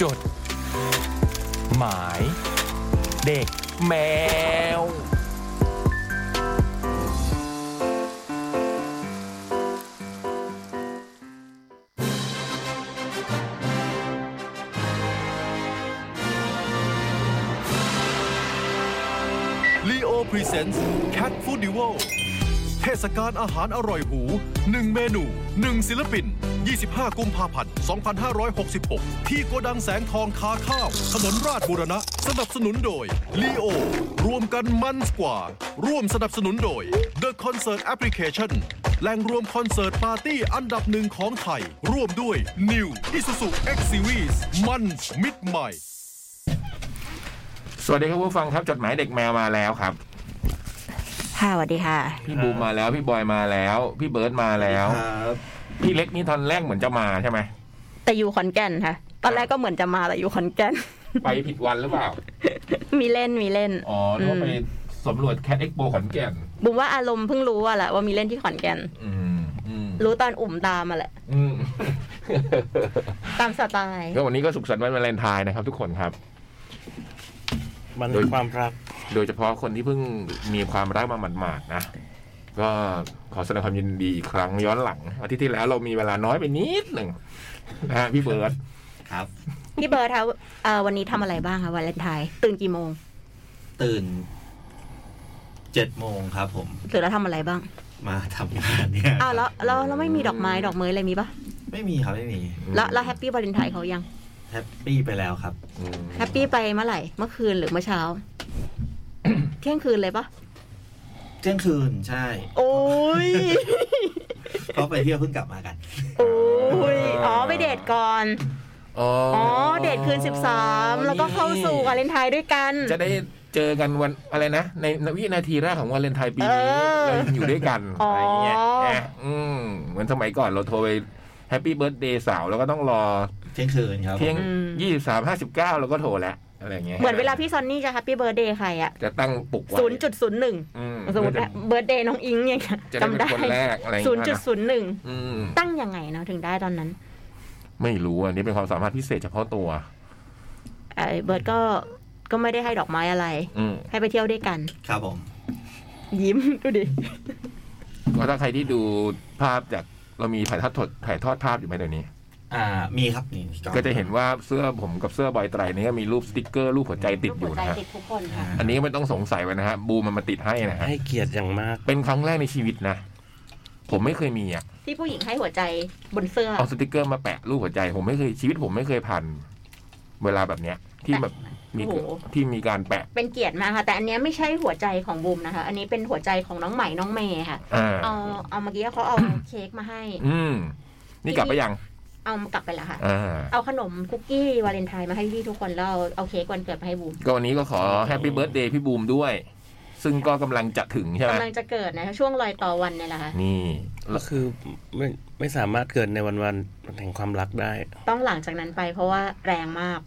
จด หมาย เด็กแมวลีโอพรีเซนส์ Cat Food d u o เทศกาลอาหารอร่อยหู 1 เมนู 1 ศิลปิน 25 กุมภาพันธ์ 2566 ที่โกดังแสงทองคาข้าว ถนนราชบุรณะ สนับสนุนโดยลีโอรวมกันมันกว่า ร่วมสนับสนุนโดย The Concert Application แหล่งรวมคอนเสิร์ตปาร์ตี้อันดับหนึ่งของไทย ร่วมด้วย New Isuzu X Series มันมิดใหม่ สวัสดีครับผู้ฟังครับจดหมายเด็กแมวมาแล้วครับ ค่ะสวัสดีค่ะ พี่บูมมาแล้วพี่บอยมาแล้ว พี่เบิร์ดมาแล้วครับพี่เล็กนี่ตอนแรกเหมือนจะมาใช่ไหม แต่อยู่ขอนแก่นค่ะ ตอนแรกก็เหมือนจะมาแต่อยู่ขอนแก่น ไปผิดวันหรือเปล่า มีเล่นมีเล่น อ๋อนึกว่าไปสำรวจ Cat Expo ขอนแก่นบูมว่าอารมณ์เพิ่งรู้อะแหละว่ามีเล่นที่ขอนแก่นอืมอืมรู้ตอนอุ่มตามมาแหละอืมตามสไตล์ก็วันนี้ก็สุขสันต์วันวาเลนไทน์นะครับ ทุกคนครับ มันโดยความรัก โดยเฉพาะคนที่เพิ่งมีความรักมาหมาดๆนะก็ขอแสดงความยินดีอีกครั้งย้อนหลังอาทิตย์ที่แล้วเรามีเวลาน้อยไปนิดหนึ่ง นะฮะพี่เบิร์ดครับ พี่เบิร์ดคะเอ่อวันนี้ทำอะไรบ้างคะวาเลนไทน์ตื่นกี่โมง ตื่นเจ็ดโมงครับ ผม หรือเราทำอะไรบ้าง มาทำงานเนี่ยอ้าวแล้วแล้วแล้วไม่มีดอกไม้ดอกเมยอะไรมีปะไม่มีครับไม่มีแล้วแล้ว happy Valentine เขายังhappy ไปแล้วครับอืม happyี้ไปเมื่อไหร่เมื่อคืนหรือเมื่อเช้า เที่ยงคืนเลยปะ เที่ยงคืนใช่ โอ้ยเพราะไปเที่ยวเพิ่งกลับมากัน โอ้ยอ๋อไปเดทก่อนอ๋ออ๋อเดทคืน13แล้วก็เข้าสู่วาเลนไทน์ด้วยกัน จะได้เจอกันวันอะไรนะ ในวินาทีแรกของวาเลนไทน์ปีนี้เออเรายังอยู่ด้วยกันอ๋อออะไรอย่างเงี้ยนะอืมเหมือนสมัยก่อนเราโทรไป happy birthday สาวแล้วก็ต้องรอเที่ยงคืนครับเที่ยงอืมยี่สิบสามห้าสิบเก้าเราก็โทรแล้ว อะไรอย่างเงี้ยเหมือนเวลาพี่ซอนนี่จะ happy birthday ใครอะจะตั้งปลุกไว้ศูนย์จุดศูนย์หนึ่งอืมสมมติ birthday น้องอิงเนี่ยจะได้เป็นจำได้คนแรกอะไรอย่างศูนเงี้ย์จุดศูนย์หนึ่งอืมตั้งยังไงเนาะถึงได้ตอนนั้น ไม่รู้อันนี้เป็นความสามารถพิเศษเฉพาะตัวไอ้เบิร์ดก็ก็ไม่ได้ให้ดอกไม้อะไรอืมให้ไปเที่ยวด้วยกัน ครับผม ยิ้มดูดิก็ถ้าใครที่ดูภาพจากเรามีถ่ายทอดถ่ายทอดภาพอยู่ไหมเดี๋ยวนี้ อ่ามีครับนี่ล้องก็จะเห็นว่าเสื้อผมกับเสื้อบอยไตรนี่ก็มีรูปสติกเกอร์รูปหัวใจติดอยู่นะฮะติดทุกคนค่ะอันนี้ไม่ต้องสงสัยไว้นะฮะบูมมันมาติดให้นะฮะให้เกียรติอย่างมาก เป็นครั้งแรกในชีวิตนะ ผมไม่เคยมีอะที่ผู้หญิงให้หัวใจบนเสื้อเอาสติกเกอร์มาแปะรูปหัวใจผมไม่เคยชีวิตผมไม่เคยผ่านเวลาแบบเนี้ย ที่แบบมีโอ้โหที่มีการแปะ เป็นเกียรติมากค่ะ แต่อันเนี้ยไม่ใช่หัวใจของบูมนะคะ อันนี้เป็นหัวใจของน้องใหม่น้องเมย์ค่ะอ่าเอาเอาเมื่อกี้เขาเอาเค้กมาให้ อืมนี่กลับไปยัง เอากลับไปแล้วค่ะอ่าเอาขนมคุกกี้วาเลนไทน์มาให้พี่ทุกคนแล้วเอาเอาเค้กวันเกิดมาให้บูม ก็วันนี้ก็ขอ happy birthday พี่บูมด้วย ซึ่งก็กำลังจะถึงใช่ไหมกำลังจะเกิดนะคะช่วงรอยต่อวันเนี่ยแหละค่ะ นี่ก็คือไม่ไม่สามารถเกิดในวันวันๆแห่งความรักได้ ต้องหลังจากนั้นไปเพราะว่าแรงมาก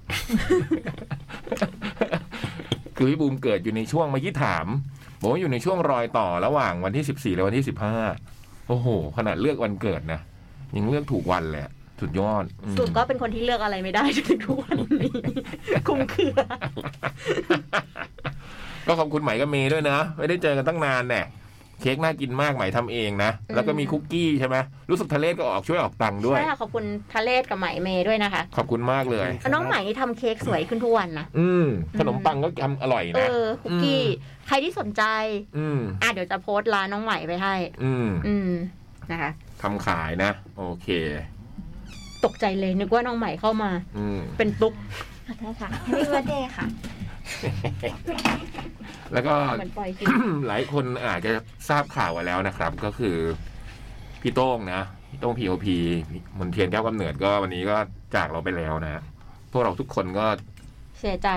คือพี่บูมเกิดอยู่ในช่วงเมื่อกี้ถามบอกว่าอยู่ในช่วงรอยต่อระหว่างวันที่สิบสี่และวันที่สิบห้าโอ้โหขนาดเลือกวันเกิดนะยังเลือกถูกวันเลยอะ สุดยอดอืมสุดก็เป็นคนที่เลือกอะไรไม่ได้จนถึงทุกวันนี้คุ้มเครือ ก็ขอบคุณไหมกับเมย์ด้วยนะ ไม่ได้เจอกันตั้งนานแน่เค้กน่ากินมากไหมทำเองนะ แล้วก็มีคุกกี้ใช่ไหมรู้สึกทะเลศก็ออกช่วยออกตังค์ด้วย ใช่ค่ะ ขอบคุณทะเลศกับไหมเมย์ด้วยนะคะ ขอบคุณมากเลยน้องไหมนี่ทำเค้กสวยขึ้นทุกวันนะอืมขนมปังก็ทำอร่อยเอนะอคุกกี้ ใครที่สนใจ อืมอะเดี๋ยวจะโพสต์ร้านน้องใหม่ไปให้ อืมอืมนะคะทำขายนะ โอเค ตกใจเลยนึกว่าน้องใหม่เข้ามา อืมเป็นตุ๊กขอโทษค่ะ Happy birthday ค่ะ แล้วก็ เหมือนปล่อยฟิลหลายคนอาจจะทราบข่าวมาแล้วนะครับ ก็คือพี่โต้งนะพี่โต้ง P.O.P มนเทียนแก้วกำเนิดก็วันนี้ก็จากเราไปแล้วนะพวกเราทุกคนก็เสียใจ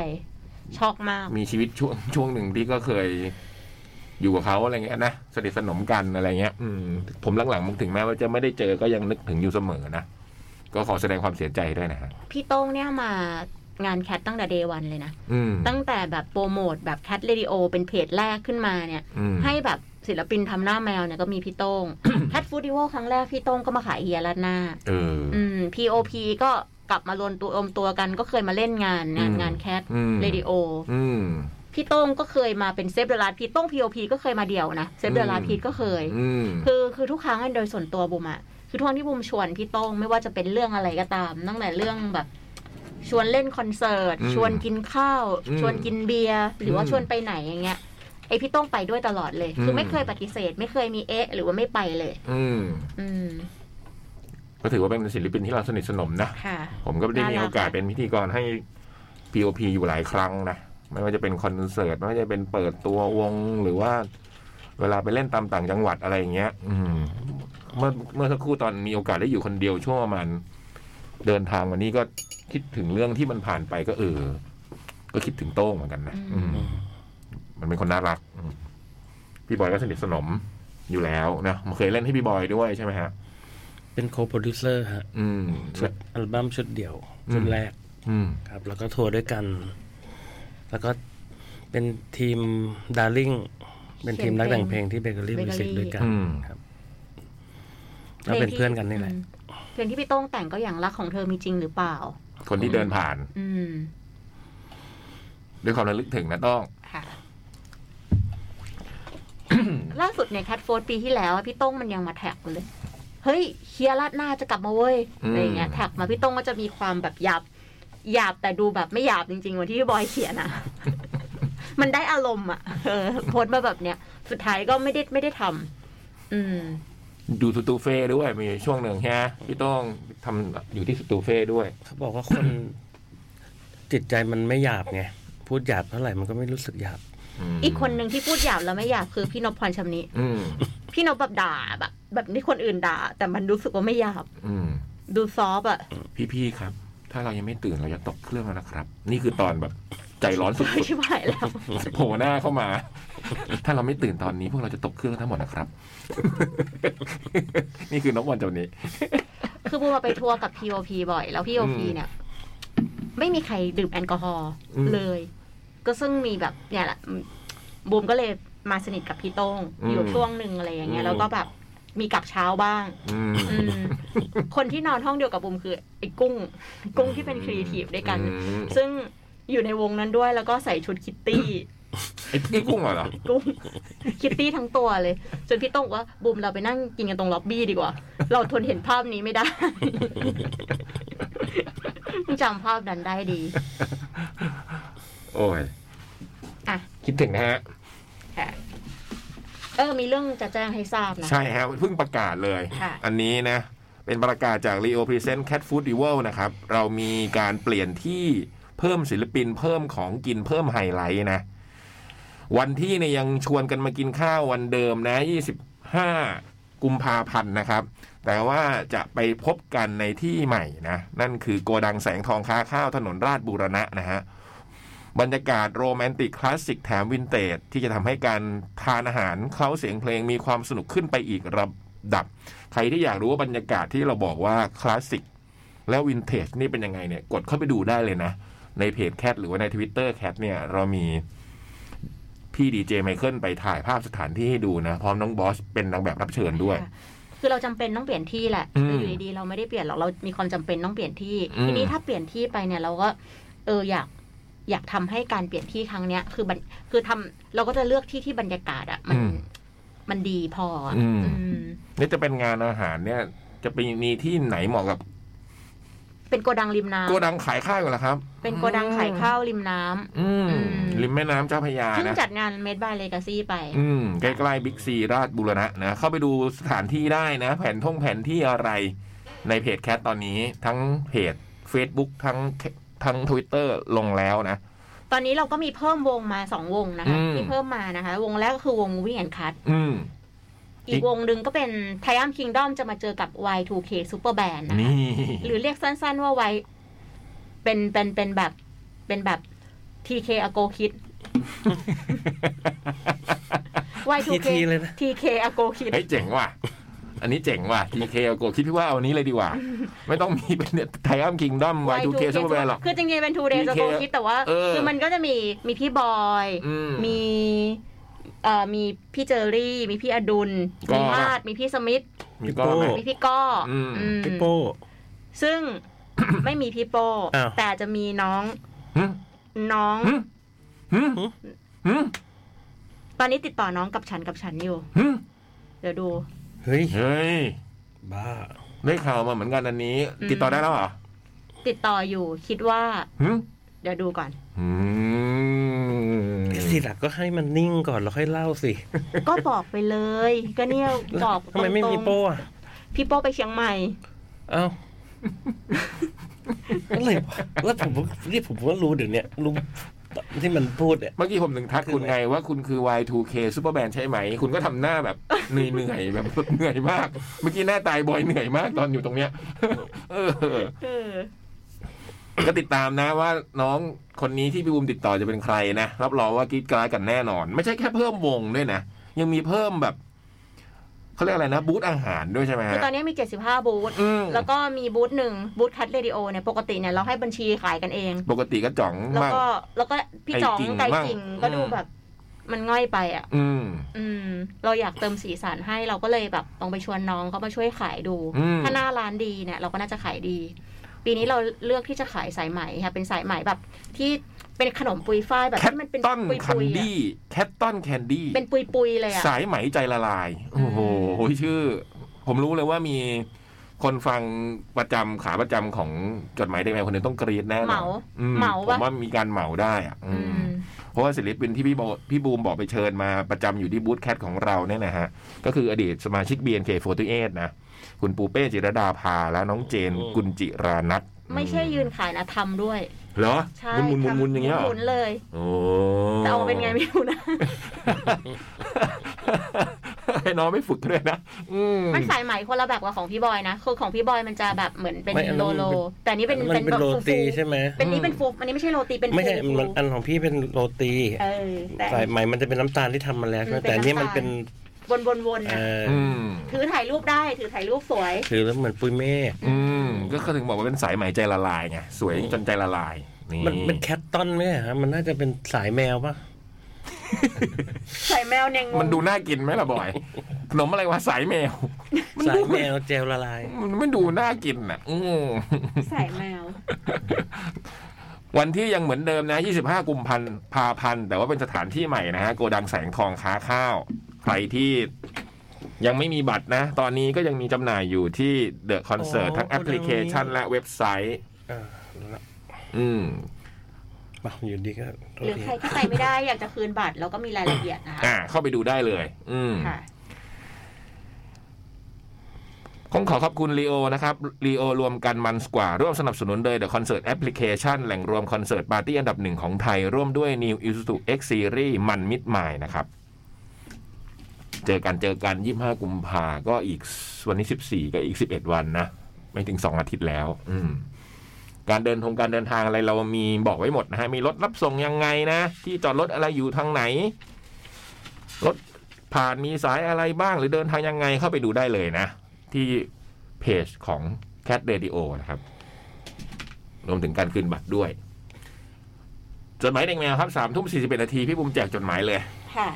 ช็อกมาก มีชีวิตช่วงช่วงหนึ่งที่ก็เคยอยู่กับเขาอะไรเงี้ยนะสนิทสนมกันอะไรเงี้ย อืม ผมหลังๆถึงแม้ว่าจะไม่ได้เจอก็ยังนึกถึงอยู่เสมอนะ ก็ขอแสดงความเสียใจด้วยนะฮะพี่โต้งเนี่ยมางาน Cat ตั้งแต่ day one เลยนะอืมตั้งแต่แบบโปรโมทแบบ Cat Radio เป็นเพจแรกขึ้นมาเนี่ยอืมให้แบบศิลปินทำหน้าแมวเนี่ยก็มีพี่โต้งแคทฟูดิวครั้งแรกพี่โต้งก็มาขายเฮียรัดหน้าเอออืม POP ก็กลับมารวมตัวรวมตัวกันก็เคยมาเล่นงานงานอืมงานแคทอืมเรดิโออืมพี่โต้งก็เคยมาเป็นเซฟเดอะลาพีโต้งพีโอพีก็เคยมาเดี่ยวนะเซฟเดอะลาพีก็เคยอืมคือคือทุกครั้งโดยส่วนตัวบุมอะ คือทุกครั้งที่บุมชวนพี่โต้งไม่ว่าจะเป็นเรื่องอะไรก็ตาม ตั้งแต่เรื่องแบบชวนเล่นคอนเสิร์ตอืมชวนกินข้าวอืมชวนกินเบียร์หรือว่าอืมชวนไปไหนอย่างเงี้ยไอพี่โต้งไปด้วยตลอดเลย คือไม่เคยปฏิเสธ ไม่เคยมีเอ๊ะ หรือว่าไม่ไปเลย อืมอืมก็ถือว่าเป็นศิลปินที่เราสนิทสนมนะค่ะผมก็ได้มีน่ารักโอกาสอะเป็นพิธีกรให้ POP อยู่หลายครั้งนะไม่ว่าจะเป็นคอนเสิร์ตไม่ว่าจะเป็นเปิดตัววงหรือว่า เวลาไปเล่นตามต่างจังหวัดอะไรอย่างเงี้ย อืม เมื่อเมื่อสักครู่ตอนมีโอกาสได้อยู่คนเดียวช่วงประมาณเดินทางวันนี้ก็คิดถึงเรื่องที่มันผ่านไปก็เออ ก็คิดถึงโต้งเหมือนกันนะอืมมันเป็นคนน่ารักอืมพี่บอยก็สนิทสนมอยู่แล้วนะเคยเล่นให้พี่บอยด้วยใช่ไหมฮะ เป็น co-producer ฮะ อืมชุดอัลบั้มชุดเดี่ยวอืมชุดแรก อืมครับ แล้วก็ทัวร์ด้วยกัน แล้วก็เป็นทีม Darling เป็นทีมนักแต่งเพลงที่ Bakery Music Bakery ด้วยกันอืมครับ แล้วเป็นเพื่อนกันนี่แหละอืมเพลงที่พี่โต้งแต่งก็อย่างรักของเธอมีจริงหรือเปล่า คนที่เดินผ่าน อืมด้วยความระลึกถึงนะต้องค่ะล่าสุดเนี่ยแคทโฟร์ปีที่แล้วอะพี่โต้งมันยังมาแท็กอยู่เลย เฮ้ยเฮียรัดหน้าจะกลับมาเว้ยอืมอะไรอย่างเงี้ยแท็กมาพี่โต้งก็จะมีความแบบหยาบหยาบแต่ดูแบบไม่หยาบจริงๆเหมือนที่พี่บอยเขียนอะมันได้อารมณ์อะเออโพสต์มาแบบเนี้ยสุดท้ายก็ไม่ได้ไม่ได้ทำอืม ดูสตูเฟ่ด้วยมีช่วงหนึ่งใช่ไหมพี่ต้องทำอยู่ที่สตูเฟ่ด้วยเขาบอกว่าคนจิตใจมันไม่หยาบไง พูดหยาบเท่าไหร่มันก็ไม่รู้สึกหยาบมอีกคนหนึ่งที่พูดหยาบแล้วไม่หยาบคือพี่นพพรชำนิอืมพี่นพแบบด่าแบบแบบที่คนอื่นด่า แต่มันรู้สึกว่าไม่หยาบอืมดูซอฟต์อะพี่ๆครับ ถ้าเรายังไม่ตื่นเราจะตกเครื่องแล้วนะครับ นี่คือตอนแบบ ใจร้อนสุดไม่ไหวแล้วๆโผล่หน้าเข้ามา ถ้าเราไม่ตื่นตอนนี้พวกเราจะตกเครื่องทั้งหมดนะครับ นี่คือนกวันเจ้านี้ คือบูมมาไปทัวร์กับ POP บ่อย แล้ว POP อืมเนี่ย ไม่มีใครดื่มแอลกอฮอล์เลย ก็ซึ่งมีแบบเนี่ยแหละบูมก็เลยมาสนิทกับพี่โต้งอยู่ช่วงหนึ่งอะไรอย่างเงี้ยแล้วก็แบบมีกลับเช้าบ้าง คนที่นอนห้องเดียวกับบูมคือไอ้กุ้ง กุ้งที่เป็นครีเอทีฟด้วยกัน ซึ่ง อยู่ในวงนั้นด้วยแล้วก็ใส่ชุดคิตตี้ไอ้พี่กุ้งเหรอกุ้งคิตตี้ทั้งตัวเลยจนพี่โต้งบอกว่าบูมเราไปนั่งกินกันตรงล็อบบี้ดีกว่า เราทนเห็นภาพนี้ไม่ได้จำภาพนั้นได้ดี โอ้ยอะคิดถึงนะฮะค่ะเออ มีเรื่องจะแจ้งให้ทราบนะ ใช่ฮะเพิ่งประกาศเลยค่ะอันนี้นะ เป็นประกาศจาก Leo Present Cat Food d e v o l นะครับ เรามีการเปลี่ยนที่ เพิ่มศิลปิน เพิ่มของกินเพิ่มไฮไลท์นะ วันที่เนี่ยยังชวนกันมากินข้าววันเดิมนะ25กุมภาพันธ์นะครับ แต่ว่าจะไปพบกันในที่ใหม่นะ นั่นคือโกดังแสงทองค้าข้าวถนนราชบูรณะนะฮะบรรยากาศโรแมนติกคลาสสิกแถมวินเทจที่จะทำให้การทานอาหารเคล้าเสียงเพลงมีความสนุกขึ้นไปอีกระดับ ใครที่อยากรู้ว่าบรรยากาศที่เราบอกว่าคลาสสิกแล้ววินเทจนี่เป็นยังไงเนี่ย กดเข้าไปดูได้เลยนะ ในเพจ Cat หรือว่าใน Twitter Cat เนี่ยเรามีพี่ดีเจไมเคิลไปถ่ายภาพสถานที่ให้ดูนะ พร้อมน้องบอสเป็นนางแบบรับเชิญด้วยค่ะคือเราจำเป็นต้องเปลี่ยนที่แหละอืมคืออยู่ดีๆเราไม่ได้เปลี่ยนหรอกเรามีความจำเป็นต้องเปลี่ยนที่อืมทีนี้ถ้าเปลี่ยนที่ไปเนี่ยเราก็ เอออยากอยากทำให้การเปลี่ยนที่ครั้งเนี้ย คือมันคือทำเราก็จะเลือกที่ที่บรรยากาศอะมันอืมมันดีพออะอืมอืมนี่จะเป็นงานอาหารเนี่ย จะไปมีที่ไหนเหมาะกับ เป็นโกดังริมน้ำโกดังขายข้าวอยู่แล้วครับ เป็นโกดังขายข้าวริมน้ำอืมอืมริมแม่น้ำเจ้าพระยาเพิ่งนะจัดงานเมดบายเลกาซี่ไป อืมใกล้ๆบิ๊กซีราชบุรณะนะ เข้าไปดูสถานที่ได้นะ แผนท่องแผนที่อะไร ในเพจแคทตอนนี้ทั้งเพจ Facebook ทั้งทั้ง Twitter ลงแล้วนะ ตอนนี้เราก็มีเพิ่มวงมาสองวงนะคะอืมที่เพิ่มมานะคะ วงแรกก็คือวง Moving and Cut อืม อีกวงหนึ่งก็เป็น t i a m Kingdom จะมาเจอกับ Y2K Super Band นะคะนี่หรือเรียกสั้น ๆว่า Y เป็นเป็นเป็นแบบเป็นแบบ TK a g o Kid Y2K ทีๆเลยนะ TK a g o Kid เฮ้ยเจ๋งว่ะอันนี้เจ๋งว่ะ TK โกคิดพี่ว่าเอาอันนี้เลยดีกว่า ไม่ต้องมีเป็นไทอัมคิงดอม Y2K ซุปเปอร์แมนหรอก คือจริงๆเป็น Two Days TK Ago Kid แต่ว่าเออคือมันก็จะมีมีพี่บอยอืม มีเอ่อมีพี่เจอรี่ มีพี่อดุลก็มีมาดมีพี่สมิธมีก็ไหมมีพี่ก้ออมอืมพี่โป้ซึ่งไม่มีพี่โป้อ้าวแต่จะมีน้องหึน้องหึหึหึตอนนี้ติดต่อน้องกับฉันกับฉันอยู่หึเดี๋ยวดู เฮ้ยเฮ้ยบ้าได้ข่าวมาเหมือนกันอันนี้อืมติดต่อได้แล้วเหรอติดต่ออยู่คิดว่าหึเดี๋ยวดูก่อน อืม สิหลักก็ให้มันนิ่งก่อนแล้วค่อยเล่าสิ ก็บอกไปเลย ก็เนี่ยบอกทำไมไม่มีตรงๆโป้อะพี่โป้ไปเชียงใหม่ เอ้าอะไรวะแล้วผมนี่ผมก็รู้เดี๋ยวเนี้ยรู้ที่มันพูดเนี่ยเมื่อกี้ผมถึงทักคุณไงว่าคุณคือ Y2K ซูเปอร์แบนใช่ไหม คุณก็ทำหน้าแบบเหนื่อยเหนื่อยๆแบบเหนื่อยมาก เมื่อกี้หน้าตายบอยเหนื่อยมากตอนอยู่ตรงเนี้ย เออเออ ก็ติดตามนะว่าน้องคนนี้ที่พี่บูมติดต่อจะเป็นใครนะรับรองว่ากรีดกรายกันแน่นอน ไม่ใช่แค่เพิ่มวงด้วยนะยังมีเพิ่มแบบเขาเรียกอะไรนะ บูธอาหารด้วยใช่ไหมคือฮะตอนนี้มี 75 บูธอืม แล้วก็มีบูธหนึ่งบูธคัทเรดิโอเนี่ยปกติเนี่ยเราให้บัญชีขายกันเอง ปกติก็จ่องแล้วมาก ก็แล้วก็พี่จ๋องไก่ไก่กิ่ง กิ่งบ้างก็ดูอืมแบบ มันง่อยไปอะ อืม อืม เราอยากเติมสีสันให้เราก็เลยแบบลองไปชวนน้องเขามาช่วยขายดู อืม ถ้าหน้าร้านดีเนี่ย เราก็น่าจะขายดี ปีนี้เราเลือกที่จะขายสายไหมค่ะเป็นสายไหมแบบที่เป็นขนมปุยฝ้ายแบบแคทที่มันเป็นตันปุยคันปุยดี้แคทตันแคนดี้เป็นปุยปุยๆเลยอะสายไหมใจละลาย โอ้โหชื่อ ผมรู้เลยว่ามีคนฟังประจำขาประจำของจดหมายเด็กแมวคนหนึงต้องกรีดแน่นอนเหมาอืเหมาผปะมว่ามีการเหมาได้อะอือืมมเพราะว่าศิลปินที่พี่โบพี่บูมบอกไปเชิญมาประจำอยู่ที่บูธแคทของเราเนี่ยนะฮะ ก็คืออดีตสมาชิก BNK48 นะ คุณปูเป้จิรดาภาและน้องเจนอืมกุลจิรานัทไม่ใช่ยืนขายนะทำด้วย เหรอใช่มุนมุนมุนมุนอย่างเงี้ยเหรหอมุนเลยโอ้แต่ออกมาเป็นไงไม่รู้นะให้น้องไม่ฝึกด้วยนะอืมมันสายไหมคนละแบบกับของพี่บอยนะคือของพี่บอยมันจะแบบเหมือนเป็นไม่อันนั้โลนมันโลเป็นแต่อันนี้เป็นมันเป็นแบบโรตีฟูๆใช่ไหมเป็นนี้เป็นฟูอันนี้ไม่ใช่โรตีเป็นไม่ใช่ฟูมันอันของพี่เป็นโรตีเออแต่สายไหมมันจะเป็นน้ำตาลที่ทำมาแล้วใช่ไหมมันเป็นแต่อันนี่น้ำตาลมันเป็น วนวนวนเอนะออืมถือถ่ายรูปได้ ถือถ่ายรูปสวยถือแล้วเหมือนปุยเมฆอืมก็คือถึงบอกว่าเป็นสายไหมใจละลายไงสวยจนใจละลายนี่มันเป็นแคทตันไหมฮะมันน่าจะเป็นสายแมวปะใส่แมวเนี่ยงงมันดูน่ากินไหมล่ะบอยขนมอะไรวะสายแมวมันสาดูยแมวเจลละลายมันไม่ดูน่ากินอะอืมใส่แมว วันที่ยังเหมือนเดิมนะ 25 กุมพันพาพันธ์แต่ว่าเป็นสถานที่ใหม่นะฮะ โกดังแสงทองค้าข้าว ใครที่ยังไม่มีบัตรนะ ตอนนี้ก็ยังมีจำหน่ายอยู่ที่ The Concert อ๋อทั้งแอปพลิเคชันโกดังนี้และเว็บไซต์อ่าแล้วอืม มาอยู่ดีก็โทหษรือที ใครที่ไปไม่ได้อยากจะคืนบัตรแล้วก็มีรายละเอียดนะคะอ่า เข้าไปดูได้เลย อืม ค่ะต้องขอขอบคุณ Leo นะครับ Leo รวมกันมันส์กว่า ร่วมสนับสนุนโดย The Concert Application แหล่งรวมคอนเสิร์ตปาร์ตี้อันดับหนึ่งของไทย ร่วมด้วย New Isuzu X Series มันส์มิดไมล์นะครับ เจอกันเจอกัน25กุมภาก็อีกวันนี้14ก็อีก11วันนะไม่ถึง2องอาทิตย์แล้ว อืม การเดินทงการเดินทางอะไรเรามีบอกไว้หมดนะฮะมีรถรับส่งยังไงนะที่จอดรถอะไรอยู่ทางไหนรถผ่านมีสายอะไรบ้างหรือเดินทางยังไงเข้าไปดูได้เลยนะ ที่เพจของ Cat Radio นะครับ รวมถึงการคืนบัตรด้วย จดหมายเด็กแมวครับสามทุ่มสี่สิบเอ็ดนาทีพี่บุมแจกจดหมายเลย ค่ะ เ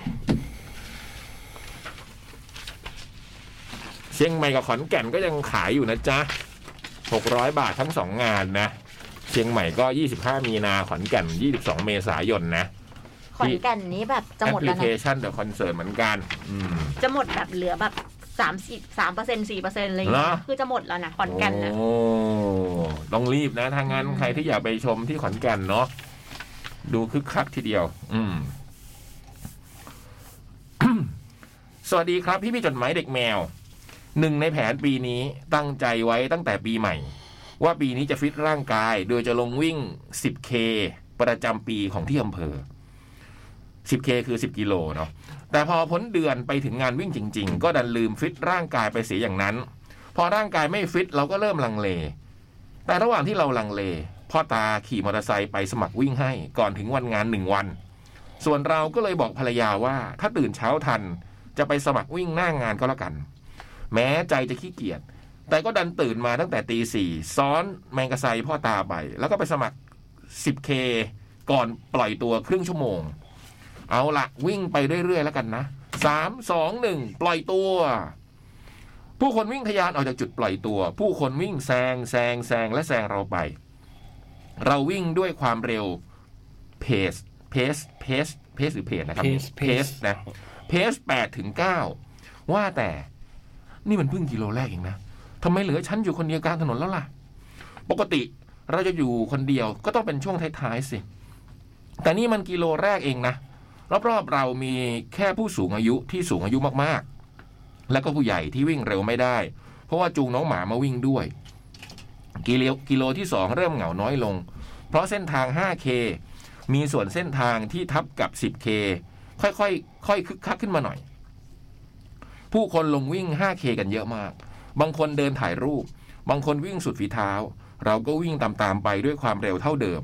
ชียงใหม่กับขอนแก่นก็ยังขายอยู่นะจ๊ะหกร้อยบาททั้งสองงานนะ เชียงใหม่ก็ยี่สิบห้ามีนาขอนแก่นยี่สิบสองเมษายนนะขอนแก่นนี้แบบจะหมดแล้วนะ แอปพลิเค ชัน The Concert เหมือนกัน อืม จะหมดแบบเหลือแบบสามสิบสามเปอร์เซ็นสี่เปอร์เซ็นอะไรอย่างเงี้เหรยอคือจะหมดแล้วนะขอนแก่นนะ โอ้ต้องรีบนะทางงานอืม ใครที่อยากไปชมที่ขอนแก่นเนาะดูคึกคักทีเดียว อืม สวัสดีครับ พี่พี่จดหมายเด็กแมว หนึ่งในแผนปีนี้ตั้งใจไว้ตั้งแต่ปีใหม่ ว่าปีนี้จะฟิตร่างกาย โดยจะลงวิ่ง 10K ประจำปีของที่อำเภอ 10K คือ 10 กิโลเนาะแต่พอพ้นเดือนไปถึงงานวิ่งจริง ๆ ก็ดันลืมฟิตร่างกายไปเสียอย่างนั้น พอร่างกายไม่ฟิตเราก็เริ่มลังเล แต่ระหว่างที่เราลังเลพ่อตาขี่มอเตอร์ไซค์ไปสมัครวิ่งให้ก่อนถึงวันงานหนึ่งวัน ส่วนเราก็เลยบอกภรรยาว่า ถ้าตื่นเช้าทันจะไปสมัครวิ่งหน้างานก็แล้วกัน แม้ใจจะขี้เกียจแต่ก็ดันตื่นมาตั้งแต่ตีสี่ซ้อนแมงกะไซพ่อตาไป แล้วก็ไปสมัคร 10K ก่อนปล่อยตัวครึ่งชั่วโมง เอาละวิ่งไปเรื่อยๆแล้วกันนะสามสองหนึ่งปล่อยตัว ผู้คนวิ่งทะยานออกจากจุดปล่อยตัว ผู้คนวิ่งแซงแซงแซงและแซงเราไป เราวิ่งด้วยความเร็วเพสเพสเพสเพสหรือเพสนะครับ pace เพสนะเพสแปดถึงเก้าว่าแต่ นี่มันเพิ่งกิโลแรกเองนะทำไมเหลือฉันอยู่คนเดียวกลางถนนแล้วล่ะ ปกติเราจะอยู่คนเดียวก็ต้องเป็นช่วงท้ายๆสิ แต่นี่มันกิโลแรกเองนะ รอบๆเรามีแค่ผู้สูงอายุที่สูงอายุมากๆ แล้วก็ผู้ใหญ่ที่วิ่งเร็วไม่ได้ เพราะว่าจูงน้องหมามาวิ่งด้วย กิโลกิโลที่สองเริ่มเหงาน้อยลง เพราะเส้นทาง 5K มีส่วนเส้นทางที่ทับกับ 10K ค่อยๆค่อยคึกคักขึ้นมาหน่อย ผู้คนลงวิ่ง 5K กันเยอะมาก บางคนเดินถ่ายรูป บางคนวิ่งสุดฝีเท้า เราก็วิ่งตามๆไปด้วยความเร็วเท่าเดิม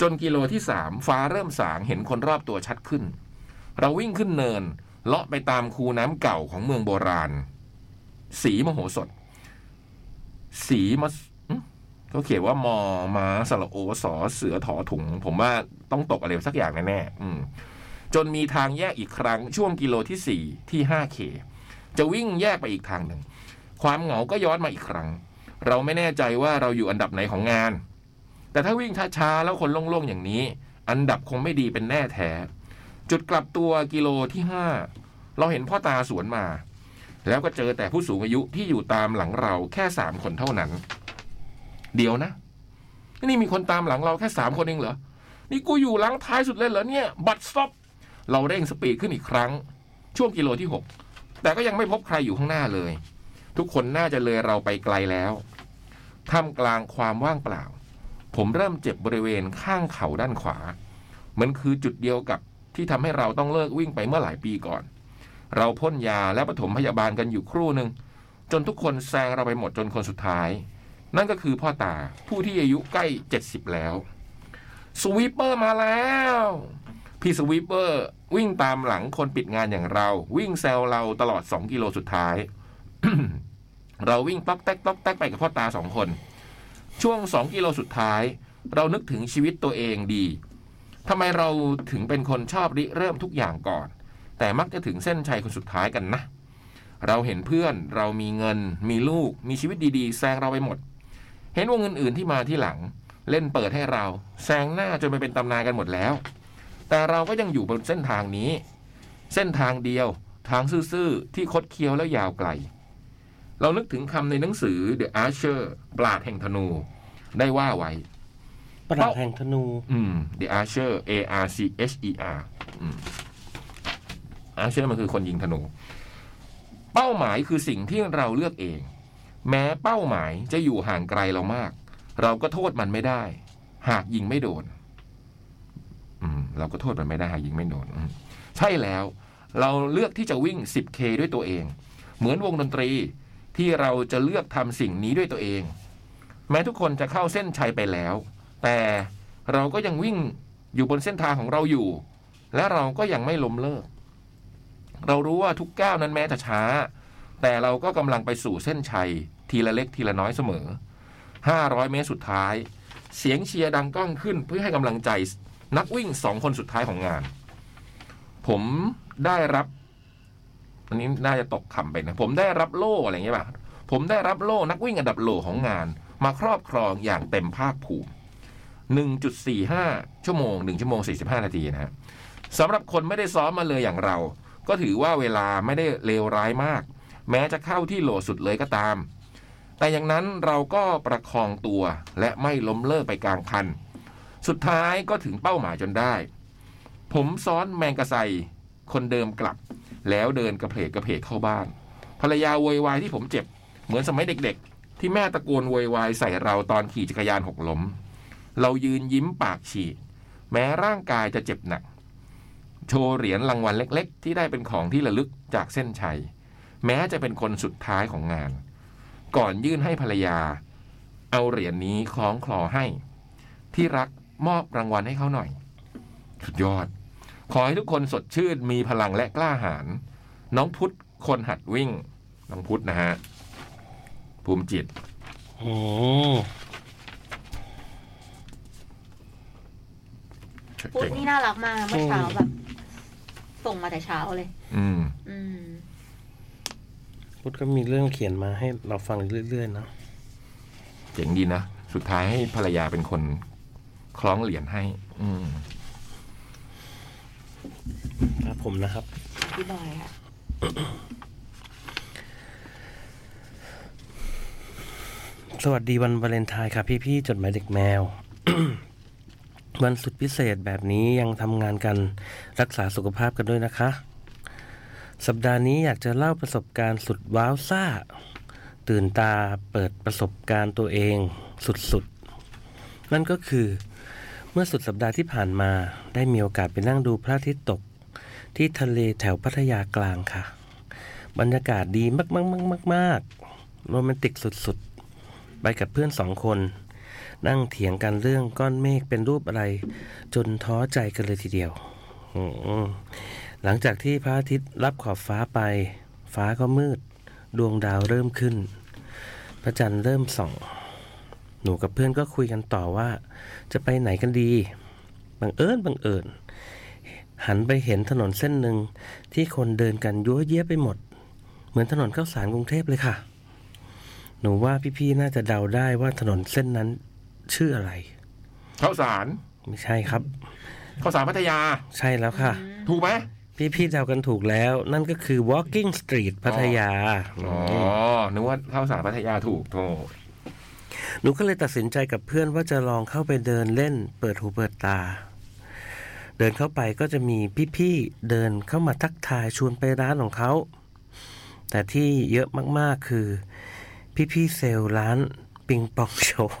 จนกิโลที่สามฟ้าเริ่มสางเห็นคนรอบตัวชัดขึ้น เราวิ่งขึ้นเนิน เลาะไปตามคูน้ำเก่าของเมืองโบราณ สีมโหสถ สีมะหึเขาเขียนว่ามอมาสระโอสอเสือถอถุง ผมว่าต้องตกอะไรสักอย่างแน่ๆจนมีทางแยกอีกครั้งช่วงกิโลที่สี่ที่ห้าเค จะวิ่งแยกไปอีกทางหนึ่ง ความเหงาก็ย้อนมาอีกครั้ง เราไม่แน่ใจว่าเราอยู่อันดับไหนของงาน แต่ถ้าวิ่งช้าๆแล้วคนโล่งๆอย่างนี้ อันดับคงไม่ดีเป็นแน่แท้ จุดกลับตัวกิโลที่ห้าเราเห็นพ่อตาสวนมา แล้วก็เจอแต่ผู้สูงอายุที่อยู่ตามหลังเราแค่สามคนเท่านั้น เดี๋ยวนะ นี่มีคนตามหลังเราแค่สามคนเองเหรอนี่กูอยู่หลังท้ายสุดเลยเหรอเนี่ย บัตรซบเราเร่งสปีดขึ้นอีกครั้ง ช่วงกิโลที่หก แต่ก็ยังไม่พบใครอยู่ข้างหน้าเลย ทุกคนน่าจะเลยเราไปไกลแล้วท่ามกลางความว่างเปล่า ผมเริ่มเจ็บบริเวณข้างเข่าด้านขวา มันคือจุดเดียวกับที่ทำให้เราต้องเลิกวิ่งไปเมื่อหลายปีก่อน เราพ่นยาและปฐมพยาบาลกันอยู่ครู่หนึ่งจนทุกคนแซงเราไปหมดจนคนสุดท้าย นั่นก็คือพ่อตาผู้ที่อายุใกล้เจ็ดสิบแล้ว สวีปเปอร์มาแล้ว พี่สวีปเปอร์วิ่งตามหลังคนปิดงานอย่างเรา วิ่งแซวเราตลอดสองกิโลสุดท้าย เราวิ่งต๊อกแต๊กต๊อกแต๊กไปกับพ่อตาสองคน ช่วงสองกิโลสุดท้าย เรานึกถึงชีวิตตัวเองดีทำไมเราถึงเป็นคนชอบริเริ่มทุกอย่างก่อน แต่มักจะถึงเส้นชัยคนสุดท้ายกันนะ เราเห็นเพื่อนเรามีเงิน มีลูก มีชีวิตดีๆ แซงเราไปหมด เห็นวงเงินอื่นที่มาที่หลัง เล่นเปิดให้เรา แซงหน้าจนไปเป็นตำนานกันหมดแล้ว แต่เราก็ยังอยู่บนเส้นทางนี้ เส้นทางเดียว ทางซื่อๆที่คดเคี้ยวและยาวไกล เรานึกถึงคำในหนังสือ The Archer ปราดแห่งธนู ได้ว่าไว้ปราดแห่งธนู อืม The Archer A R C H E R อืม Archer มันคือคนยิงธนู เป้าหมายคือสิ่งที่เราเลือกเอง แม้เป้าหมายจะอยู่ห่างไกลเรามาก เราก็โทษมันไม่ได้ หากยิงไม่โดนอืม เราก็โทษมันไม่ได้ยิงไม่โดนใช่แล้ว เราเลือกที่จะวิ่ง 10K ด้วยตัวเอง เหมือนวงดนตรีที่เราจะเลือกทำสิ่งนี้ด้วยตัวเอง แม้ทุกคนจะเข้าเส้นชัยไปแล้ว แต่เราก็ยังวิ่งอยู่บนเส้นทางของเราอยู่ และเราก็ยังไม่ล้มเลิก เรารู้ว่าทุกก้าวนั้นแม้จะช้า แต่เราก็กำลังไปสู่เส้นชัย ทีละเล็กทีละน้อยเสมอ 500 เมตรสุดท้าย เสียงเชียร์ดังก้องขึ้นเพื่อให้กำลังใจ นักวิ่งสองคนสุดท้ายของงาน ผมได้รับ อันนี้น่าจะตกคำไปนะ ผมได้รับโล่อะไรอย่างเงี้ยป่ะผมได้รับโล่นักวิ่งอันดับโลของงาน มาครอบครองอย่างเต็มภาคภูมิ 1.45 ชั่วโมง 1 ชั่วโมง 45 นาทีนะฮะสำหรับคนไม่ได้ซ้อมมาเลยอย่างเรา ก็ถือว่าเวลาไม่ได้เลวร้ายมาก แม้จะเข้าที่โหลสุดเลยก็ตาม แต่อย่างนั้นเราก็ประคองตัวและไม่ล้มเลิกไปกลางคัน สุดท้ายก็ถึงเป้าหมายจนได้ ผมซ้อนแมงกะไซคนเดิมกลับ แล้วเดินกระเพกกระเพกเข้าบ้าน ภรรยาโวยวายที่ผมเจ็บ เหมือนสมัยเด็กๆ ที่แม่ตะโกนโวยวายใส่เราตอนขี่จักรยานหกล้ม เรายืนยิ้มปากฉีกแม้ร่างกายจะเจ็บหนัก โชว์เหรียญรางวัลเล็กๆ ที่ได้เป็นของที่ระลึกจากเส้นชัย แม้จะเป็นคนสุดท้ายของงาน ก่อนยื่นให้ภรรยา เอาเหรียญนี้คล้องคลอให้ ที่รัก มอบรางวัลให้เขาหน่อย สุดยอด ขอให้ทุกคนสดชื่นมีพลังและกล้าหาญน้องพุทธคนหัดวิ่ง น้องพุทธนะฮะ ภูมิจิตโอ้พูดเจ๋งนี่น่ารักมากเมื่อเช้าแบบ ส่งมาแต่เช้าเลย อืม อืมพุทธก็มีเรื่องเขียนมาให้เราฟังเรื่อยๆนะเจ๋งดีนะ สุดท้ายให้ภรรยาเป็นคน คล้องเหรียญให้ อืมครับผมนะครับพี่บอยค่ะสวัสดีวันวาเลนไทน์ค่ะพี่ๆจดหมายเด็กแมว วันสุดพิเศษแบบนี้ยังทำงานกันรักษาสุขภาพกันด้วยนะคะ สัปดาห์นี้อยากจะเล่าประสบการณ์สุดว้าวซ่า ตื่นตาเปิดประสบการณ์ตัวเองสุดๆ นั่นก็คือ เมื่อสุดสัปดาห์ที่ผ่านมาได้มีโอกาสไปนั่งดูพระอาทิตย์ตก ที่ทะเลแถวพัทยากลางค่ะ บรรยากาศดีมากๆๆๆโรแมนติกสุดๆ ไปกับเพื่อนสองคน นั่งเถียงกันเรื่องก้อนเมฆเป็นรูปอะไร จนท้อใจกันเลยทีเดียวหลังจากที่พระอาทิตย์รับขอบฟ้าไป ฟ้าก็มืด ดวงดาวเริ่มขึ้น พระจันทร์เริ่มส่อง หนูกับเพื่อนก็คุยกันต่อว่า จะไปไหนกันดี บังเอิญบังเอิญหันไปเห็นถนนเส้นหนึ่งที่คนเดินกันยั่วเยี้ยไปหมด เหมือนถนนเข้าสารกรุงเทพเลยค่ะ หนูว่าพี่ๆน่าจะเดาได้ว่าถนนเส้นนั้นชื่ออะไรข้าวสารไม่ใช่ครับข้าวสารพัทยา ใช่แล้วค่ะ ถูกไหมพี่ๆเดากันถูกแล้ว นั่นก็คือ Walking Street พัทยา อ๋อนึกว่าข้าวสารพัทยาถูกโท หนูก็เลยตัดสินใจกับเพื่อนว่าจะลองเข้าไปเดินเล่น เปิดหูเปิดตา เดินเข้าไปก็จะมีพี่ๆเดินเข้ามาทักทายชวนไปร้านของเขา แต่ที่เยอะมากๆคือ พี่ๆเซลล์ร้านปิงปองโชว์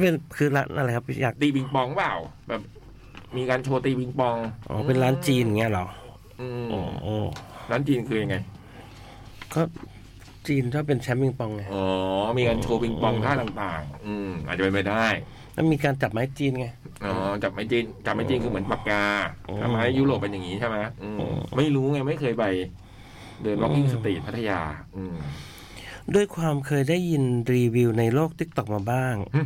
เป็นคือร้านอะไรครับอยากตีบิงปองเปล่า แบบ มีการโชว์ตีบิงปองอ๋อเป็นร้านจีนอย่างเงี้ยเหรอ อืมอ๋อร้านจีนคือยังไงก็ จีนชอบเป็นแชมป์ปิงปองไงอ๋อ มีการโชว์ปิงปองท่าต่าง ๆ อืมอาจจะเป็นไปได้แล้วมีการจับไม้จีนไง อ๋อ จับไม้จีน จับไม้จีนคือเหมือนปากกาอ๋อทำไมยุโรปเป็นอย่างนี้ใช่ไหมอืมอ๋อไม่รู้ไงไม่เคยไป เดิน walking street พัทยา อืมด้วยความเคยได้ยินรีวิวในโลก TikTok มาบ้างหึ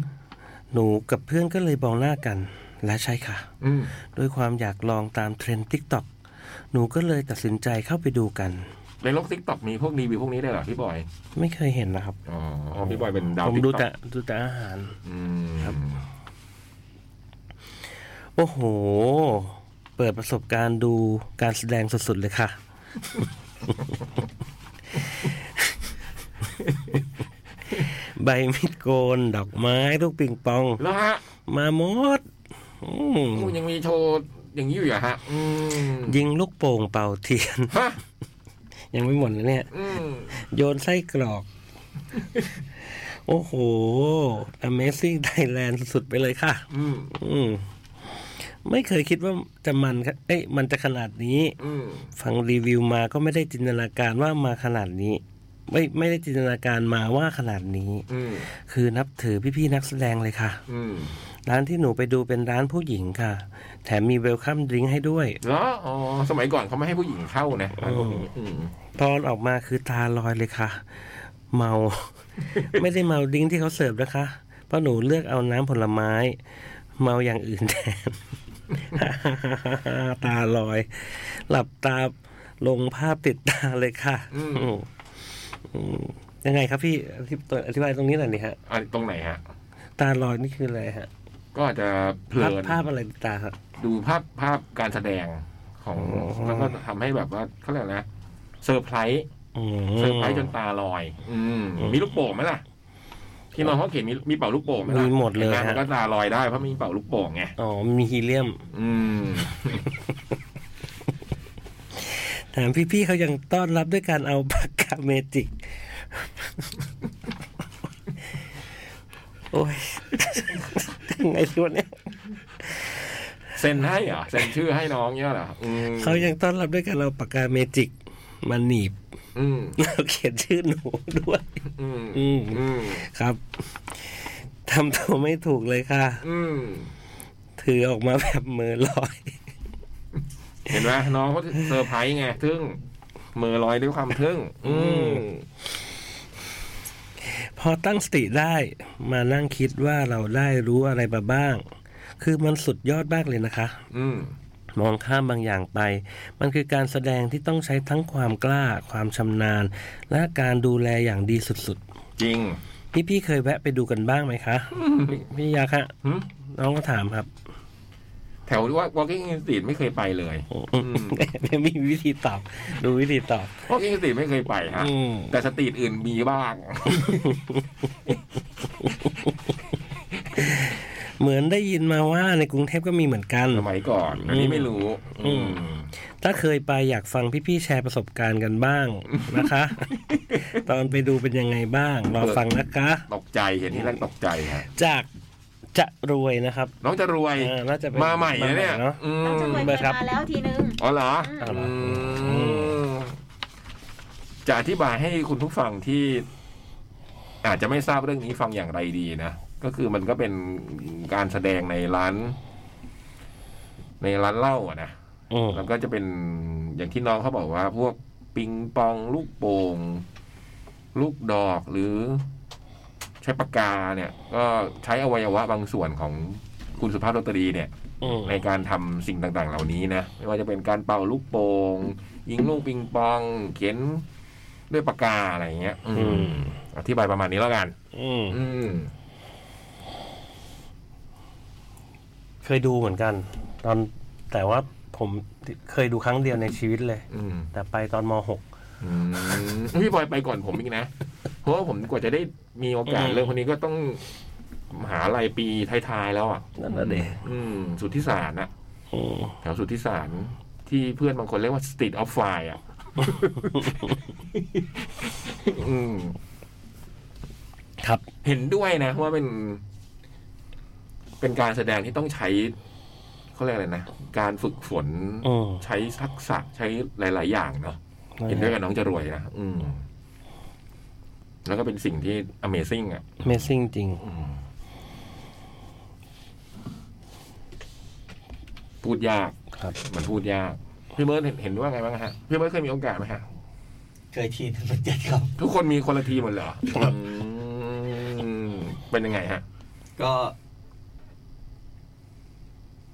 หนูกับเพื่อนก็เลยมองหน้ากัน และใช่ค่ะอืมด้วยความอยากลองตามเทรนด์ TikTok หนูก็เลยตัดสินใจเข้าไปดูกัน ในโลก TikTok มีพวกรีวิวพวกนี้ด้วยเหรอพี่บอย ไม่เคยเห็นนะครับ อ๋อพี่บอยเป็นดาว TikTok ผมดูแต่ดูแต่อาหาร อืมครับ โอ้โห เปิดประสบการณ์ดูการแสดงสุดๆเลยค่ะ ใบมิดโกน ดอกไม้ลูกปิงปอง แล้วฮะมาหมดอืมมูยังมีโชว์อย่างนี้อยู่เหรอฮะ อืมยิงลูกโป่งเป่าเทียน ฮะ ยังไม่หมดนะเนี่ยอืมโยนไส้กรอก โอ้โห Amazing Thailand สุดๆไปเลยค่ะ อืมอืมไม่เคยคิดว่าจะมันครับเอ้ยมันจะขนาดนี้อืมฟังรีวิวมาก็ไม่ได้จินตนาการว่ามาขนาดนี้ ไม่ไม่ได้จินตนาการมาว่าขนาดนี้อืมคือนับถือพี่ๆนักแสดงเลยค่ะอืม ร้านที่หนูไปดูเป็นร้านผู้หญิงค่ะ แถมมีเวลคัมดริงก์ให้ด้วยแล้วอ๋อสมัยก่อนเขาไม่ให้ผู้หญิงเข้านะร้านพวกนี้อืมตอนออกมาคือตาลอยเลยค่ะ เมา ไม่ได้เมาดริงก์ที่เขาเสิร์ฟนะคะเพราะหนูเลือกเอาน้ำผลไม้ เมาอย่างอื่นแทนตาลอย หลับตาลงภาพติดตาเลยค่ะอืมอืมอืมยังไงครับพี่อธิอธิบายตรงนี้หน่อยนี่ฮะอะตรงไหนฮะ ตาลอยนี่คืออะไรฮะ ก็อาจจะเพลินภาพภาพอะไรติดตาครับ ดูภาพภาพการแสดงของอ๋อ แล้วก็ทำให้แบบว่าเขาเรียกอะไรนะเซอร์ไพรส์อืม เซอร์ไพรส์จนตาลอย อืมมีลูกโป่งไหมล่ะ ที่น้องเขาเขียนมีมีเป่าลูกโป่งไหมล่ะมีหมดเลยเห็นไหมฮะมันก็ตาลอยได้เพราะมีเป่าลูกโป่งไงอ๋อมีฮีเลียม อืมแถมพี่ๆเขายังต้อนรับด้วยการเอาปากกาเมจิก โอ้ย ยังไงดีวะเนี่ยเซ็นให้เหรอเซ็นชื่อให้น้องเนี่ยเหรออืมเขายังต้อนรับด้วยการเอาปากกาเมจิกมาหนีบอืมแล้วเขียนชื่อหนูด้วย อืมอืมอืมครับทำตัวไม่ถูกเลยค่ะ อืมถือออกมาแบบมือลอย เห็นไหมน้องเขาเซอร์ไพรส์ไงทึ่งมือลอยด้วยความทึ่ง อืม พอตั้งสติได้มานั่งคิดว่าเราได้รู้อะไรมาบ้าง คือมันสุดยอดมากเลยนะคะ อืมมองข้ามบางอย่างไป มันคือการแสดงที่ต้องใช้ทั้งความกล้า ความชำนาญ และการดูแลอย่างดีสุดจริงๆพี่ๆเคยแวะไปดูกันบ้างไหมคะ พี่พี่ยักษ์ฮะหึน้องก็ถามครับ แถวว่า Walking Street ไม่เคยไปเลยมมีวิธีตอบดูวิธีตอบ Walking Street ไม่เคยไปฮะอืมแต่สตรีทอื่นมีบ้าง เหมือนได้ยินมาว่าในกรุงเทพก็มีเหมือนกันสมัยก่อนอันนี้ไม่รู้ อืมถ้าเคยไปอยากฟังพี่ๆแชร์ประสบการณ์กันบ้างนะคะ ตอนไปดูเป็นยังไงบ้างรอฟังนะคะ ตกใจเห็นที่แรกตกใจฮะจาก จะรวยนะครับ น้องจะรวยเออน่าจะเป็นมาใหม่นะเนี่ยมาใหม่เนอะอืมน้องจะเคยเบอร์ครับมาแล้วทีนึงอ๋อเหรออ๋อเหรออืมจะอธิบายให้คุณผู้ฟังที่อาจจะไม่ทราบเรื่องนี้ฟังอย่างไรดีนะ ก็คือมันก็เป็นการแสดงในร้าน ในร้านเหล้าอะนะอืมแล้วก็จะเป็นอย่างที่น้องเขาบอกว่า พวกปิงปองลูกโป่งลูกดอกหรือ ใช้ปากกาเนี่ย ก็ใช้อวัยวะบางส่วนของคุณสุภาพดนตรีเนี่ยอืมในการทำสิ่งต่างๆ เหล่านี้นะ ไม่ว่าจะเป็นการเป่าลูกโป่งยิงลูกปิงปอง เขียนด้วยปากกาอะไรอย่างเงี้ย อืมอธิบายประมาณนี้แล้วกันอืมอืมเคยดูเหมือนกัน ตอนแต่ว่าผมเคยดูครั้งเดียวในชีวิตเลยอืมแต่ไปตอนมหกอืม พี่บอยไปก่อนผมอีกนะ เพราะว่าผมกว่าจะได้มีโอกาสอืมเรื่องคนนี้ก็ต้องมหาลัยปีท้ายๆแล้วอะนั่นน่ะดิอืมสุทธิสารนะอืมแถวสุทธิสารที่เพื่อนบางคนเรียกว่า Street of Fire อะอืมครับเห็นด้วยนะว่าเป็น เป็นการแสดงที่ต้องใช้เขาเรียกอะไรนะ การฝึกฝนอืมใช้ทักษะใช้หลาย ๆ อย่างเนาะ เห็นด้วยกับน้องจะรวยนะอืม แล้วก็เป็นสิ่งที่ Amazing อะ Amazing จริงอืมพูดยากครับ มันพูดยาก พี่เบิร์ดเห็นเห็นว่าไงบ้างฮะ พี่เบิร์ดเคยมีโอกาสไหมฮะ เคยทีนึงเหมือนกันครับ ทุกคนมีคนละทีหมดเลยเหรอครับอืมเป็นยังไงฮะ ก็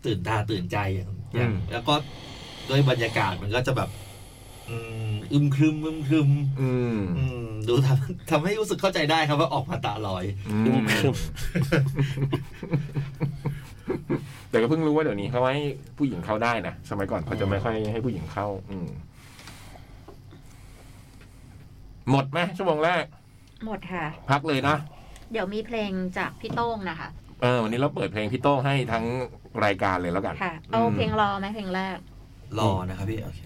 ตื่นตาตื่นใจอย่างอย่างอืม แล้วก็ด้วยบรรยากาศมันก็จะแบบ อืม อึมครึมอึมครึมอืมอืมดูทำทำให้รู้สึกเข้าใจได้ครับว่าออกมาตาลอยอึมครึมแต่ก็เพิ่งรู้ว่าเดี๋ยวนี้เขาให้ผู้หญิงเข้าได้นะสมัยก่อนเขาจะไม่ค่อยให้ผู้หญิงเข้า อืม หมดไหมชั่วโมงแรก หมดค่ะ พักเลยนะ เดี๋ยวมีเพลงจากพี่โต้งนะคะเออวันนี้เราเปิดเพลงพี่โต้งให้ทั้งรายการเลยแล้วกัน ค่ะ เอาเพลงรอไหมเพลงแรก รอนะครับพี่โอเคอืม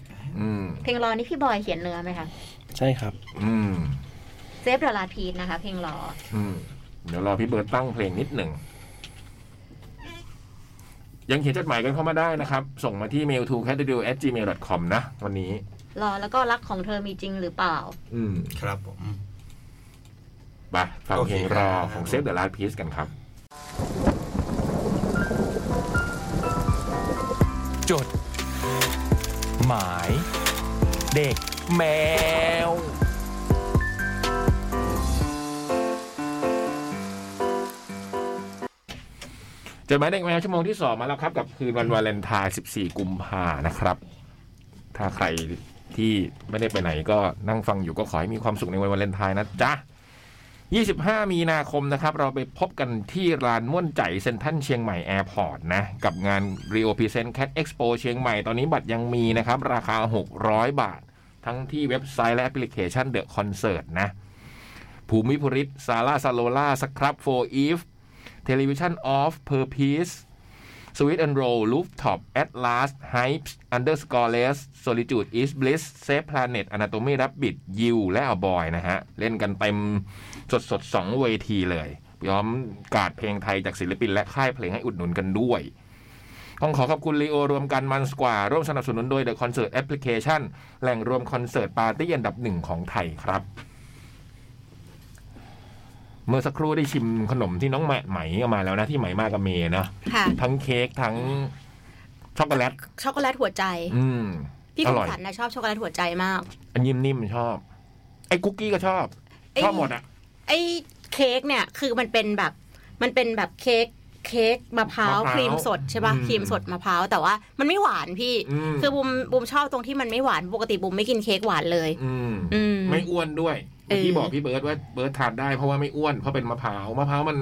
เพลงรอนี่พี่บอยเขียนเนื้อไหมคะ ใช่ครับ อืม Save the Last Piece นะคะ เพลงรอ อืมเดี๋ยวรอพี่เบิร์ตตั้งเพลงนิดหนึ่ง ยังเขียนจดหมายกันเข้ามาได้นะครับ ส่งมาที่ mail to c a t d at gmail com นะ วันนี้ รอแล้วก็รักของเธอมีจริงหรือเปล่า อืมครับผมไปฟังเพลงโอเครอครับของ Save the Last Piece กันครับ จด หมาย เด็กแมว จดหมายเด็กแมวชั่วโมงที่สองมาแล้วครับ กับคืนวันวาเลนไทน์14 กุมภานะครับ ถ้าใครที่ไม่ได้ไปไหนก็นั่งฟังอยู่ก็ขอให้มีความสุขในวันวาเลนไทน์นะจ๊ะ 25 มีนาคมนะครับ เราไปพบกันที่ร้านม่วนใจเซ็นทรัลเชียงใหม่แอร์พอร์ตนะ กับงาน Rio Present Cat Expo เชียงใหม่ตอนนี้บัตรยังมีนะครับ ราคา 600 บาท ทั้งที่เว็บไซต์และแอปพลิเคชัน The Concert นะ ภูมิภูริศซาร่าซาโลล่าสครับโฟอีฟ Television of Purpose Sweet and Roll Rooftop Atlas Hypes Underscore Less Solitude is Bliss Safe Planet Anatomy Rabbit You และอบอยนะฮะ เล่นกันเต็ม สดสดๆสองเวทีเลยพร้อมกาดเพลงไทยจากศิลปิน และค่ายเพลงให้อุดหนุนกันด้วยต้องขอขอบคุณลีโอรวมกันมันส์กว่า ร่วมสนับสนุนโดย The Concert Application แหล่งรวมคอนเสิร์ตปาร์ตี้อันดับหนึ่งของไทยครับ เมื่อสักครู่ได้ชิมขนมที่น้องแหม่ไหมเอามาแล้วนะ ที่ไหมมากับเมย์นะค่ะทั้งเค้กทั้งช็อกโกแลตช็อกโกแลตหัวใจ อืมพี่อคุณร่อยขันนะชอบช็อกโกแลตหัวใจมาก อันยิ้มนิ่มชอบ ไอ้คุกกี้ก็ชอบไอ้ชอบหมดอะ ไอ้เค้กเนี่ยคือมันเป็นแบบมันเป็นแบบเค้กเค้กมะพร้าวมะพร้าวครีมสดใช่ป่ะอืมครีมสดมะพร้าวแต่ว่ามันไม่หวานพี่อืมคือบุมบุมชอบตรงที่มันไม่หวานปกติบุมไม่กินเค้กหวานเลยอืมอืมไม่อ้วนด้วยเออเมื่อกี้บอกพี่เบิร์ดว่าเบิร์ดทานได้เพราะว่าไม่อ้วนเพราะเป็นมะพร้าวมะพร้าวมัน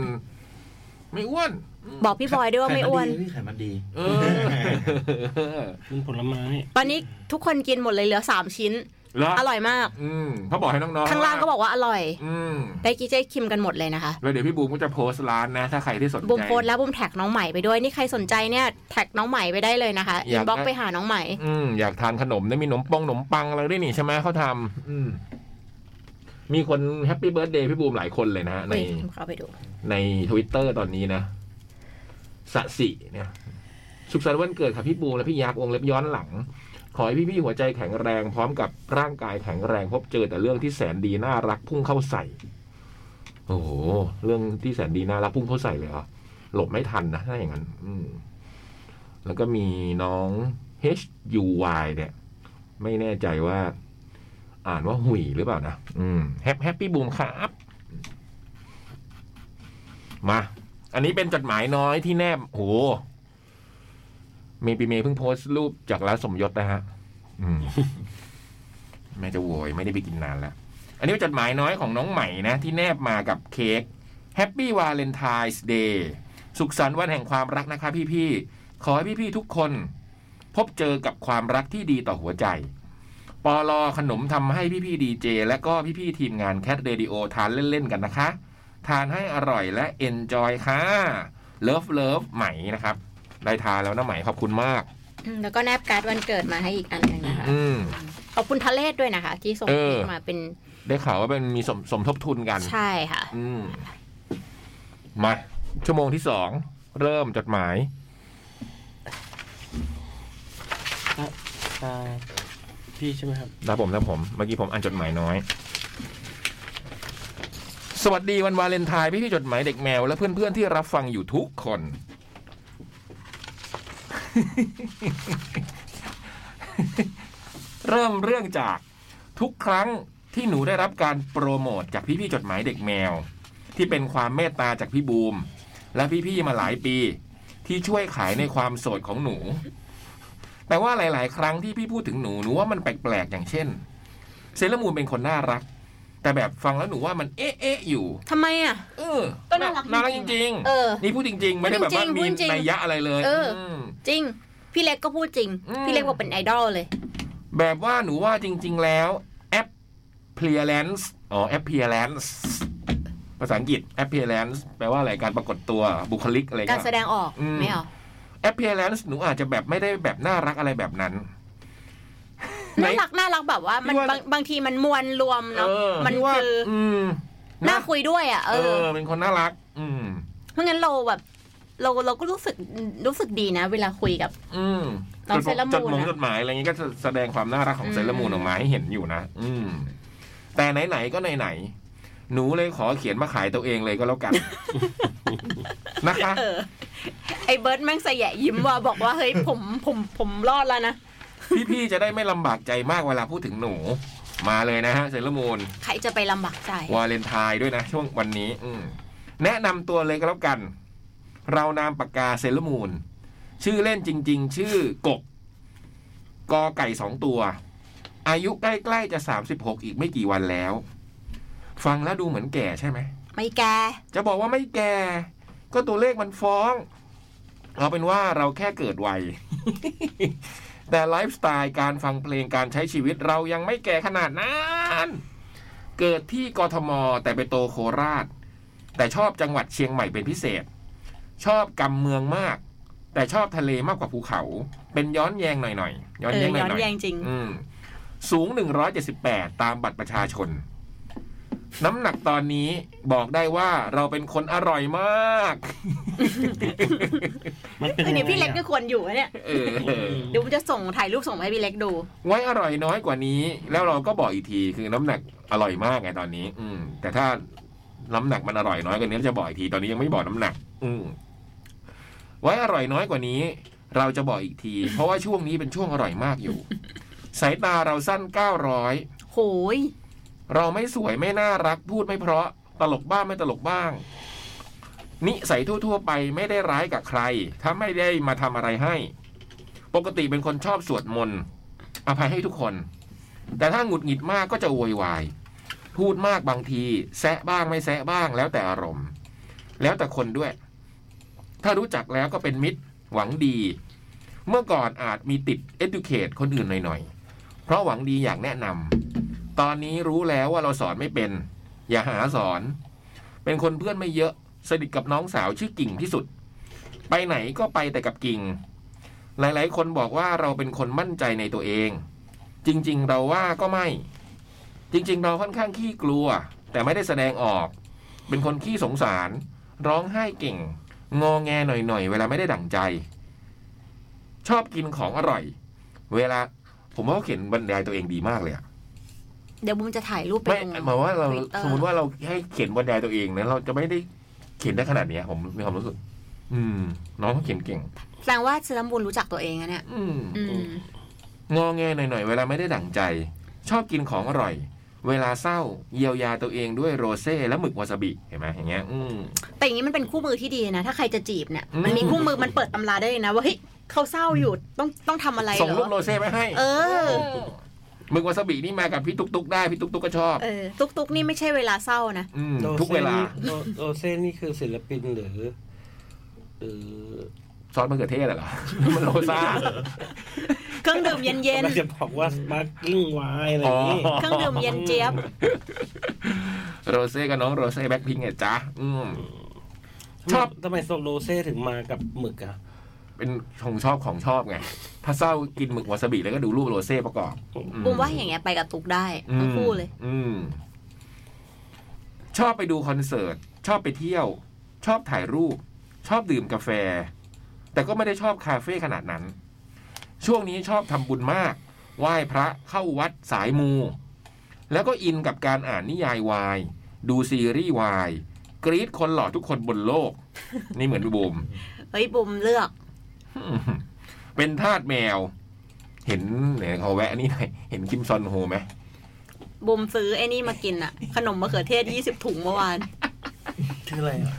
ไม่อ้วน บอกพี่บอยด้วยว่าไม่อ้วนไขมันดีเออเป็นผลไม้ตอนนี้ทุกคนกินหมดเลยเหลือสามชิ้นแล้ว อร่อยมาก อืมเขาบอกให้น้องๆข้างล่างก็บอกว่าอร่อย อืมได้กินได้ชิมกันหมดเลยนะคะ แล้วเดี๋ยวพี่บูมก็จะโพสต์ร้านนะ ถ้าใครที่สนใจบุมโพสต์แล้วบุมแท็กน้องใหม่ไปด้วย นี่ใครสนใจเนี่ยแท็กน้องใหม่ไปได้เลยนะคะ inbox ได้ไปหาน้องใหม่ อืมอยากทานขนมได้มีขนมปองขนมปังอะไรด้วยนี่ใช่ไหมเขาทำอืมมีคน Happy Birthday พี่บูมหลายคนเลยนะฮะในเฮ้ยเข้าไปดู ในทวิตเตอร์ตอนนี้นะสะสิเนี่ย สุขสันต์วันเกิดครับพี่บูมและพี่ยักษ์วงเล็บย้อนหลัง ขอให้พี่ๆหัวใจแข็งแรงพร้อมกับร่างกายแข็งแรงพบเจอแต่เรื่องที่แสนดีน่ารักพุ่งเข้าใส่ โอ้โหเรื่องที่แสนดีน่ารักพุ่งเข้าใส่เลยเหรอหลบไม่ทันนะถ้าอย่างนั้น อืม แล้วก็มีน้อง H U Y เนี่ย ไม่แน่ใจว่า อ่านว่าหุยหรือเปล่านะอืมแฮป happy บูมครับ มา อันนี้เป็นจดหมายน้อยที่แนบโห เมย์ปีเมย์เพิ่งโพสต์รูปจากร้านสมยศนะฮะอืมแม่จะโวยไม่ได้ไปกินนานแล้ว อันนี้เป็นจดหมายน้อยของน้องใหม่นะ ที่แนบมากับเค้ก Happy Valentine's Day สุขสันต์วันแห่งความรักนะคะพี่ๆ ขอให้พี่ๆ ทุกคน พบเจอกับความรักที่ดีต่อหัวใจ ปอลอขนมทำให้พี่ๆดีเจและก็พี่ๆ ทีมงานแค t เรดิโอทานเล่น ๆ กันนะคะ ทานให้อร่อยและ enjoy ค่ะlove love ไหมนะครับ ได้ทานแล้วนะไหมขอบคุณมากอืมแล้วก็แนบการ์ดวันเกิดมาให้อีกอันหนึงนะคะอืมขอบคุณทะเลศด้วยนะคะ ที่ส่งเออเค้กมาเป็น ได้ข่าวว่าเป็นมีสมสมทบทุนกัน ใช่ค่ะ อืมมา ชั่วโมงที่สอง เริ่มจดหมายตาพี่ใช่ไหมครับนะผมนะผม เมื่อกี้ผมอ่านจดหมายน้อย สวัสดีวันวาเลนไทน์พี่พี่ๆจดหมายเด็กแมว และเพื่อนๆที่รับฟังอยู่ทุกคน เริ่มเรื่องจากทุกครั้งที่หนูได้รับการโปรโมทจากพี่พี่ๆจดหมายเด็กแมว ที่เป็นความเมตตาจากพี่บูม และพี่ๆมาหลายปี ที่ช่วยขายในความโสดของหนู แต่ว่าหลาย ๆ ครั้งที่พี่พูดถึงหนูหนูว่ามันแปลกๆอย่างเช่น เซเลมูนเป็นคนน่ารัก แต่แบบฟังแล้วหนูว่ามันเอ๊ะเอ๊ะอยู่ทำไมอะ เออก็น่ารักน่ารักจจริงริงเออนี่พูดจริง ๆ ไม่ได้แบบว่าพูมีดจริงๆนัยยะอะไรเลยเออมจริง พี่เล็กก็พูดจริงอืมพี่เล็กบอกเป็นไอดอลเลย แบบว่าหนูว่าจริง ๆ แล้วแอป appearance อ๋อ appearance ภาษาอังกฤษ appearance แปลว่าอะไรการปรากฏตัวบุคลิกอะไรการเงี้ยแสดงออกอืมไม่เอา appearance หนูอาจจะแบบไม่ได้แบบน่ารักอะไรแบบนั้น น่ารักน่ารักแบบว่ามันพี่ว่าบางบางทีมันมวลรวมเนาะเออมันพี่ว่าคืออืมน่านะคุยด้วยอะเอเอออเป็นคนน่ารัก อืมเพราะงั้นเราแบบเราเราก็รู้สึกรู้สึกดีนะ เวลาคุยกับ อืมน้องเซเลอร์มูนจดหมายอะจดหมายอะไรอย่างงี้ก็จะแสดงความน่ารักของอืมเซเลอร์มูนออกมาให้เห็นอยู่นะอืม แต่ไหนๆก็ไหนๆหนูเลยขอเขียนมาขายตัวเองเลยก็แล้วกัน นะคะเออไอ้เบิร์ดแม่งใส่แยะยิ้มว่าบอกว่าเฮ้ยผมผมผมรอดแล้วนะ พี่ๆจะได้ไม่ลำบากใจมากเวลาพูดถึงหนู มาเลยนะฮะเซเลอร์มูนใครจะไปลำบากใจ วาเลนไทน์ด้วยนะ ช่วงวันนี้ อืมแนะนำตัวเลยก็แล้วกัน เรานามปากกาเซเลอร์มูนชื่อเล่นจริง ๆ ชื่อกกกอไก่สองตัว อายุใกล้ๆจะสามสิบหกอีกไม่กี่วันแล้ว ฟังแล้วดูเหมือนแก่ใช่ไหม ไม่แก่ จะบอกว่าไม่แก่ ก็ตัวเลขมันฟ้อง เอาเป็นว่าเราแค่เกิดไว แต่ไลฟ์สไตล์การฟังเพลงการใช้ชีวิตเรายังไม่แก่ขนาดนั้นเกิดที่กทม แต่ไปโตโคราช แต่ชอบจังหวัดเชียงใหม่เป็นพิเศษ ชอบกำเมืองมาก แต่ชอบทะเลมากกว่าภูเขา เป็นย้อนแยงหน่อยๆย้อนเอแยองหน่ย้ออนยแยงจริงๆอืมสูง 178 ตามบัตรประชาชน น้ำหนักตอนนี้บอกได้ว่าเราเป็นคนอร่อยมาก มันเป็นเออเนี่ยพี่เล็กก็ยังไงอะควรอยู่นะเนี่ยเออเดี๋ยวผมจะส่งถ่ายรูปส่งมาให้พี่เล็กดู ไว้อร่อยน้อยกว่านี้ แล้วเราก็บอกอีกทีคือน้ำหนักอร่อยมากไงตอนนี้ อืม แต่ถ้าน้ำหนักมันอร่อยน้อยกว่านี้จะบอกอีกทีตอนนี้ยังไม่บอกน้ำหนัก อืมไว้อร่อยน้อยกว่านี้ เราจะบอกอีกที เพราะว่าช่วงนี้เป็นช่วงอร่อยมากอยู่ สายตาเราสั้นเก้าร้อยโหย เราไม่สวยไม่น่ารักพูดไม่เพราะตลกบ้างไม่ตลกบ้าง นิสัยทั่ว ๆ ไปไม่ได้ร้ายกับใคร ถ้าไม่ได้มาทำอะไรให้ ปกติเป็นคนชอบสวดมนต์อภัยให้ทุกคน แต่ถ้าหงุดหงิดมากก็จะโวยวาย พูดมากบางที แซะบ้างไม่แซะบ้างแล้วแต่อารมณ์ แล้วแต่คนด้วย ถ้ารู้จักแล้วก็เป็นมิตร หวังดี เมื่อก่อนอาจมีติด educate คนอื่นหน่อยๆ เพราะหวังดีอยากแนะนำ ตอนนี้รู้แล้วว่าเราสอนไม่เป็น อย่าหาสอน เป็นคนเพื่อนไม่เยอะ สนิทกับน้องสาวชื่อกิ่งที่สุด ไปไหนก็ไปแต่กับกิ่ง หลายๆ คนบอกว่าเราเป็นคนมั่นใจในตัวเอง จริงๆ เราว่าก็ไม่ จริงๆ เราค่อนข้างขี้กลัว แต่ไม่ได้แสดงออก เป็นคนขี้สงสาร ร้องไห้เก่ง งอแงหน่อยๆ เวลาไม่ได้ดั่งใจ ชอบกินของอร่อย เวลาผมว่าเขาเขียนบรรยายตัวเองดีมากเลยอะ เดี๋ยวบุมจะถ่ายรูปไปไม่ลง หมายว่าเรา Twitter สมมติว่าเราให้เขียนบรรยายตัวเองนะเราจะไม่ได้เขียนได้ขนาดเนี้ย ผมมีความรู้สึก อืม น้องเขาเขียนเก่งแสดงว่าซิลัมบุญรู้จักตัวเองอะเนี่ย อืม อืม งอแงหน่อยๆ เวลาไม่ได้ดั่งใจ ชอบกินของอร่อย เวลาเศร้า เยียวยาตัวเองด้วยโรเซ่และหมึกวาซาบิเห็นไหมอย่างเงี้ย อืม แต่อย่างนี้มันเป็นคู่มือที่ดีนะ ถ้าใครจะจีบเนี่ย อืม มันมีคู่มือมันเปิดตำราได้เลยนะว่าเฮ้ยเขาเศร้าอยู่ต้องต้องทำอะไรส่งเหรรูปอโรเซ่ไปให้ เออ หมึกวาซาบินี่มากับพี่ตุ๊กตุ๊กได้พี่ตุ๊กตุ๊กก็ชอบเออตุกตุกนี่ไม่ใช่เวลาเศร้านะอืมโรทุกเซ่เวลานี่โรโรเซ่นี่คือศิลปินหรือหรือซอสมะเขือเทศเหรอมันโรซ่าเครื่องดื่มเย็นกำลังจะบอกว่า sparkling wine อะไรอย่างนี้อ๋อๆเครื่องดื่มเย็นเจี๊ยบ โรเซ่กับน้องโรเซ่แบ็คพิงค์ไงจ๊ะอืมชอบทำไมโซโรเซ่ถึงมากับหมึกอะ เป็นของชอบของชอบไง ถ้าเศร้ากินหมึกวาซาบิแล้วก็ดูรูปโรเซ่ประกอบอืบุมว่าอย่างเงี้ยไปกับตุกได้ทั้งคู่เลย อืม ชอบไปดูคอนเสิร์ต ชอบไปเที่ยว ชอบถ่ายรูป ชอบดื่มกาแฟ แต่ก็ไม่ได้ชอบคาเฟ่ขนาดนั้น ช่วงนี้ชอบทำบุญมาก ไหว้พระเข้าวัดสายมู แล้วก็อินกับการอ่านนิยายวาย ดูซีรีส์วายกรี๊ดคนหล่อทุกคนบนโลก นี่เหมือนบูมเฮ้ยบุมเลือก เป็นทาสแมว เห็นเนี่ยเขาแวะนี่หน่อยเห็นคิมซอนโฮไหมบุมซื้อไอ้นี่มากินอะขนมมะเขือเทศยี่สิบถุงเมื่อวานชื่ออะไรอะ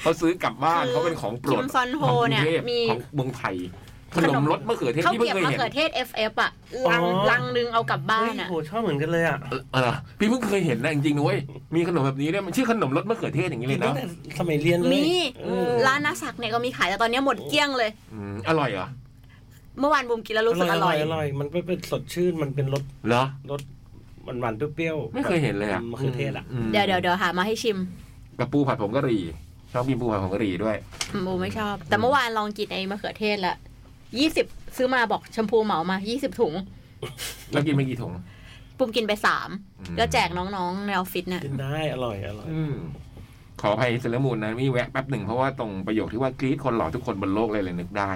เขาซื้อกลับบ้านคือเขาเป็นของโปรดคิมซอนโฮของกรุงเนี่ยเทพมีของเมืองไทย ขนมรสมะเขือเทศข้าวที่เพิ่เกงรียบเคยมะเห็นเขือเทศ FF อะลังลังนึงเอากลับบ้านเฮ้ยอะโหชอบเหมือนกันเลยอะเออเออพี่เพิ่งเคยเห็นนะจริงๆนะเว้ยมีขนมแบบนี้ด้วยมันชื่อขนมรสมะเขือเทศอย่างนี้เลยตั้นะงแต่สมัยเรียนเลยมี เออ ร้านนาศักดิ์เนี่ยก็มีขายแต่ตอนนี้หมดเกลี้ยงเลย อืมอร่อยเหรอเมื่อวานบุมกินแล้วรู้สึกอร่อย อร่อย มันเป็นสดชื่น มันเป็นรสเหรอ รสหวานหวานๆเปรี้ยวๆไม่เคยเห็นเลยอะมะเขือเทศอะมเดี๋ยวเดี๋ยวเดี๋ยวหามาให้ชิมกับปูผัดผงกะหรี่ชอบกินปูผัดผงกะหรี่ด้วยบูมไม่ชอบ แต่เมื่อวานลองกินไอ้มะเขือเทศละ ยี่สิบซื้อมาบอกแชมพูเหมามายี่สิบถุง แล้วกินไปกี่ถุง ปุมกินไปสามอืมก็แจกน้องๆในออฟฟิศเนี่ยกินได้อร่อยอร่อยอืมขออภัยเซเลอร์มูนนะมีแวะแป๊บหนึ่งเพราะว่าตรงประโยคที่ว่ากรี๊ดคนหล่อทุกคนบนโลกเลยเลยนึกได้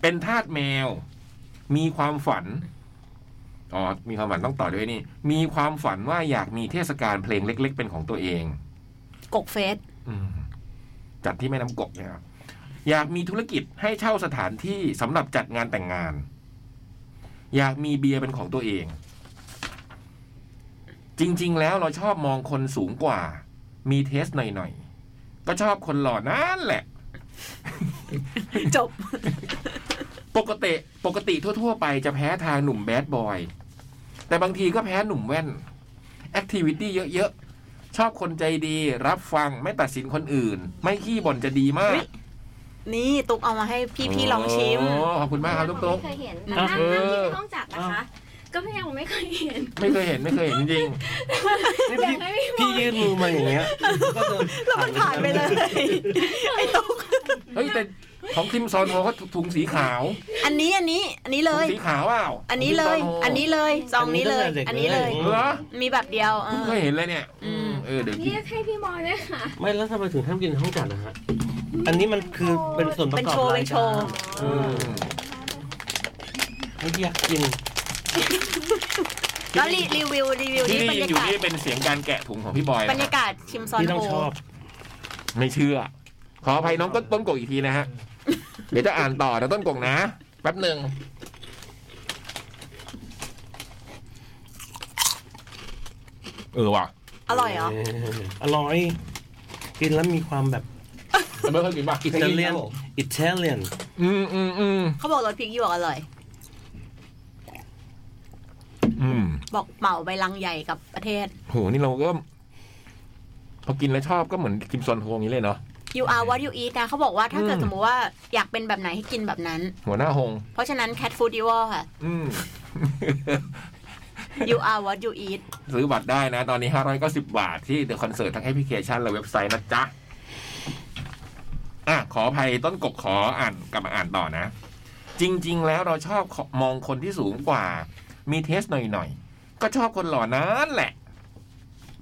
เป็นทาสแมว มีความฝันอ๋อมีความฝันต้องต่อด้วยนี่ มีความฝันว่าอยากมีเทศกาลเพลงเล็ก ๆ เป็นของตัวเอง กกเฟสอืมจัดที่แม่น้ำกกนะครับ อยากมีธุรกิจให้เช่าสถานที่สำหรับจัดงานแต่งงาน อยากมีเบียร์เป็นของตัวเอง จริง ๆ แล้วเราชอบมองคนสูงกว่า มีเทสหน่อยๆ ก็ชอบคนหล่อนั่นแหละ จบ ปกติปกติทั่ว ๆ ไปจะแพ้ทางหนุ่มแบดบอย แต่บางทีก็แพ้หนุ่มแว่น แอคทิวิตี้เยอะ ๆ ชอบคนใจดี รับฟังไม่ตัดสินคนอื่น ไม่ขี้บ่นจะดีมากเฮ้ย นี่ตุกเอามาให้พี่ๆลองชิมโอ้ขอบคุณมากครับผตุ๊กมตุ๊กไม่เคยเห็นอะแต่เอห้ามอห้ามที่ห้องจัดนะคะก็ไม่ยังไม่เคยเห็น ไม่เคยเห็นไม่เคยเห็นจริงนี่พี่พี่ยื่นมือมาอย่างเงี้ยก็เดินแล้วมันผ่านไปเลยไอ้ตุกๆเฮ้ยแต่ของคิมซอนโฮเขาถุงสีขาว อันนี้อันนี้ อันนี้เลถุงยสีขาวเปล่าอันนี้เลย อันนี้เลยซองนี้เลย อันนี้เลยเหรอมีแบบเดียวเอเพิ่งอเคยเห็นเลยเนี่ยอืมเออเดี๋ยวกิเรีนยกให้พี่มอด้วยค่ะ ไม่แล้วทำไมถึงห้ามกินในห้องจัดนะฮะ อันนี้มันคือเป็นส่วนประกอบเป็นโชว์รายเป็นโชกาว์รเออไม่อยากกิน แล้วรีรีวิวรีวิวที่นี่ได้บรรยินยาอยู่กาศนี่เป็นเสียงการแกะถุงของพี่บอยบรนะรคยารับกาศชิมซอนพี่ต้องโฮชอบ ไม่เชื่อ ขออภัยน้องต้นต้นกกอีกทีนะฮะ เดี๋ยวจะอ่านต่อนะต้นกกนะ แป๊บหนึ่งเออว่ะ อร่อยเหรอ อร่อย กินแล้วมีความแบบ เบิร์ดเคยกินป่ะอิตาเลียนอิตาเลียนอืมอืมอืมเขาบอกรสพริกหยวกอร่อย อืมบอกเหมาไปลังใหญ่กับประเทศโหนี่เราก็พอกินแล้วชอบก็เหมือนกินซอนโฮงนี้เลยเนาะ you are what you eat นะเขาบอกว่าถ้าเกิดอืมสมมติว่าอยากเป็นแบบไหนให้กินแบบนั้น หัวหน้าฮงเพราะฉะนั้น Cat Foodival ค่ะ อืม you are what you eat ซื้อบัตรได้นะ ตอนนี้ 590 บาทที่เดอะคอนเสิร์ตทั้งแอปพลิเคชันและเว็บไซต์นะจ๊ะ อะขออภัยต้นกบขออ่านกลับมาอ่านต่อนะ จริง ๆ แล้วเราชอบมองคนที่สูงกว่า มีเทสหน่อยๆ ก็ชอบคนหล่อนั้นแหละ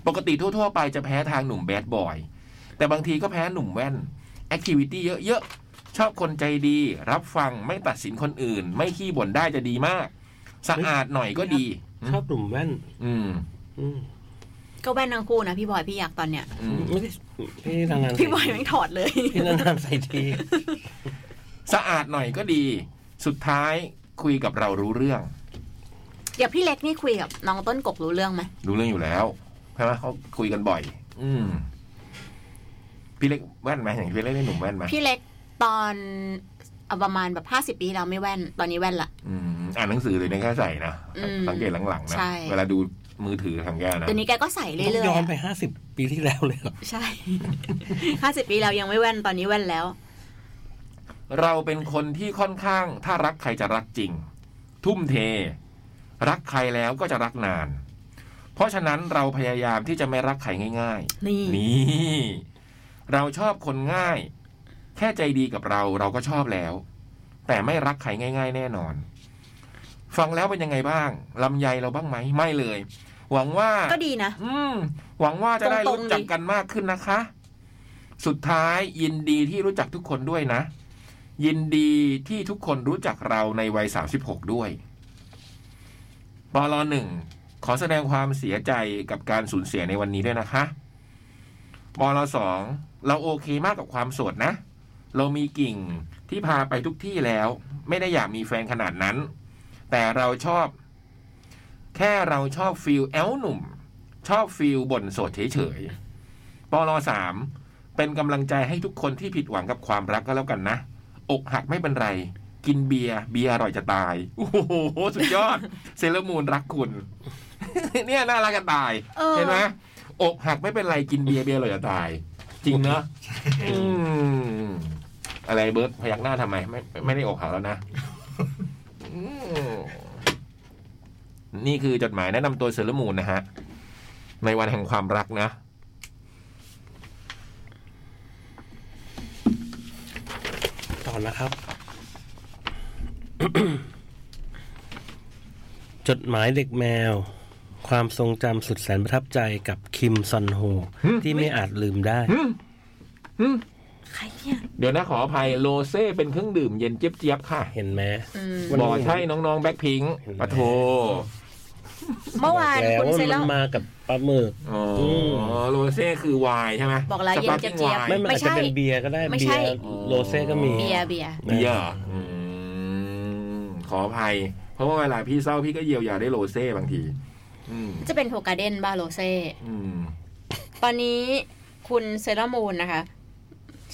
ปกติทั่ว ๆ ไปจะแพ้ทางหนุ่มแบดบอย แต่บางทีก็แพ้หนุ่มแว่นแอคทิวิตี้เยอะๆ ชอบคนใจดี รับฟังไม่ตัดสินคนอื่น ไม่ขี้บ่นได้จะดีมาก สะอาดหน่อยก็ดี ชอบหนุ่มแว่น อืม อืมก็แว่นทั้งคู่นะพี่บอยพี่อยากตอนเนี้ยอืมไม่ได้ พี่นานๆพี่บอยแม่งถอดเลย พี่นานๆใส่ที สะอาดหน่อยก็ดี สุดท้ายคุยกับเรารู้เรื่องเดี๋ยวพี่เล็กนี่คุยกับน้องต้นกบรู้เรื่องไหมรู้เรื่องอยู่แล้วใช่ไหมเขาคุยกันบ่อย อืม พี่เล็กแว่นไหมอย่างพี่เล็กได้หนุ่มแว่นไหมพี่เล็กตอนเอาประมาณแบบห้าสิบปีแล้วไม่แว่น ตอนนี้แว่นละ อืมอ่านหนังสือเลยเนี่ยแค่ใส่นะ อืม สังเกตหลังๆนะ ใช่ เวลาดู มือถือทำแก้นะเดี๋ยวนี้แกก็ใส่เรื่ต้องอยย้อนๆไปอะห้าสิบปีที่แล้วเลยเหรอใช่ห้าสิบปีแล้วยังไม่แว่นตอนนี้แว่นแล้ว เราเป็นคนที่ค่อนข้าง ถ้ารักใครจะรักจริง ทุ่มเท รักใครแล้วก็จะรักนาน เพราะฉะนั้นเราพยายามที่จะไม่รักใครง่ายๆนี่นี่เราชอบคนง่าย แค่ใจดีกับเราเราก็ชอบแล้ว แต่ไม่รักใครง่าย ๆ แน่นอน ฟังแล้วเป็นยังไงบ้างลำไยเราบ้างไหมไม่เลย หวังว่าก็ดีนะ อืม หวังว่าจะได้ตรงๆรู้จักกันมากขึ้นนะคะ สุดท้ายยินดีที่รู้จักทุกคนด้วยนะ ยินดีที่ทุกคนรู้จักเราในวัยสามสิบหกด้วยปลหนึ่งขอแสดงความเสียใจกับการสูญเสียในวันนี้ด้วยนะคะปลสองเราโอเคมากกับความโสดนะ เรามีกิ่งที่พาไปทุกที่แล้ว ไม่ได้อยากมีแฟนขนาดนั้น แต่เราชอบ แค่เราชอบ feel แอ๊วหนุ่ม ชอบ feel บ่นโสดเฉยๆปลสามเป็นกำลังใจให้ทุกคนที่ผิดหวังกับความรักก็แล้วกันนะ อกหักไม่เป็นไร กินเบียร์เบียร์อร่อยจะตาย โอ้โห สุดยอด เซเลอร์มูนรักคุณ เนี่ยน่ารักกันตายเออเห็นไหมอกหักไม่เป็นไรกินเบียร์เบียร์อร่อยจะตาย จริงเนอะอืมอะไรเบิร์ดพยักหน้าทำไม ไม่ไม่ได้อกหักแล้วนะอืม นี่คือจดหมายแนะนำตัวเซเลอร์มูนนะฮะ ในวันแห่งความรักนะต่อนะครับ จดหมายเด็กแมว ความทรงจำสุดแสนประทับใจกับคิมซอนโฮหึที่ไม่อาจลืมได้อืมอืม ใครเนี่ยเดี๋ยวนะขออภัยโลเซ่เป็นเครื่องดื่มเย็นเจี๊ยบๆค่ะเห็นไหมอืมวันนี้ บอกใช่น้องๆแบ็คพิงค์เห็นไหมปะโทเมื่อวานแล้วคุณว่าเซมัเลนมากับปลาหมึก อ๋ออมโรเซ่คือไวน์ใช่ไหมบอกแล้วเย็นสปาร์กิ้งเจี๊ยบไวน์ไม่มันอาจจะเป็นเบียร์ก็ได้ไม่เบีใช่ ยร์โรเซ่ก็มี เบียร์เบียร์ เบียร์เหรออืมขออภัย เพราะว่าเวลาพี่เศร้าพี่ก็เยียวยาได้ rosé บางที อืมจะเป็น Hoegaarden บ้าง rosé อืม ตอนนี้คุณ Sailor Moon นะคะ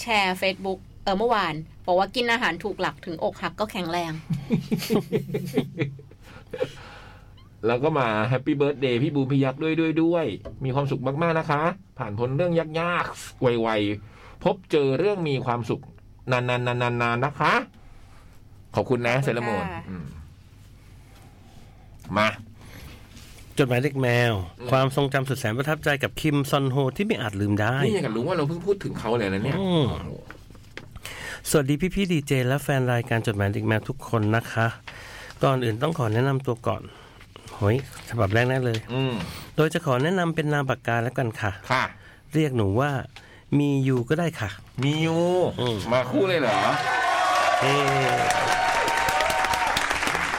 แชร์ Facebook เออเมื่อวานบอกว่ากินอาหารถูกหลักถึงอกหักก็แข็งแรง แล้วก็มา happy birthday พี่บูมพี่ยักษ์ด้วยด้วยด้วย มีความสุขมากๆนะคะ ผ่านพ้นเรื่องยากๆไวๆพบเจอเรื่องมีความสุข นานๆนานๆๆนะคะ ขอบคุณนะขอบคุณเซเลโมนค่ะอืมมา จดหมายเด็กแมวอืมความทรงจำสุดแสนประทับใจกับคิมซอนโฮที่ไม่อาจลืมได้ นี่ยังกับรู้ว่าเราเพิ่งพูดถึงเขาเลยนะเนี่ย อืม สวัสดีพี่พี่ดีเจและแฟนรายการจดหมายเด็กแมวทุกคนนะคะ ก่อนอื่นต้องขอแนะนำตัวก่อนโหยฉบับแรกแน่เลย อืม โดยจะขอแนะนำเป็นนามปากกาแล้วกันค่ะ ค่ะ เรียกหนูว่า มียูก็ได้ค่ะมียูอืม มาคู่เลยเหรอ เอ๊ะ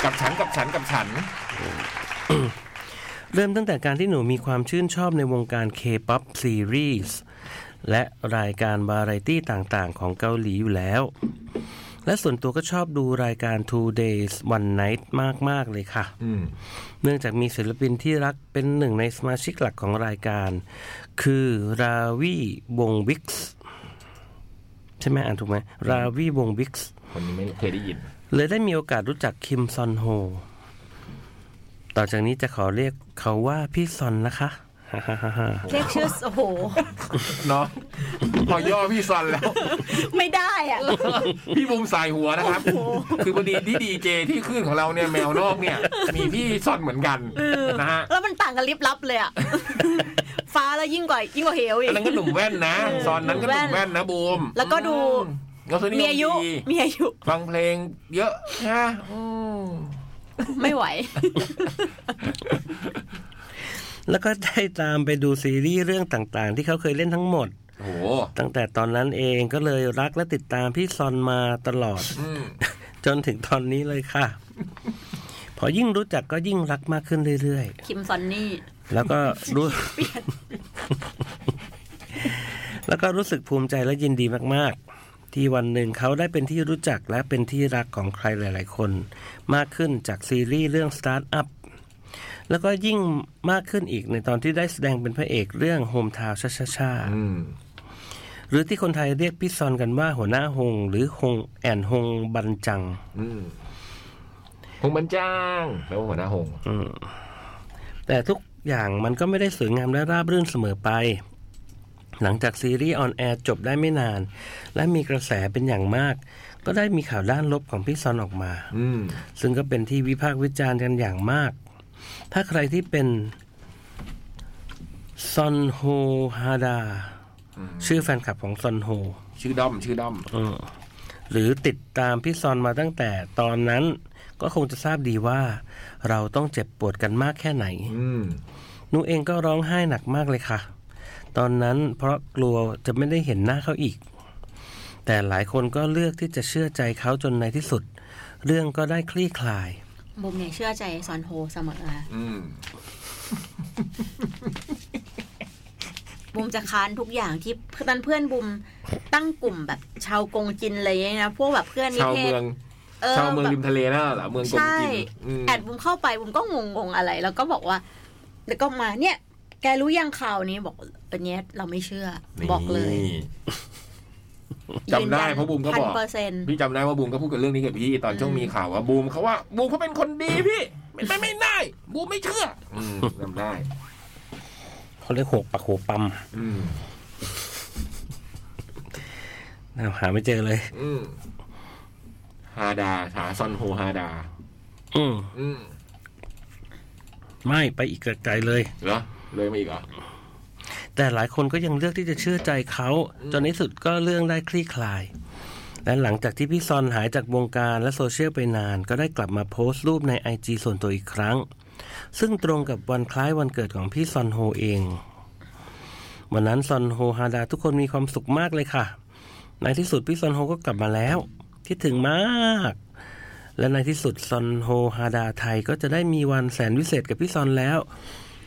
กับฉันกับฉันกับฉัน เริ่มตั้งแต่การที่หนูมีความชื่นชอบในวงการ K-POP Series และรายการบาไรตี้ต่างๆ ของเกาหลีอยู่แล้ว และส่วนตัวก็ชอบดูรายการ Two Days One Night มาก ๆ เลยค่ะอืมเนื่องจากมีศิลปินที่รักเป็นหนึ่งในสมาชิกหลักของรายการ คือราวีวงวิกส์ใช่ไหมอ่านถูกไหมราวีวงวิกส์คนนี้ไม่เคยได้ยิน เลยได้มีโอกาสรู้จักคิมซอนโฮ ต่อจากนี้จะขอเรียกเขาว่าพี่ซอนนะคะฮ่าฮ่าฮ่าฮ่าเรียกชื่อโอ้โหเนาะพอย่อพี่ซอนแล้ว ไม่ได้อะ พี่บุมสายหัวนะครับ คือพอดีที่ดีเจที่ขึ้นของเราเนี่ยแมวนอกเนี่ย มีพี่ซอนเหมือนกันนะฮะแล้วมันต่างกันลิบลับเลยอะฟ้าแล้วยิ่งกว่ายิ่งกว่าเหวอีอันกนั้นก็หนุ่มแว่นนะซอนนั้นก็หนุ่มแว่นนะบูมแล้วก็ดูแล้วสนิมีอายุดีมีอายุฟังเพลงเยอะนะอืม ไม่ไหว แล้วก็ได้ตามไปดูซีรีส์เรื่องต่างๆ ที่เขาเคยเล่นทั้งหมดโอ้โหตั้งแต่ตอนนั้นเองก็เลยรักและติดตามพี่ซอนมาตลอดอืมจนถึงตอนนี้เลยค่ะ พอยิ่งรู้จักก็ยิ่งรักมากขึ้นเรื่อยคิมซอนนี่ๆแล้วก็รู้แล้วก็รู้สึกภูมิใจและยินดีมากๆ ที่วันหนึ่งเขาได้เป็นที่รู้จักและเป็นที่รักของใครหลาย ๆ คน มากขึ้นจากซีรีส์เรื่อง Start Up แล้วก็ยิ่งมากขึ้นอีกในตอนที่ได้แสดงเป็นพระเอกเรื่อง Home Town ชาชาชาอืมหรือที่คนไทยเรียกพี่ซอนกันว่าหัวหน้าฮงหรือฮงแอนฮงบันจังอืมฮงบันจังแปลว่าหัวหน้าหงแต่ทุกอย่างมันก็ไม่ได้สวยงามและราบรื่นเสมอไป หลังจากซีรีส์ on air จบได้ไม่นาน และมีกระแสเป็นอย่างมาก ก็ได้มีข่าวด้านลบของพี่ซอนออกมาอืมซึ่งก็เป็นที่วิพากษ์วิจารณ์กันอย่างมาก ถ้าใครที่เป็นซอนโฮฮาดาชื่อแฟนคลับของซอนโฮ ชื่อด้อม ชื่อด้อมอืมหรือติดตามพี่ซอนมาตั้งแต่ตอนนั้น ก็คงจะทราบดีว่า เราต้องเจ็บปวดกันมากแค่ไหนอืมหนูเองก็ร้องไห้หนักมากเลยค่ะ ตอนนั้นเพราะกลัวจะไม่ได้เห็นหน้าเขาอีก แต่หลายคนก็เลือกที่จะเชื่อใจเขาจนในที่สุด เรื่องก็ได้คลี่คลาย บุมเนี่ยเชื่อใจซอนโฮเสมอนะอืมบุมจะค้านทุกอย่างที่ตอนเพื่อนบุมตั้งกลุ่มแบบชาวกงจินอะไรอย่างเงี้ยนะพวกแบบเพื่อนนิชาวเทเมืศองเออชาวเมืองแบบริมทะเลน่ะเหรอเมืองกงใช่กินอืมแอดบุมเข้าไปบุมก็งงๆอะไร แล้วก็บอกว่า แล้วก็มาเนี่ย แกรู้ยังข่าวนี้บอกอันเนี้ยเราไม่เชื่อ บอกเลยนี่จำได้เพราะบูมก็พับนอกเปอร์เซ็นต์พี่จำได้ว่าบูมก็พูดกับเรื่องนี้กับพี่ตอนช่วงมีข่าวว่าบูมเขาว่าบูมเขาเป็นคนดีพี่เป็นไปไม่ได้บูมไม่เชื่ออืมจำได้ เขาเรียกหัวปักหัวปั๊มอืมนะหาไม่เจอเลย อืมฮาดาหาซอนโฮฮาดา อืมอืมไม่ไปอีกไกลๆเลย เหรอ เลยมาอีกเหรอแต่หลายคนก็ยังเลือกที่จะเชื่อใจเขา จนในที่สุดก็เรื่องได้คลี่คลาย และหลังจากที่พี่ซอนหายจากวงการและโซเชียลไปนาน ก็ได้กลับมาโพสต์รูปในไอจส่วนตัวอีกครั้ง ซึ่งตรงกับวันคล้ายวันเกิดของพี่ซอนโฮเอง วันนั้นซอนโฮฮาดาทุกคนมีความสุขมากเลยค่ะ ในที่สุดพี่ซอนโฮก็กลับมาแล้วคิดถึงมาก และในที่สุดซอนโฮฮาดาไทยก็จะได้มีวันแสนวิเศษกับพี่ซอนแล้ว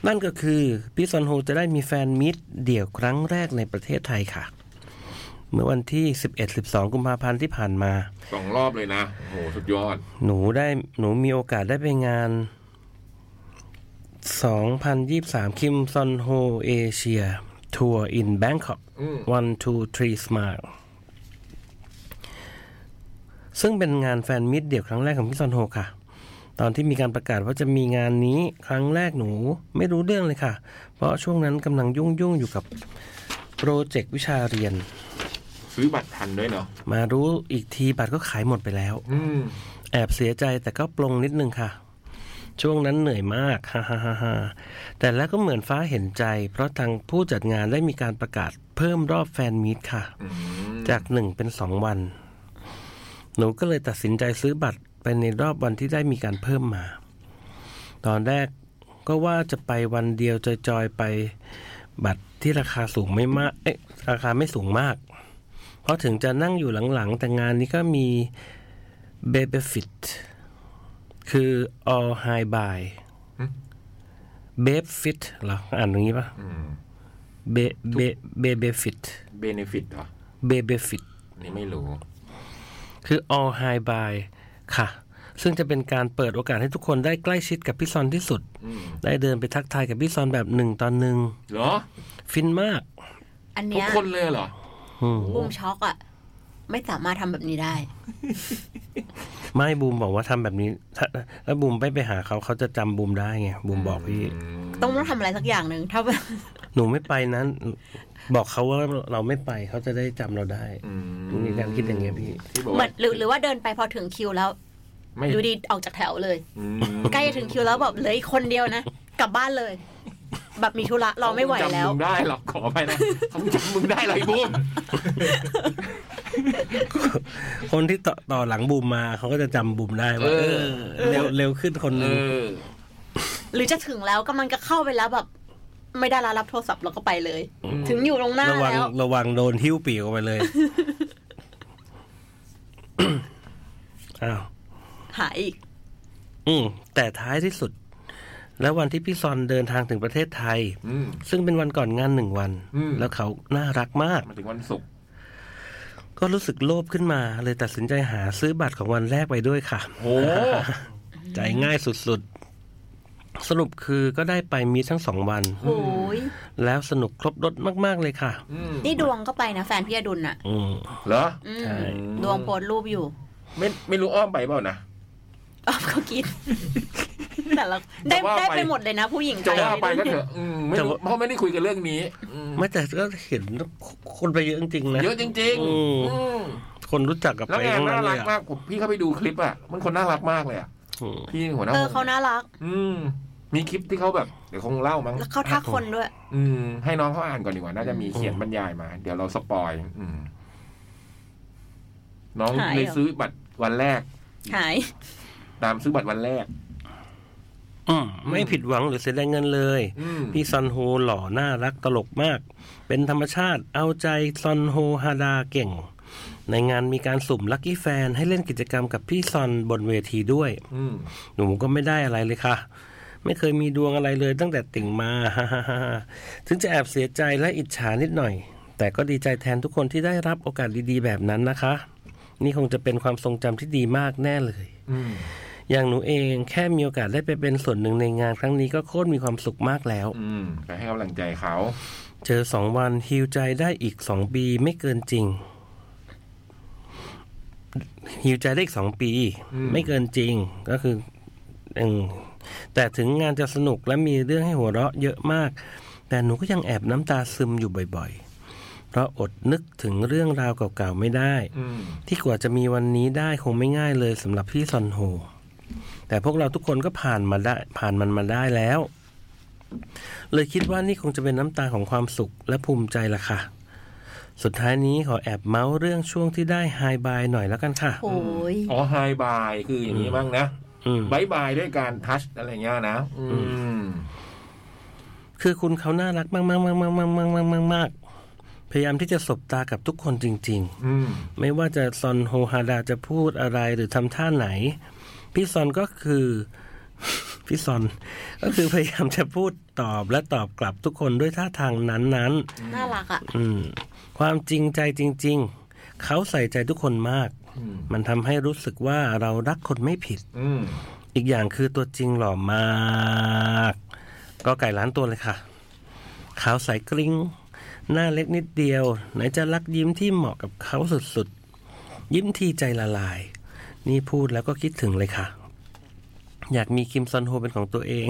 นั่นก็คือพี่ซอนโฮจะได้มีแฟนมิตรเดี่ยวครั้งแรกในประเทศไทยค่ะ เมื่อวันที่ 11-12 กุมภาพันธ์ที่ผ่านมาสองรอบเลยนะ โอ้โห สุดยอด หนูได้หนูมีโอกาสได้ไปงาน 2023 คิมซอนโฮเอเชียทัวร์ in Bangkok อืม one two three smile ซึ่งเป็นงานแฟนมิตรเดี่ยวครั้งแรกของพี่ซอนโฮค่ะ ตอนที่มีการประกาศว่าจะมีงานนี้ครั้งแรกหนูไม่รู้เรื่องเลยค่ะ เพราะช่วงนั้นกำลังยุ่งยุ่งๆอยู่กับโปรเจกต์วิชาเรียน ซื้อบัตรทันด้วยเนาะมารู้อีกทีบัตรก็ขายหมดไปแล้วอืมแอบเสียใจแต่ก็ปลงนิดนึงค่ะ ช่วงนั้นเหนื่อยมากฮ่าฮ่าฮ่าฮ่าแต่แล้วก็เหมือนฟ้าเห็นใจ เพราะทางผู้จัดงานได้มีการประกาศเพิ่มรอบแฟนมีตค่ะอืมจากหนึ่งเป็นสองวัน หนูก็เลยตัดสินใจซื้อบัตร ไปในรอบวันที่ได้มีการเพิ่มมา ตอนแรกก็ว่าจะไปวันเดียวจอยๆไปบัตรที่ราคาสูงไม่มาก เอ๊ะ ราคาไม่สูงมาก เพราะถึงจะนั่งอยู่หลังๆ แต่งานนี้ก็มี b a b y f i t คือ all high buy b a b fit เหรอ อ่านอย่างนี้ปะอืม b a b a b a b y fit เบเนฟิตเหรอ b a b y fit นี่ไม่รู้ คือ all high by ค่ะ ซึ่งจะเป็นการเปิดโอกาสให้ทุกคนได้ใกล้ชิดกับพี่ซอนที่สุดอืมได้เดินไปทักทายกับพี่ซอนแบบหนึ่งตอนหนึ่งเหรอ ฟินมาก อันทุกเนี้ยคนเลยเหรอ อืมบูมช็อกอะไม่สามารถทำแบบนี้ได้ ไม่บูมบอกว่าทำแบบนี้ถ้าแล้วบูมไปไปหาเขาเขาจะจำบูมได้ไงบูมบอกพี่ ต้องต้องทำอะไรสักอย่างหนึ่งถ้าแบบ หนูไม่ไปนั้น บอกเขาว่าเราไม่ไปเขาจะได้จำเราได้อืมีการคิดอย่างเงี้ยพี่ที่บอกเหมืว่าอนหรือหรือว่าเดินไปพอถึงคิวแล้วไม่ดูดีออกจากแถวเลยอืมใกล้จะถึงคิวแล้วแบบเหลืออีกคนเดียวนะกลับบ้านเลย แบบมีธุระรอไม่ไหวแล้วเขาจำมึงได้หรอกขอไปนะเขาจำมึงได้เลยบูมคนที่ต่อต่อหลังบูมมาเขาก็จะจำบูมได้ว่าเอเอออเร็วเร็วขึ้นคนหเอนึงอหรือจะถึงแล้วกำลังจะเข้าไปแล้วแบบ ไม่ได้แล้วรับโทรศัพท์เราก็ไปเลย ถึงอยู่ตรงหน้าระวังแล้วระวังโดนหิ้วปีกออกไปเลยอ้าวหายอีก อืมแต่ท้ายที่สุด แล้ววันที่พี่ซอนเดินทางถึงประเทศไทยอืมซึ่งเป็นวันก่อนงานหนึ่งวันอืมแล้วเขาน่ารักมากมาถึงวันศุกร์ก็รู้สึกโลภขึ้นมา เลยตัดสินใจหาซื้อบัตรของวันแรกไปด้วยค่ะโหใจง่ายสุดๆ สรุปคือก็ได้ไปมีทั้งสองวัน โอ้ยแล้วสนุกครบรถมาก ๆ เลยค่ะอืมนี่ดวงก็ไปนะแฟนพี่อดุลน่ะ อืมเหรอ อืมใช่ ดวงโพสต์รูปอยู่ไม่ไม่รู้อ้อมไปเปล่านะอ้อมก็กิน แต่ละได้จะว่าได้ไปไปหมดเลยนะ ผู้หญิงจะว่าไปทยก็เถอะอืมไม่รู้เพราะไม่ได้คุยกันเรื่องนี้อืมไม่แต่ก็เห็นคนไปเยอะจริงๆนะ เยอะจริงอืม ๆอืมคนรู้จักกับแล้วไปงานทั้งนั้น่านเลรักยมาอะกผมพี่เข้าไปดูคลิปอะมันคนน่ารักมากเลยอะอืมพี่หัวหน้าเออวงเขาน่ารัก อืม มีคลิปที่เขาแบบเดี๋ยวคงเล่ามั้งแล้วเขาทักคนด้วย อืม ให้น้องเขาอ่านก่อนดีกว่า น่าจะมีเขียนบรรยายมา เดี๋ยวเราสปอย อืม น้องหายเลยเหรอซื้อบัตรวันแรก หาย ตามซื้อบัตรวันแรก อืมไม่ผิดหวังหรือเสียดายเงินเลย อืมพี่ซอนโฮหล่อน่ารักตลกมาก เป็นธรรมชาติเอาใจซอนโฮฮาดาเก่ง ในงานมีการสุ่มลัคกี้แฟนให้เล่นกิจกรรมกับพี่ซอนบนเวทีด้วย อืม หนูก็ไม่ได้อะไรเลยค่ะ ไม่เคยมีดวงอะไรเลยตั้งแต่ติ่งมาถึงจะแอบเสียใจและอิจฉานิดหน่อย แต่ก็ดีใจแทนทุกคนที่ได้รับโอกาสดีๆ แบบนั้นนะคะ นี่คงจะเป็นความทรงจำที่ดีมากแน่เลยอืมอย่างหนูเองแค่มีโอกาสได้ไปเป็นส่วนหนึ่งในงานครั้งนี้ก็โคตรมีความสุขมากแล้ว อืมไปให้กำลังใจเขา เจอสองวันฮิวใจได้อีกสองปีไม่เกินจริงฮิวใจได้อีกสองปีอืมไม่เกินจริง ก็คืออืม แต่ถึงงานจะสนุกและมีเรื่องให้หัวเราะเยอะมาก แต่หนูก็ยังแอบน้ำตาซึมอยู่บ่อยๆ เพราะอดนึกถึงเรื่องราวเก่าๆไม่ได้อืมที่กว่าจะมีวันนี้ได้คงไม่ง่ายเลยสำหรับพี่ซอนโฮแต่พวกเราทุกคนก็ผ่านมาได้ ผ่านมันมาได้แล้ว เลยคิดว่านี่คงจะเป็นน้ำตาของความสุขและภูมิใจละค่ะสุดท้ายนี้ขอแอบเมาส์เรื่องช่วงที่ได้ไฮบายหน่อยแล้วกันค่ะ โอ้ยอ๋อไฮบายคืออย่างนี้บ้างนะอืม บายบายด้วยการทัชอะไรเงี้ยนะอืมคือคุณเขาน่ารักมากมากมากมากมากมากมากมากมากพยายามที่จะสบตากับทุกคนจริง ๆ อืมไม่ว่าจะซอนโฮฮาดาจะพูดอะไรหรือทำท่าไหน พี่ซอนก็คือ พี่ซอน ก็คือพยายามจะพูดตอบและตอบกลับทุกคนด้วยท่าทางนั้นน่ารักอะ ๆ อืม ความจริงใจจริง ๆ เขาใส่ใจทุกคนมากอื มมันทำให้รู้สึกว่าเรารักคนไม่ผิดอืมอีกอย่างคือตัวจริงหล่อมาก ก็ไก่ล้านตัวเลยค่ะ ขาวใสกริ้งหน้าเล็กนิดเดียว ไหนจะรักยิ้มที่เหมาะกับเขาสุดๆ ยิ้มทีใจละลาย นี่พูดแล้วก็คิดถึงเลยค่ะ อยากมีคิมซอนโฮเป็นของตัวเอง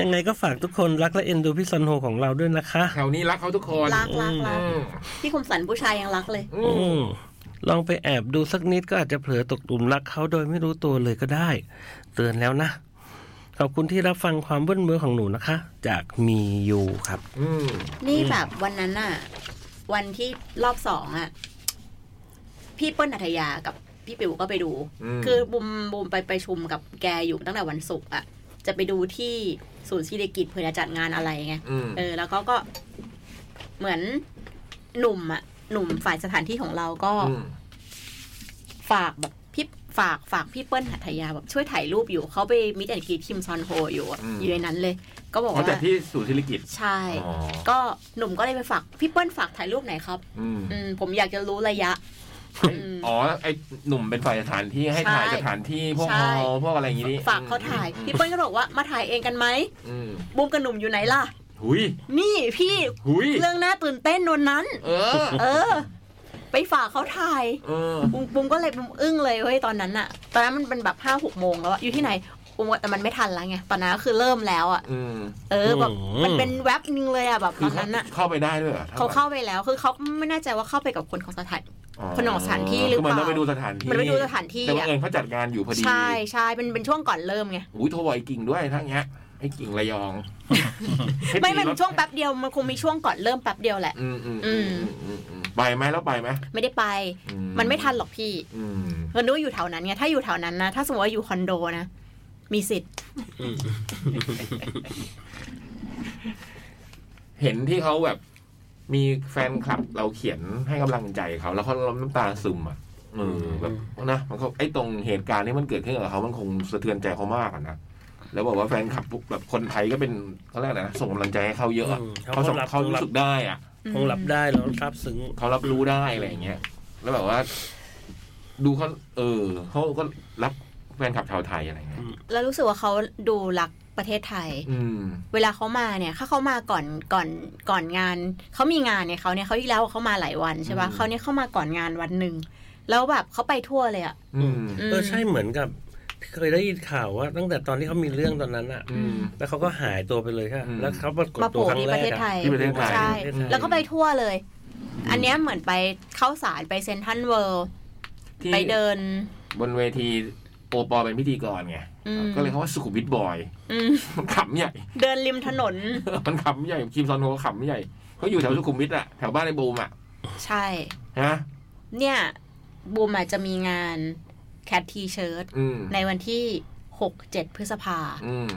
ยังไงก็ฝากทุกคนรักและเอ็นดูพี่ซอนโฮของเราด้วยนะคะ แถวนี้รักเขาทุกคนรักรักรักอืมพี่คมสันผู้ชายยังรักเลย อือืมมลองไปแอบดูสักนิดก็อาจจะเผลอตกหลุมรักเขาโดยไม่รู้ตัวเลยก็ได้ เตือนแล้วนะ ขอบคุณที่รับฟังความเบิ้ลเบื้อของหนูนะคะ จากมียูครับ อืมนี่แบบวันนั้นน่ะวันที่รอบสองอะพี่เปิ้ลนัทยากับพี่ปิวก็ไปดูอืมคือบุมบุมไปไปชุมกับแกอยู่ตั้งแต่วันศุกร์อะ จะไปดูที่ศูนย์ศิริกิจเพื่อจะจัดงานอะไรไงอืมเออ แล้วก็ก็เหมือนหนุ่มอะหนุ่มฝ่ายสถานที่ของเราก็อืมฝากแบบพี่ฝากฝากพี่เปิ้ลหัตถยาแบบช่วยถ่ายรูปอยู่เขาไปมิดแอนกีคิมซอนโฮอยู่อะอยู่ในนั้นเลย ก็บอกเขาว่าจัดที่ศูนย์ศิริกิตใช่อ๋อก็หนุ่มก็เลยไปฝากพี่เปิ้ลฝากถ่ายรูปไหนอยครับอืมอืมผมอยากจะรู้ระยะ อืมอ๋อ ไอหนุ่มเป็นฝ่ายสถานที่ให้ถ่ายใช่สถานที่พวกใช่ฮอลล์พวกอะไรอย่างงี้นี่ฝากเขาถ่ายอืมพี่เปิ้ลก็บอกว่ามาถ่ายเองกันไหมอืมบูมกับหนุ่มอยู่ไหนล่ะหุยนี่พี่หุยเรื่องน่าตื่นเต้นนนนั้น เออ เออ ไปฝากเขาถ่ายเออบุมบุมก็เลยบุมอึ้งเลยเว้ยตอนนั้นอะตอนนั้นมันเป็นแบบห้าหกโมงแล้วอะอยู่ที่ไหนบุมว่าแต่มันไม่ทันแล้วไงตอนนั้นก็คือเริ่มแล้วอะอืมเออแบบอืมมันเป็นแว็บนึงเลยอะแบบคืตออนเขานั้นอะเข้าไปได้ด้วยหรอเขาเข้าไปแล้วคือเขาไม่แน่ใจว่าเข้าไปกับคนของสถาน คนของสถานที่หรือคืมันเปล่าต้องไปดูสถานที่มันไปดูสถานที่แต่ว่าอะเอิญเขาจัดงานอยู่พอดีใช่ใช่เป็นเป็นช่วงก่อนเริ่มไงอุ้ยโทรบอยกิ่งด้วยทั้งเนี้ยไอ้กิ่งระยอง ไม่มันให้ตีรถช่วงแป๊บเดียวมันคงมีช่วงก่อนเริ่มแป๊บเดียวแหละ อืมอืมอือืมมอืมอืมไปไหมแล้วไปไหมไม่ได้ไปอืมันไม่ทันหรอกพี่อืมเรานึกว่าอยู่แถวนั้นไงถ้าอยู่แถวนั้นนะถ้าสมมติว่าอยู่คอนโดนะมีสิทธิ์อืมเห็นที่เขาแบบ มีแฟนคลับเราเขียนให้กำลังใจเขา แล้วเขาน้ำตาซึมอะเออแบบนะมันเขาไอ้ตรงเหตุการณ์ที่มันเกิดขึ้นกับเขามันคงสะเทือนใจเขามากอะนะแล้วบอกว่าแฟนคลับพวกแบบคนไทยก็เป็นเขาเรียกอะไรนะส่งกำลังใจให้เขาเยอะอะอืมเขาสรับเขารู้สึกได้อะคงรับได้แล้วซาบซึ้งเขารับรู้ได้อะไรอย่างเงี้ยแล้วแบบว่า ดูเขาเออเขาก็รักแฟนคลับชาวไทยอะไรเงี้ยแล้วรู้สึกว่าเขาดูรัก ประเทศไทยอืมเวลาเขามาเนี่ยถ้าเขามาก่อนก่อนก่อนงานเขามีงานเนี่ยเขาเนี่ยเขาที่แล้วเขามาหลายวันใช่ปะอืมเขาเนี่ยเข้ามาก่อนงานวันหนึ่งแล้วแบบเขาไปทั่วเลยอะอืมเออใช่เหมือนกับเคยได้ยินข่าวว่า ตั้งแต่ตอนที่เขามีเรื่องตอนนั้นอะอืมแล้วเขาก็หายตัวไปเลยค่ะอืมแล้วเขาปรากฏมาตัวโผล่ครั้งที่แรประกเทศอะไทยที่ประเทศไทยใช่ประเทศไทยแล้วก็ไปทั่วเลย อันเนี้ยเหมือนไปเข้าสารไปเซนทรัลเวิลด์ที่ไปเดิน บนเวทีโอปอเป็นพิธีกรไงอืม ก็เลยเขาว่าสุขุมวิท boy อืมมันขำใหญ่ เดินริมถนน มันขำใหญ่คิมซอนโฮก็ขำใหญ่เขาอยู่แถวสุขุมวิทอะแถวบ้านในบูมอะใช่ฮะเนี่ยบูมอาจจะมีงาน Cat T-Shirt อืมในวันที่หกเจ็ดพฤษภาอืม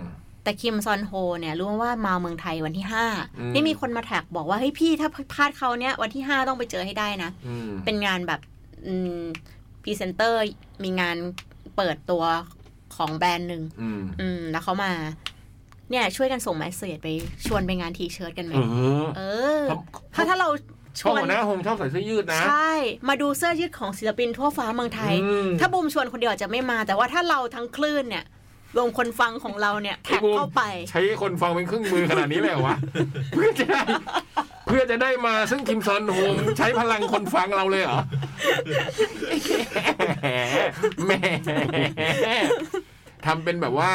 แต่คิมซอนโฮเนี่ยรู้ว่ามาเมืองไทยวันที่ห้าอืมนี่มีคนมาแท็กบอกว่าเฮ้ยพี่ถ้าพลาดเขาเนี่ยวันที่ห้าต้องไปเจอให้ได้นะอืมเป็นงานแบบพรีเซนเตอร์มีงานเปิดตัว ของแบรนด์หนึ่งอืมอืม แล้วเขามา เนี่ย ช่วยกันส่ง message ไปชวนไปงาน T-Shirt กันไหมเออเออเขาถ้าถ้าเราชชอบวนหัวหน้าหงชอบใส่เสื้อยืดนะ ใช่ มาดูเสื้อยืดของศิลปินทั่วฟ้าเมืองไทยอืมถ้าบูมชวนคนเดียวอาจจะไม่มา แต่ว่าถ้าเราทั้งคลื่นเนี่ยรวมคนฟังของเราเนี่ยแท็กไอ้บูมเข้าไป ใช้คนฟังเป็นเครื่องมือขนาดนี้เลยเหรอวะเพื่อจะได้ เพื่อจะได้มาซึ่งคิมซอนโฮมใช้พลังคนฟังเราเลยเหรอแหมทำเป็นแบบว่า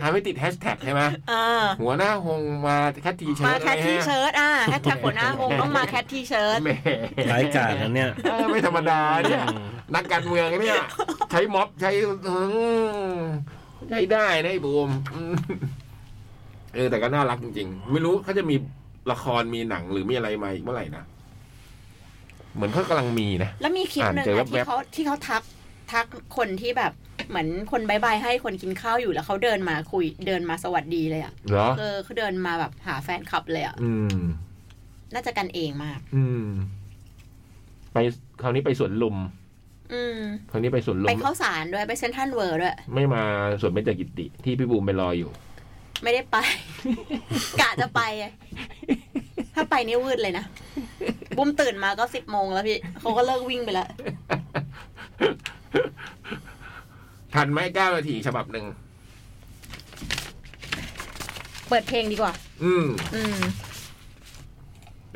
ทำให้ติดแฮชแท็กใช่ไหมเออหัวหน้าหงมา Cat T-Shirt มา Cat T-Sh irt อะแฮชแท็กหัวหน้าหงต้องมา Cat T-Shirtแหมร้ายกาจนะเนี่ยเออไม่ธรรมดาเนี่ย นักการเมืองเนี่ย ใช้ม็อบใช้อืมใช้ได้นะไอ้บูมอืมเออแต่ก็น่ารักจริงๆ ไม่รู้เขาจะมี ละครมีหนังหรือมีอะไรมาอีกเมื่อไหร่นะเหมือนเขากำลังมีนะแล้วมีคลิปหนึ่งอ่านเจออะแว๊ที่บๆเขาที่เขาทักทักคนที่แบบเหมือนคน bye bye ให้คนกินข้าวอยู่แล้วเขาเดินมาคุยเดินมาสวัสดีเลยอะเหรอเออเขาเดินมาแบบหาแฟนคลับเลยอะอืม น่าจะกันเองมาก อืม ไปคราวนี้ไปสวนลุม อืมคราวนี้ไปสวนลุไปมเข้าสารด้วยไปเซ็นทรัลเวิลด์ด้วย ไม่มาสวนเบญจกิติ ที่พี่บูมไปรออยู่ ไม่ได้ไป กะจะไปอะถ้าไปนี่วืดเลยนะ บุ้มตื่นมาก็สิบโมงแล้วพี่เขาก็เลิกวิ่งไปแล้ว ทันไหมเก้านาทีฉบับหนึ่ง เปิดเพลงดีกว่า อืม อืม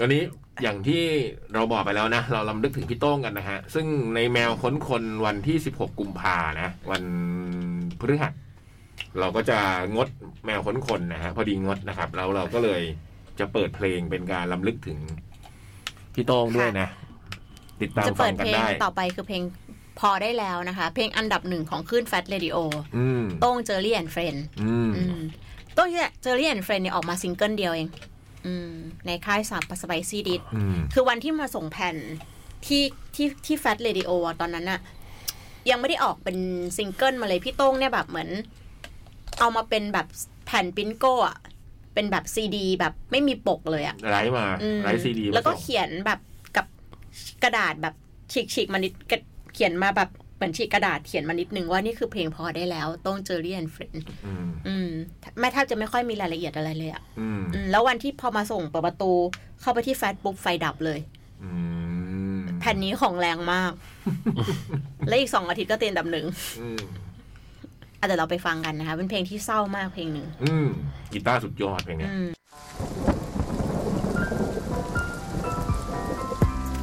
วันนี้อย่างที่เราบอกไปแล้วนะ เราลำลึกถึงพี่โต้งกันนะฮะ ซึ่งในแมวค้นคนวันที่ 16 กุมภานะ วันพฤหัส เราก็จะงดแมวค้นคนนะฮะพอดีงดนะครับ แล้วเราก็เลยจะเปิดเพลงเป็นการรำลึกถึงพี่โต้งด้วยนะ ติดตามจะฟัเปิงดกันเพลงได้ต่อไปคือเพลงพอได้แล้วนะคะ เพลงอันดับหนึ่งของคลื่น Fat Radio อืมโต้ง Jerry and Friends อืมโต้ง Jerry and Friends เนี่ยออกมาซิงเกิลเดียวเองอืมในค่าย sub Spicy Disc อืมคือวันที่มาส่งแผ่นที่ที่ที่ Fat Radio ตอนนั้นอะยังไม่ได้ออกเป็นซิงเกิลมาเลยพี่โต้งเนี่ยแบบเหมือน เอามาเป็นแบบแผ่น Princo อะเป็นแบบซีดี แบบไม่มีปกเลยอะ write มาอืม write ซีดีแล้วก็เขียนแบบกับกระดาษแบบฉีกๆมานิดกระเขียนมาแบบเหมือนฉีกกระดาษเขียนมานิดนึงว่านี่คือเพลงพอได้แล้วโต้ง Jerry and Friends อืมอืมไม่แทบจะไม่ค่อยมีรายละเอียดอะไรเลยอะอืมอืมแล้ววันที่พอมาส่งเปิดประตูเข้าไปที่แฟตปุ๊บไฟดับเลยอืมแผ่นนี้ของแรงมาก และอีกสองอาทิตย์ก็เตียนดับหนึ่งอืมอะ เดี๋ยวเราไปฟังกันนะคะ เป็นเพลงที่เศร้ามากเพลงหนึ่งอืมกีตาร์สุดยอดเพลงเนี้ยอืม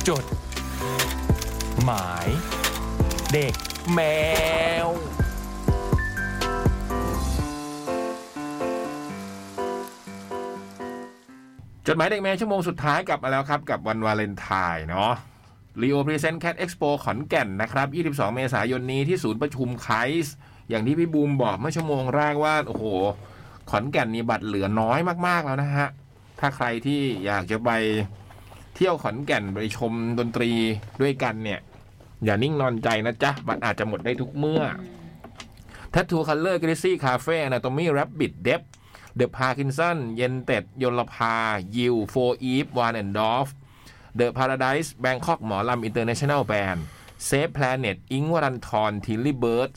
จด หมาย เด็กแมว จดหมายเด็กแมวชั่วโมงสุดท้ายกลับมาแล้วครับ กับวันวาเลนไทน์เนาะ Leo Present Cat Expo ขอนแก่นนะครับ 22 เมษายนนี้ที่ศูนย์ประชุมไคส์ อย่างที่พี่บูมบอกเมื่อชั่วโมงแรกว่า โอ้โห ขอนแก่นนี่บัตรเหลือน้อยมากๆแล้วนะฮะ ถ้าใครที่อยากจะไปเที่ยวขอนแก่นไปชมดนตรีด้วยกันเนี่ย อย่านิ่งนอนใจนะจ๊ะ บัตรอาจจะหมดได้ทุกเมื่อ Tattoo Color Greasy Cafe Anatomy Rabbit d e p The Parkinson เย็นเต็ดยลภา ยิวโฟอีฟวานแอนดอฟ The Paradise Bangkok หมอลำ International Band Save Planet อิงวรันทรทิลลี่เบิร์ด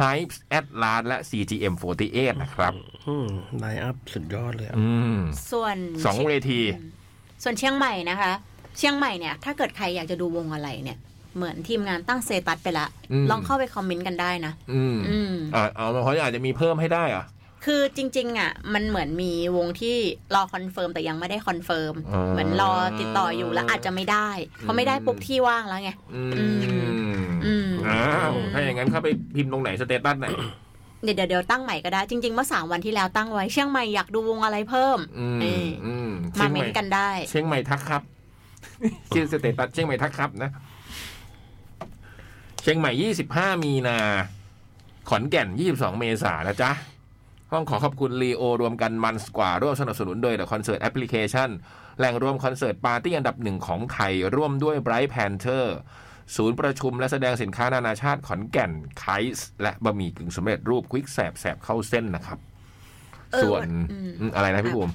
Hypes Atlas และ CGM48 นะครับอืมไลน์อัพสุดยอดเลยอะอืมส่วนสองเวที ส่วนเชียงใหม่นะคะ เชียงใหม่เนี่ย ถ้าเกิดใครอยากจะดูวงอะไรเนี่ยเหมือนทีมงานตั้งเซตัสไปละอืมลองเข้าไปคอมเมนต์กันได้นะ อืมอืมอ่าเอาเพราะอาจจะมีเพิ่มให้ได้เหรอะคือจริง ๆ อะ มันเหมือนมีวงที่รอ confirm แต่ยังไม่ได้ confirm อ๋อเหมือนรอติดต่ออยู่แล้วอาจจะไม่ได้ เพราะไม่ได้ปุ๊บที่ว่างแล้วไง อืม อืมอ้าวถ้าอย่างนั้นเข้าไปพิมพ์ตรงไหน status ไหนเดี๋ยวเดี๋ยวเดี๋ยวตั้งใหม่ก็ได้ จริง ๆ เมื่อสามวันที่แล้วตั้งไว้เชียงใหม่อยากดูวงอะไรเพิ่มอืมเอออืมมาเชียงใหเม้ม่นต์กันได้ เชียงใหม่ทักครับชื่อ status เชียงใหม่ทักครับนะ เชียงใหม่25มีนา ขอนแก่น22เมษายนนะจ๊ะต้องขอขอบคุณลีโอรวมกันมันสกว่าร่วมสนับสนุนโดย The Concert Application แหล่งรวมคอนเสิร์ตปาร์ตี้อันดับหนึ่งของไทย ร่วมด้วย Bright Panther ศูนย์ประชุมและแสดงสินค้านานาชาติขอนแก่นไคส์และบะหมี่กึ่งสำเร็จรูปควิกแสบแสบเข้าเส้นนะครับ เออส่วนอืม อืมอะไรนะพี่บุ๋ม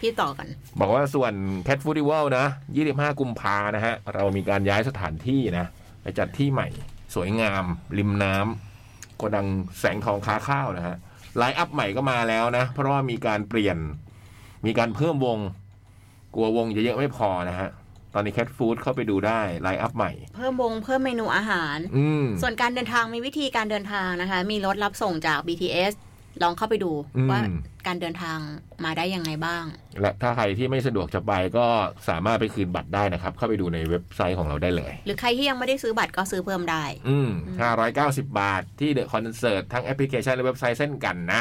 พี่ต่อกัน บอกว่าส่วน Cat f o o d i v a l นะ 25 กุมภานะฮะ เรามีการย้ายสถานที่นะ ไปจัดที่ใหม่ สวยงาม ริมน้ำโกดังแสงทองค้าข้าวนะฮะ ไลน์อัพใหม่ก็มาแล้วนะ เพราะว่ามีการเปลี่ยน มีการเพิ่มวง กลัววงจะเยอะไม่พอนะฮะ ตอนนี้ Cat Food เข้าไปดูได้ไลน์อัพใหม่ เพิ่มวงเพิ่มเมนูอาหารอืมส่วนการเดินทางมีวิธีการเดินทางนะคะ มีรถรับส่งจาก BTS ลองเข้าไปดูอืมว่าการเดินทางมาได้ยังไงบ้าง และถ้าใครที่ไม่สะดวกจะไปก็สามารถไปคืนบัตรได้นะครับ เข้าไปดูในเว็บไซต์ของเราได้เลย หรือใครที่ยังไม่ได้ซื้อบัตรก็ซื้อเพิ่มได้ อืมห้าร้อยเก้าสิบบาทที่ The Concert ทั้งแอปพลิเคชันและเว็บไซต์เช่นกันนะ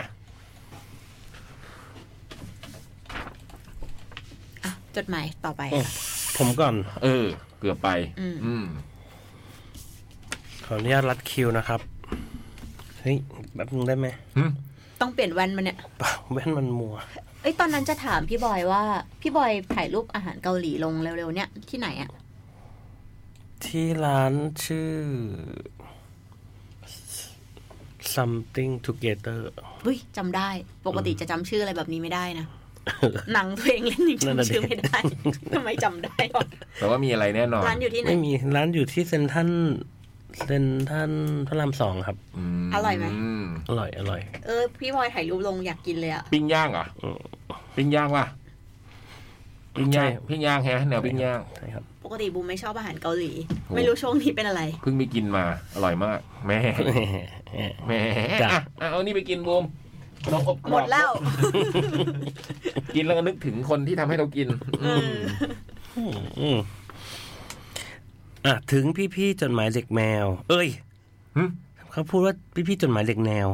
อะจดหมายต่อไปโอ้ ผมก่อน เออ เกือบไปอืมอืมขออนุญาตลัดคิวนะครับ เฮ้ยแป๊บนึงได้ไหมต้องเปลี่ยนแว่นมาเนี่ยเปล่าแว่นมันมัว เอ้ยตอนนั้นจะถามพี่บอยว่า พี่บอยถ่ายรูปอาหารเกาหลีลงเร็วๆเนี่ยที่ไหนอะที่ร้านชื่อ something together เฮ้ยจำได้ ปกติจะจำชื่ออะไรแบบนี้ไม่ได้นะ หนังตัวเองเล่นยังนั่นน่ะจำชื่อดิไม่ได้ทำไมจำได้วะแต่ว่ามีอะไรแน่นอน ร้านอยู่ที่ไหน ไม่มีร้านอยู่ที่เซนทรันเซนทรันพระรามสองครับมอร่อยไหมมอร่อยอร่อย เออ พี่บอยถ่ายรูปลงอยากกินเลยอะปิ้งย่างเหรออืมปิ้งย่างวะปิ้งย่างใช่ปิ้งย่างแฮะแนวปิ้งย่างใช่ครับปกติบูมไม่ชอบอาหารเกาหลีโอ้ไม่รู้ช่วงนี้เป็นอะไร เพิ่งไปกินมา อร่อยมาก แม่แม่จ้ะอะอะเอานี่ไปกินบูม ขนมอบกรอบหมดแล้ว กินแล้วก็นึกถึงคนที่ทำให้เรากินอืมอืมอะถึงพี่ๆจดหมายเด็กแมว เอ้ยหึเขาพูดว่าพี่ๆจดหมายเด็กแนว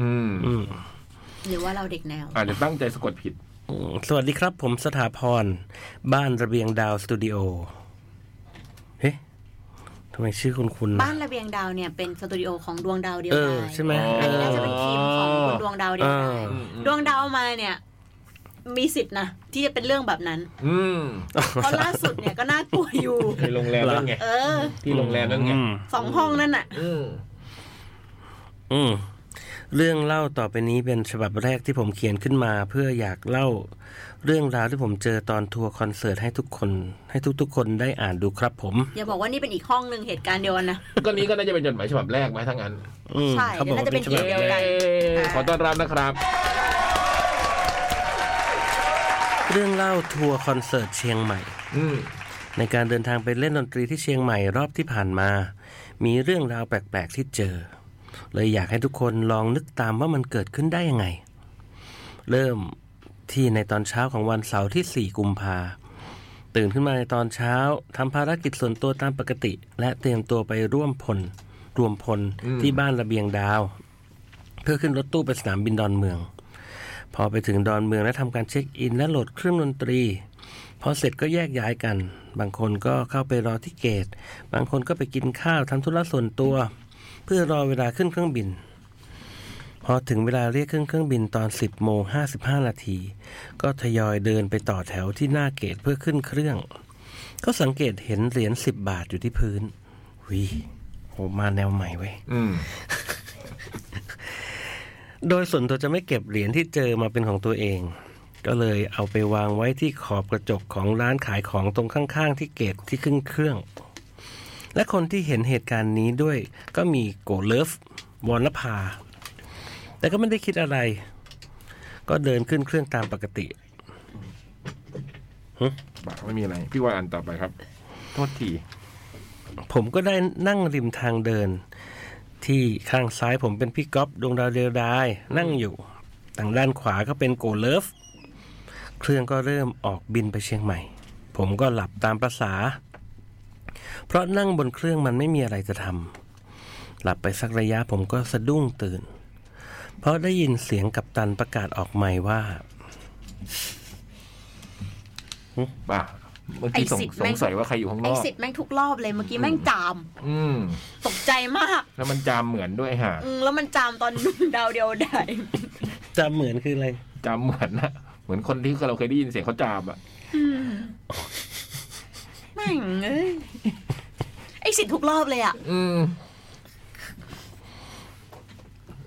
อืมอืม หรือว่าเราเด็กแนว อาจจะตั้งใจสะกดผิด อืมสวัสดีครับผมสถาพร บ้านระเบียงดาวสตูดิโอเฮ้ ทำไมชื่อคุณคุณบ้านระเบียงดาวเนี่ยเป็นสตูดิโอของดวงดาวเดียวเอดาอใช่ไหมอันนี้น่าจะเป็นทีมของคุณดวงดาวเดียวดายอ่าดวงดาวมาเนี่ยมีสิทธิ์นะที่จะเป็นเรื่องแบบนั้น อืมเพราะล่าสุดเนี่ยก็น่ากลัวอยู่ในโรงแรมนั่นไงเออ ที่โรงแรมนั่นไงอืมสองห้องนั่นน่ะอืมอืมเรื่องเล่าต่อไปนี้เป็นฉบับแรกที่ผมเขียนขึ้นมา เพื่ออยากเล่า เรื่องราวที่ผมเจอตอนทัวร์คอนเสิร์ตให้ทุกคน ให้ทุกๆ คนได้อ่านดูครับผม อย่าบอกว่านี่เป็นอีกห้องหนึ่งเหตุการณ์เดียวกันนะ ก็นี้ก็น่าจะเป็นจดหมายฉบับแรกไหมทั้างนั้นอืมใช่เขาบอกว่าเป็นฉบับเดี๋ยวแรน่าจะกเป็นเย้ขอต้อนรับนะครับ เรื่องเล่าทัวร์คอนเสิร์ตเชียงใหม่อืมในการเดินทางไปเล่นดนตรีที่เชียงใหม่รอบที่ผ่านมา มีเรื่องราวแปลกๆที่เจอ เลยอยากให้ทุกคนลองนึกตามว่ามันเกิดขึ้นได้ยังไง เริ่ม ที่ในตอนเช้าของวันเสาร์ที่ 4 กุมภาตื่นขึ้นมาในตอนเช้าทำภารกิจส่วนตัวตามปกติ และเตรียมตัวไปร่วมพลรวมพลที่บ้านระเบียงดาว เพื่อขึ้นรถตู้ไปสนามบินดอนเมือง พอไปถึงดอนเมืองและทำการเช็คอินและโหลดเครื่องดนตรีพอเสร็จก็แยกย้ายกัน บางคนก็เข้าไปรอที่เกต บางคนก็ไปกินข้าวทำธุระส่วนตัว เพื่อรอเวลาขึ้นเครื่องบิน พอถึงเวลาเรียกขึ้นเครื่องบินตอน 10โมง55 นาที ก็ทยอยเดินไปต่อแถวที่หน้าเกตเพื่อขึ้นเครื่อง ก็สังเกตเห็นเหรียญ10 บาทอยู่ที่พื้นวิโหมาแนวใหม่เว้ยอืมโดยส่วนตัวจะไม่เก็บเหรียญที่เจอมาเป็นของตัวเอง ก็เลยเอาไปวางไว้ที่ขอบกระจกของร้านขายของตรงข้างๆ ที่เกตที่ขึ้นเครื่อง และคนที่เห็นเหตุการณ์นี้ด้วยก็มีโกเลิฟวรณภา แต่ก็ไม่ได้คิดอะไร ก็เดินขึ้นเครื่องตามปกติปากไม่มีอะไร พี่ว่าอ่านต่อไปครับ โทษที ผมก็ได้นั่งริมทางเดิน ที่ข้างซ้ายผมเป็นพี่ก๊อฟดวงดาวเดียวดายนั่งอยู่ทางด้านขวาก็เป็นโกเลิฟ เครื่องก็เริ่มออกบินไปเชียงใหม่ ผมก็หลับตามประษา เพราะนั่งบนเครื่องมันไม่มีอะไรจะทำหลับไปสักระยะผมก็สะดุ้งตื่น เพราะได้ยินเสียงกัปตันประกาศออกใหม่ว่าป่ะเมื่อกี้สงไอ้สิทธิ์สแม่งงสัยว่าใครอยู่ข้างนไออกสิทธิ์แม่งทุกรอบเลยเมื่อกี้แม่งจาม อืมตกใจมาก แล้วมันจามเหมือนด้วยฮะอืมแล้วมันจามตอนดาวเดียวได้จะเหมือนคืออะไรจามเหมือนนะเหมือนคนที่เราเคยได้ยินเสียงเขาจามอะแม่งเอ้ยไอสิทธิ์ทุกรอบเลยอะอืม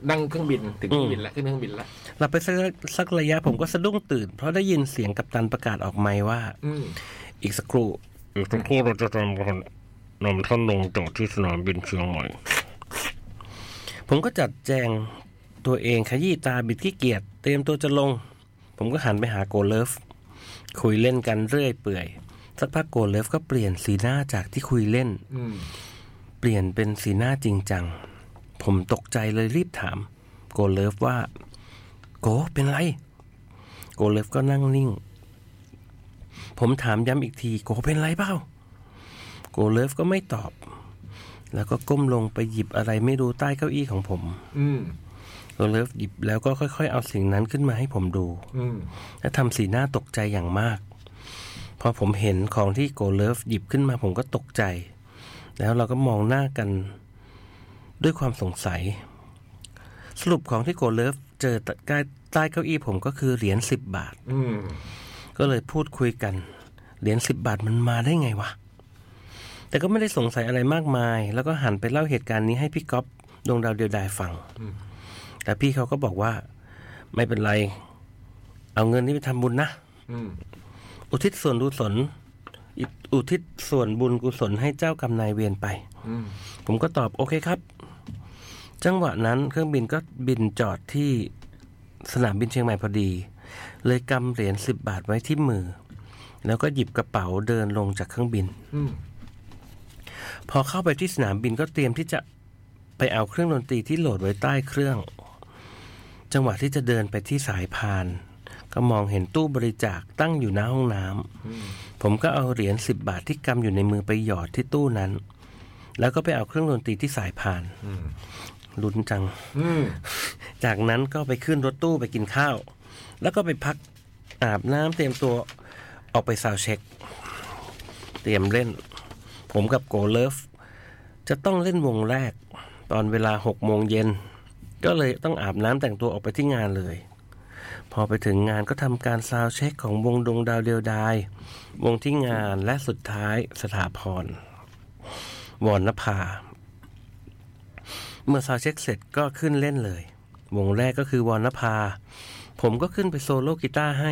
นั่งเครื่องบินถึงเครื่องบินแล้วขึ้นเครื่องบินแล้วหลับไปสักสักระยะผมก็สะดุ้งตื่น เพราะได้ยินเสียงกัปตันประกาศออกไมค์ว่าอืมอีกสักครู่อีกสักครู่เราจะทำการนำท่านลงจอดที่สนามบินเชียงใหม่ผมก็จัดแจงตัวเองขยี้ตาบิดขี้เกียจเตรียมตัวจะลง ผมก็หันไปหาโกเลิฟ คุยเล่นกันเรื่อยเปื่อย สักพักโกเลิฟก็เปลี่ยนสีหน้าจากที่คุยเล่นอืมเปลี่ยนเป็นสีหน้าจริงจัง ผมตกใจเลยรีบถาม โกเลิฟว่า โกเป็นไร โกเลิฟก็นั่งนิ่ง ผมถามย้ำอีกที โกเป็นไรเปล่า โกเลิฟก็ไม่ตอบ แล้วก็ก้มลงไปหยิบอะไรไม่รู้ใต้เก้าอี้ของผม อืมโกเลิฟหยิบแล้วก็ค่อย ๆ เอาสิ่งนั้นขึ้นมาให้ผมดูอืมและทำสีหน้าตกใจอย่างมาก พอผมเห็นของที่โกเลิฟหยิบขึ้นมาผมก็ตกใจ แล้วเราก็มองหน้ากัน ด้วยความสงสัย สรุปของที่โกเลิฟเจอใต้ใต้เก้าอี้ผมก็คือเหรียญสิบบาทอืมก็เลยพูดคุยกัน เหรียญสิบบาทมันมาได้ไงวะ แต่ก็ไม่ได้สงสัยอะไรมากมาย แล้วก็หันไปเล่าเหตุการณ์นี้ให้พี่ก๊อฟดวงดาวเดียวดายฟังแต่พี่เขาก็บอกว่า ไม่เป็นไร เอาเงินนี้ไปทำบุญนะอืมอุทิศส่วนกุศล อิอุทิศส่วนบุญกุศลให้เจ้ากรรมนายเวรไปอืมผมก็ตอบโอเคครับ จังหวะนั้นเครื่องบินก็บินจอดที่สนามบินเชียงใหม่พอดี เลยกำเหรียญสิบบาทไว้ที่มือ แล้วก็หยิบกระเป๋าเดินลงจากเครื่องบินอืมพอเข้าไปที่สนามบินก็เตรียมที่จะไปเอาเครื่องดนตรีที่โหลดไว้ใต้เครื่อง จังหวะที่จะเดินไปที่สายพาน ก็มองเห็นตู้บริจาคตั้งอยู่หน้าห้องน้ำผมก็เอาเหรียญสิบบาทที่กำอยู่ในมือไปหยอดที่ตู้นั้น แล้วก็ไปเอาเครื่องดนตรีที่สายพานลุ้นจังอืมจากนั้นก็ไปขึ้นรถตู้ไปกินข้าว แล้วก็ไปพักอาบน้ำเตรียมตัวออกไป soundcheck เตรียมเล่น ผมกับโกเลิฟ จะต้องเล่นวงแรก ตอนเวลาหกโมงเย็น ก็เลยต้องอาบน้ำแต่งตัวออกไปที่งานเลย พอไปถึงงานก็ทำการ soundcheck ของวงดวงดาวเดียวดายวงที่งานและสุดท้ายสถาพรวรณภา เมื่อ soundcheck เสร็จก็ขึ้นเล่นเลย วงแรกก็คือวรณภา ผมก็ขึ้นไปโซโล่กีตาร์ให้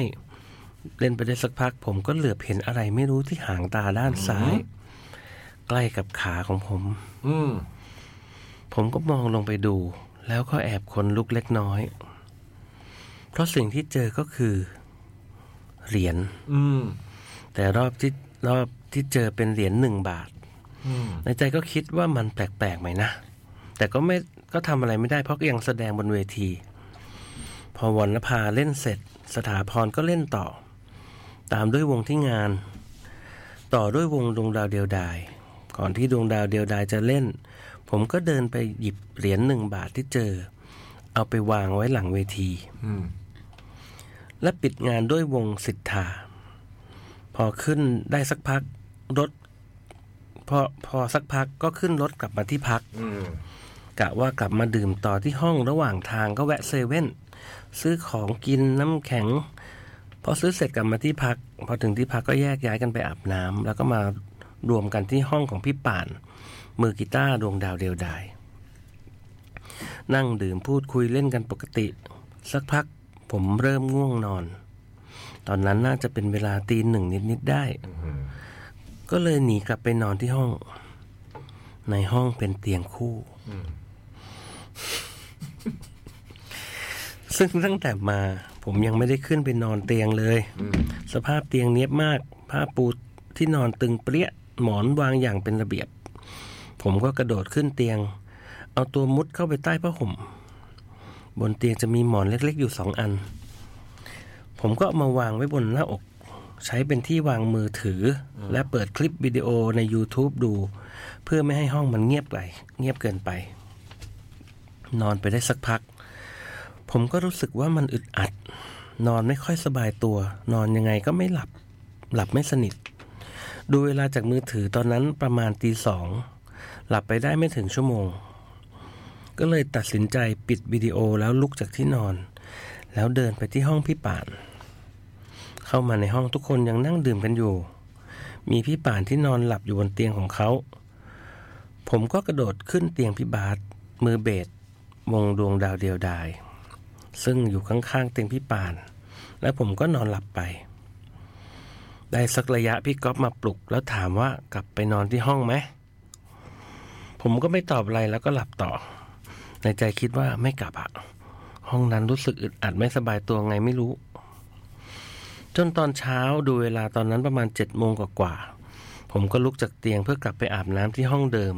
เล่นไปได้สักพัก ผมก็เหลือบเห็นอะไรไม่รู้ที่หางตาด้านซ้าย ใกล้กับขาของผม อืมผมก็มองลงไปดู แล้วก็แอบขนลุกเล็กน้อย เพราะสิ่งที่เจอก็คือเหรียญอืมแต่รอบที่รอบที่เจอเป็นเหรียญหนึ่งบาทอืมในใจก็คิดว่ามันแปลกๆไหมนะ แต่ก็ไม่ก็ทำอะไรไม่ได้เพราะก็ยังแสดงบนเวที พอวันนภาเล่นเสร็จ สถาพรก็เล่นต่อ ตามด้วยวงที่งาน ต่อด้วยวงดวงดาวเดียวดาย ก่อนที่ดวงดาวเดียวดายจะเล่น ผมก็เดินไปหยิบเหรียญหนึ่งบาทที่เจอ เอาไปวางไว้หลังเวที อืม และปิดงานด้วยวงสิทธา พอขึ้นได้สักพักรถพอพอสักพักก็ขึ้นรถกลับมาที่พักอืมกะว่ากลับมาดื่มต่อที่ห้องระหว่างทางก็แวะเซเว่นซื้อของกินน้ำแข็ง พอซื้อเสร็จกลับมาที่พัก พอถึงที่พักก็แยกย้ายกันไปอาบน้ำแล้วก็มารวมกันที่ห้องของพี่ป่าน มือกีตาร์ดวงดาวเดียวดายนั่งดื่มพูดคุยเล่นกันปกติ สักพัก ผมเริ่มง่วงนอน ตอนนั้นน่าจะเป็นเวลาตีหนึ่งนิดๆได้ ก็เลยหนีกลับไปนอนที่ห้อง ในห้องเป็นเตียงคู่ซึ่งตั้งแต่มา ผมยังไม่ได้ขึ้นไปนอนเตียงเลย สภาพเตียงเนี้ยบมาก ผ้าปูที่นอนตึงเปรี้ย หมอนวางอย่างเป็นระเบียบ ผมก็กระโดดขึ้นเตียง เอาตัวมุดเข้าไปใต้ผ้าห่ม บนเตียงจะมีหมอนเล็กๆ อยู่สองอัน ผมก็ามาวางไว้บนหน้าอก ใช้เป็นที่วางมือถืออและเปิดคลิปวิดีโอใน YouTube ดู เพื่อไม่ให้ห้องมันเงียบไปเงียบเกินไป นอนไปได้สักพัก ผมก็รู้สึกว่ามันอึดอัด นอนไม่ค่อยสบายตัว นอนยังไงก็ไม่หลับ หลับไม่สนิท ดูเวลาจากมือถือตอนนั้นประมาณตีสองหลับไปได้ไม่ถึงชั่วโมง ก็เลยตัดสินใจปิดวิดีโอแล้วลุกจากที่นอน แล้วเดินไปที่ห้องพี่ป่าน เข้ามาในห้องทุกคนยังนั่งดื่มกันอยู่ มีพี่ป่านที่นอนหลับอยู่บนเตียงของเขา ผมก็กระโดดขึ้นเตียงพี่บาสมือเบสวงดวงดาวเดียวดาย ซึ่งอยู่ข้างๆเตียงพี่ป่าน และผมก็นอนหลับไป ได้สักระยะพี่ก๊อฟมาปลุก แล้วถามว่ากลับไปนอนที่ห้องไหมผมก็ไม่ตอบอะไรแล้วก็หลับต่อ ในใจคิดว่าไม่กลับอะห้องนั้นรู้สึกอึดอัดไม่สบายตัวไงไม่รู้ จนตอนเช้าดูเวลาตอนนั้นประมาณเจ็ดโมงกว่าๆผมก็ลุกจากเตียงเพื่อกลับไปอาบน้ำที่ห้องเดิม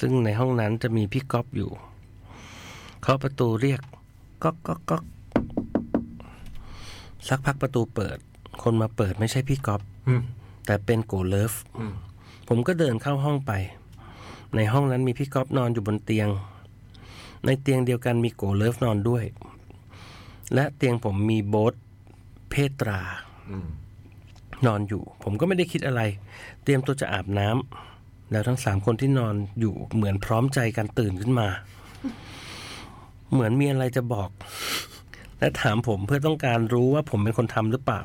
ซึ่งในห้องนั้นจะมีพี่ก๊อฟอยู่เคาะประตูเรียกก๊อกก๊อกก๊อกสักพักประตูเปิด คนมาเปิดไม่ใช่พี่ก๊อฟอืมแต่เป็นโกเลิฟอืมผมก็เดินเข้าห้องไป ในห้องนั้นมีพี่ก๊อฟนอนอยู่บนเตียง ในเตียงเดียวกันมีโกเลิฟนอนด้วย และเตียงผมมีโบ๊ทเพตรานอนอยู่ ผมก็ไม่ได้คิดอะไร เตรียมตัวจะอาบน้ำแล้วทั้งสามคนที่นอนอยู่เหมือนพร้อมใจกันตื่นขึ้นมา เหมือนมีอะไรจะบอก และถามผมเพื่อต้องการรู้ว่าผมเป็นคนทำหรือเปล่า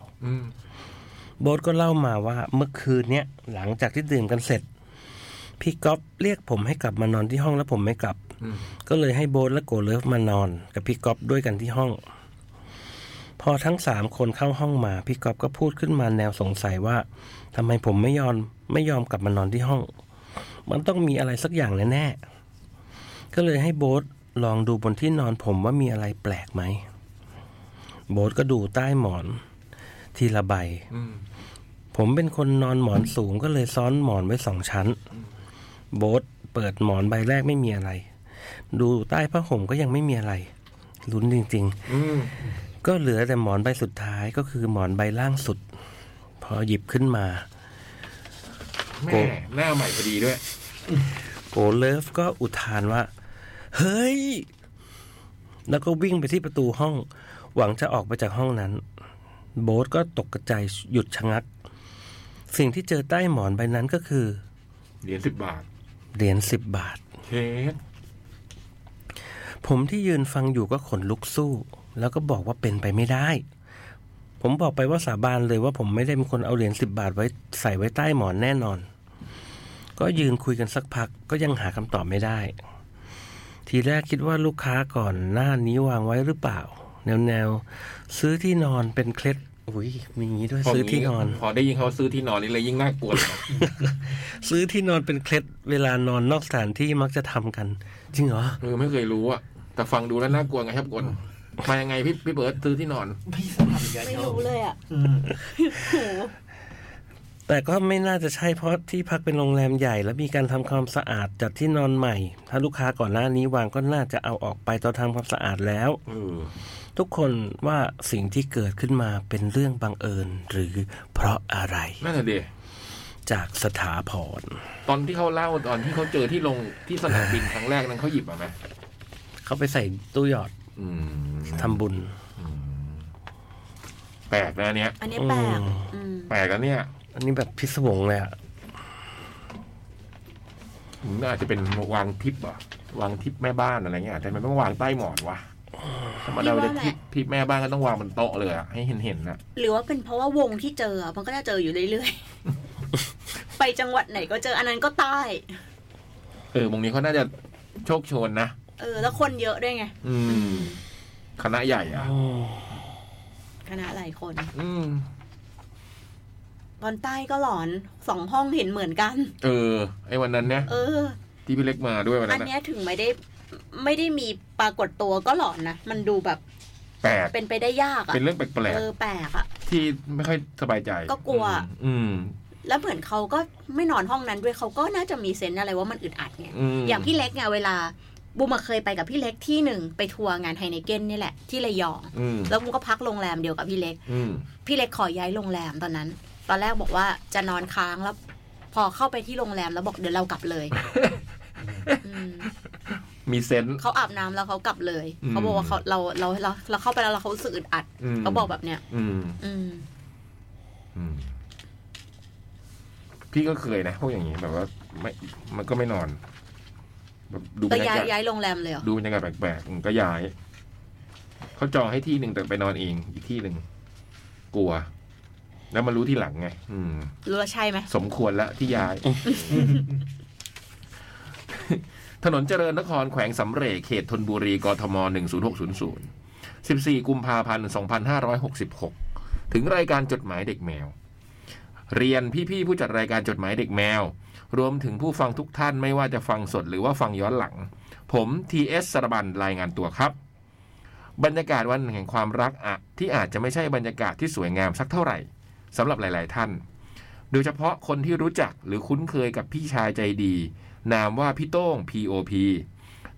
โบ๊ทก็เล่ามาว่าเมื่อคืนเนี้ยหลังจากที่ดื่มกันเสร็จ พี่ก๊อฟเรียกผมให้กลับมานอนที่ห้องแล้วผมไม่กลับ ก็เลยให้โบ๊ทและโกเลิฟมานอน กับพี่ก๊อฟด้วยกันที่ห้อง พอทั้งสามคนเข้าห้องมา พี่ก๊อฟก็พูดขึ้นมาแนวสงสัยว่าทำไมผมไม่ยอมไม่ยอมกลับมานอนที่ห้อง มันต้องมีอะไรสักอย่างแน่ๆก็เลยให้โบ๊ทลองดูบนที่นอนผมว่ามีอะไรแปลกไหม โบ๊ทก็ดูใต้หมอน ทีละใบอืมผมเป็นคนนอนหมอนสูงก็เลยซ้อนหมอนไว้สองชั้น โบ๊ทเปิดหมอนใบแรกไม่มีอะไร ดูใต้ผ้าห่มก็ยังไม่มีอะไรลุ้นจริงอืมๆก็เหลือแต่หมอนใบสุดท้ายก็คือหมอนใบล่างสุด พอหยิบขึ้นมาแม่หน้าใหม่พอดีด้วยโกเลิฟก็อุทานว่า เฮ้ย แล้วก็วิ่งไปที่ประตูห้อง หวังจะออกไปจากห้องนั้น โบ๊ทก็ตกกระจายหยุดชะงัก สิ่งที่เจอใต้หมอนใบนั้นก็คือ เหรียญสิบบาท เหรียญสิบบาทเช็ด ผมที่ยืนฟังอยู่ก็ขนลุกสู้ แล้วก็บอกว่าเป็นไปไม่ได้ ผมบอกไปว่าสาบานเลยว่าผมไม่ได้เป็นคนเอาเหรียญสิบบาทไว้ใส่ไว้ใต้หมอนแน่นอน ก็ยืนคุยกันสักพักก็ยังหาคำตอบไม่ได้ ทีแรกคิดว่าลูกค้าก่อนหน้านี้วางไว้หรือเปล่า แนวแนวๆซื้อที่นอนเป็นเคล็ดอุ้ยมีอย่างนี้ด้วยพซื้อที่นอน พอได้ยินเขาซื้อที่นอนนี่เลยยิ่งน่ากลัวเลยนะซื้อที่นอนเป็นเคล็ดเวลานอนนอกสถานที่มักจะทำกัน จริงเหรอเออไม่เคยรู้อะ แต่ฟังดูแล้วน่ากลัวไงครับกนมายังไงพี่พี่เบิร์ดซื้อที่นอน ไม่ทราบเหมือนกันไม่ครับรู้เลยอะอืมโหแต่ก็ไม่น่าจะใช่เพราะที่พักเป็นโรงแรมใหญ่ และมีการทำความสะอาดจัดที่นอนใหม่ ถ้าลูกค้าก่อนหน้านี้วางก็น่าจะเอาออกไปตอนทำความสะอาดแล้วเออทุกคนว่าสิ่งที่เกิดขึ้นมาเป็นเรื่องบังเอิญหรือเพราะอะไรนั่นแหละเดจากสถาพรตอนที่เขาเล่าตอนที่เขาเจอที่ลงที่สนามบินครั้งแรกนั้นเขาหยิบมาไหม เขาไปใส่ตู้หยอดอืมทำบุญ แปลกนะอันเนี้ย อันนี้แปลกอืมอืมแปลกกันเนี่ยอันนี้แบบพิศวงเลยอะน่าจะเป็นวางทิปเหรอะวางทิปแม่บ้านอะไรเงี้ยแต่มันไม่วางใต้หมอนวะธรรมดาเวลาทิปทิปแม่บ้านก็ต้องวางบนโต๊ะเลยอะให้เห็นเห็นๆนะหรือว่าเป็นเพราะว่าวงที่เจออะมันก็จะเจออยู่เรื่อยๆ ไปจังหวัดไหนก็เจออันนั้นก็ใต้ เออวงนี้เขาน่าจะโชคโชนนะ เออ แล้วคนเยอะด้วยไง อืม คณะใหญ่อะคณะหลายคน อืมตอนใต้ก็หลอนสองห้องเห็นเหมือนกัน เออ ไอ้วันนั้นเนี่ยเออ ที่พี่เล็กมาด้วยวันอันั้นนอะเนี้ยถึงไม่ได้ไม่ได้มีปรากฏตัวก็หลอนนะ มันดูแบบ แปลก เป็นไปได้ยากอะเป็นเรื่องแปลกเออแปลกอะๆที่ไม่ค่อยสบายใจ ก็กลัว อืม แล้วเหมือนเขาก็ไม่นอนห้องนั้นด้วยเขาก็น่าจะมีเซนส์อะไรว่ามันอึดอัดไงอืมอย่างพี่เล็กไงเวลา บูมอะเคยไปกับพี่เล็กที่หนึ่งไปทัวร์งานไฮเนเก้นนี่แหละที่ระยองอืมแล้วบูมก็พักโรงแรมเดียวกับพี่เล็กอืมพี่เล็กขอย้ายโรงแรมตอนนั้น ตอนแรกบอกว่าจะนอนค้างแล้วพอเข้าไปที่โรงแรมแล้วบอกเดี๋ยวเรากลับเลยอืมมีเซนส์เขาอาบน้ำแล้วเขากลับเลยอืมเขาบอกว่าเขาเราเราเราเราเข้าไปแล้วเราเขารู้สึกอึดอัดอืมเขาบอกแบบเนี้ยอืมอืมอืมพี่ก็เคยนะพวกอย่างนี้แบบว่าไม่มันก็ไม่นอน แบบดูบรก็รยาย้ายกาศย้ายโรงแรมเลยเหรอดูบรรยากาศแปลกๆอืมก็ย้ายเขาจองให้ที่หนึ่งแต่ไปนอนเอง อีกที่หนึ่งกลัว แล้วมารู้ที่หลังไง อืม รู้ว่าใช่ไหมสมควรแล้วที่ย้าย ถนนเจริญนครแขวงสำเรจเขตธนบุรีกทม10600 14 กุมภาพันธ์ 2566 ถึงรายการจดหมายเด็กแมว เรียนพี่ๆผู้จัดรายการจดหมายเด็กแมว รวมถึงผู้ฟังทุกท่านไม่ว่าจะฟังสดหรือว่าฟังย้อนหลัง ผมทีเอสสรบันรายงานตัวครับ บรรยากาศวันแห่งความรักอะที่อาจจะไม่ใช่บรรยากาศที่สวยงามสักเท่าไหร่สำหรับหลาย ๆ ท่าน โดยเฉพาะคนที่รู้จักหรือคุ้นเคยกับพี่ชายใจดี นามว่าพี่โต้ง POP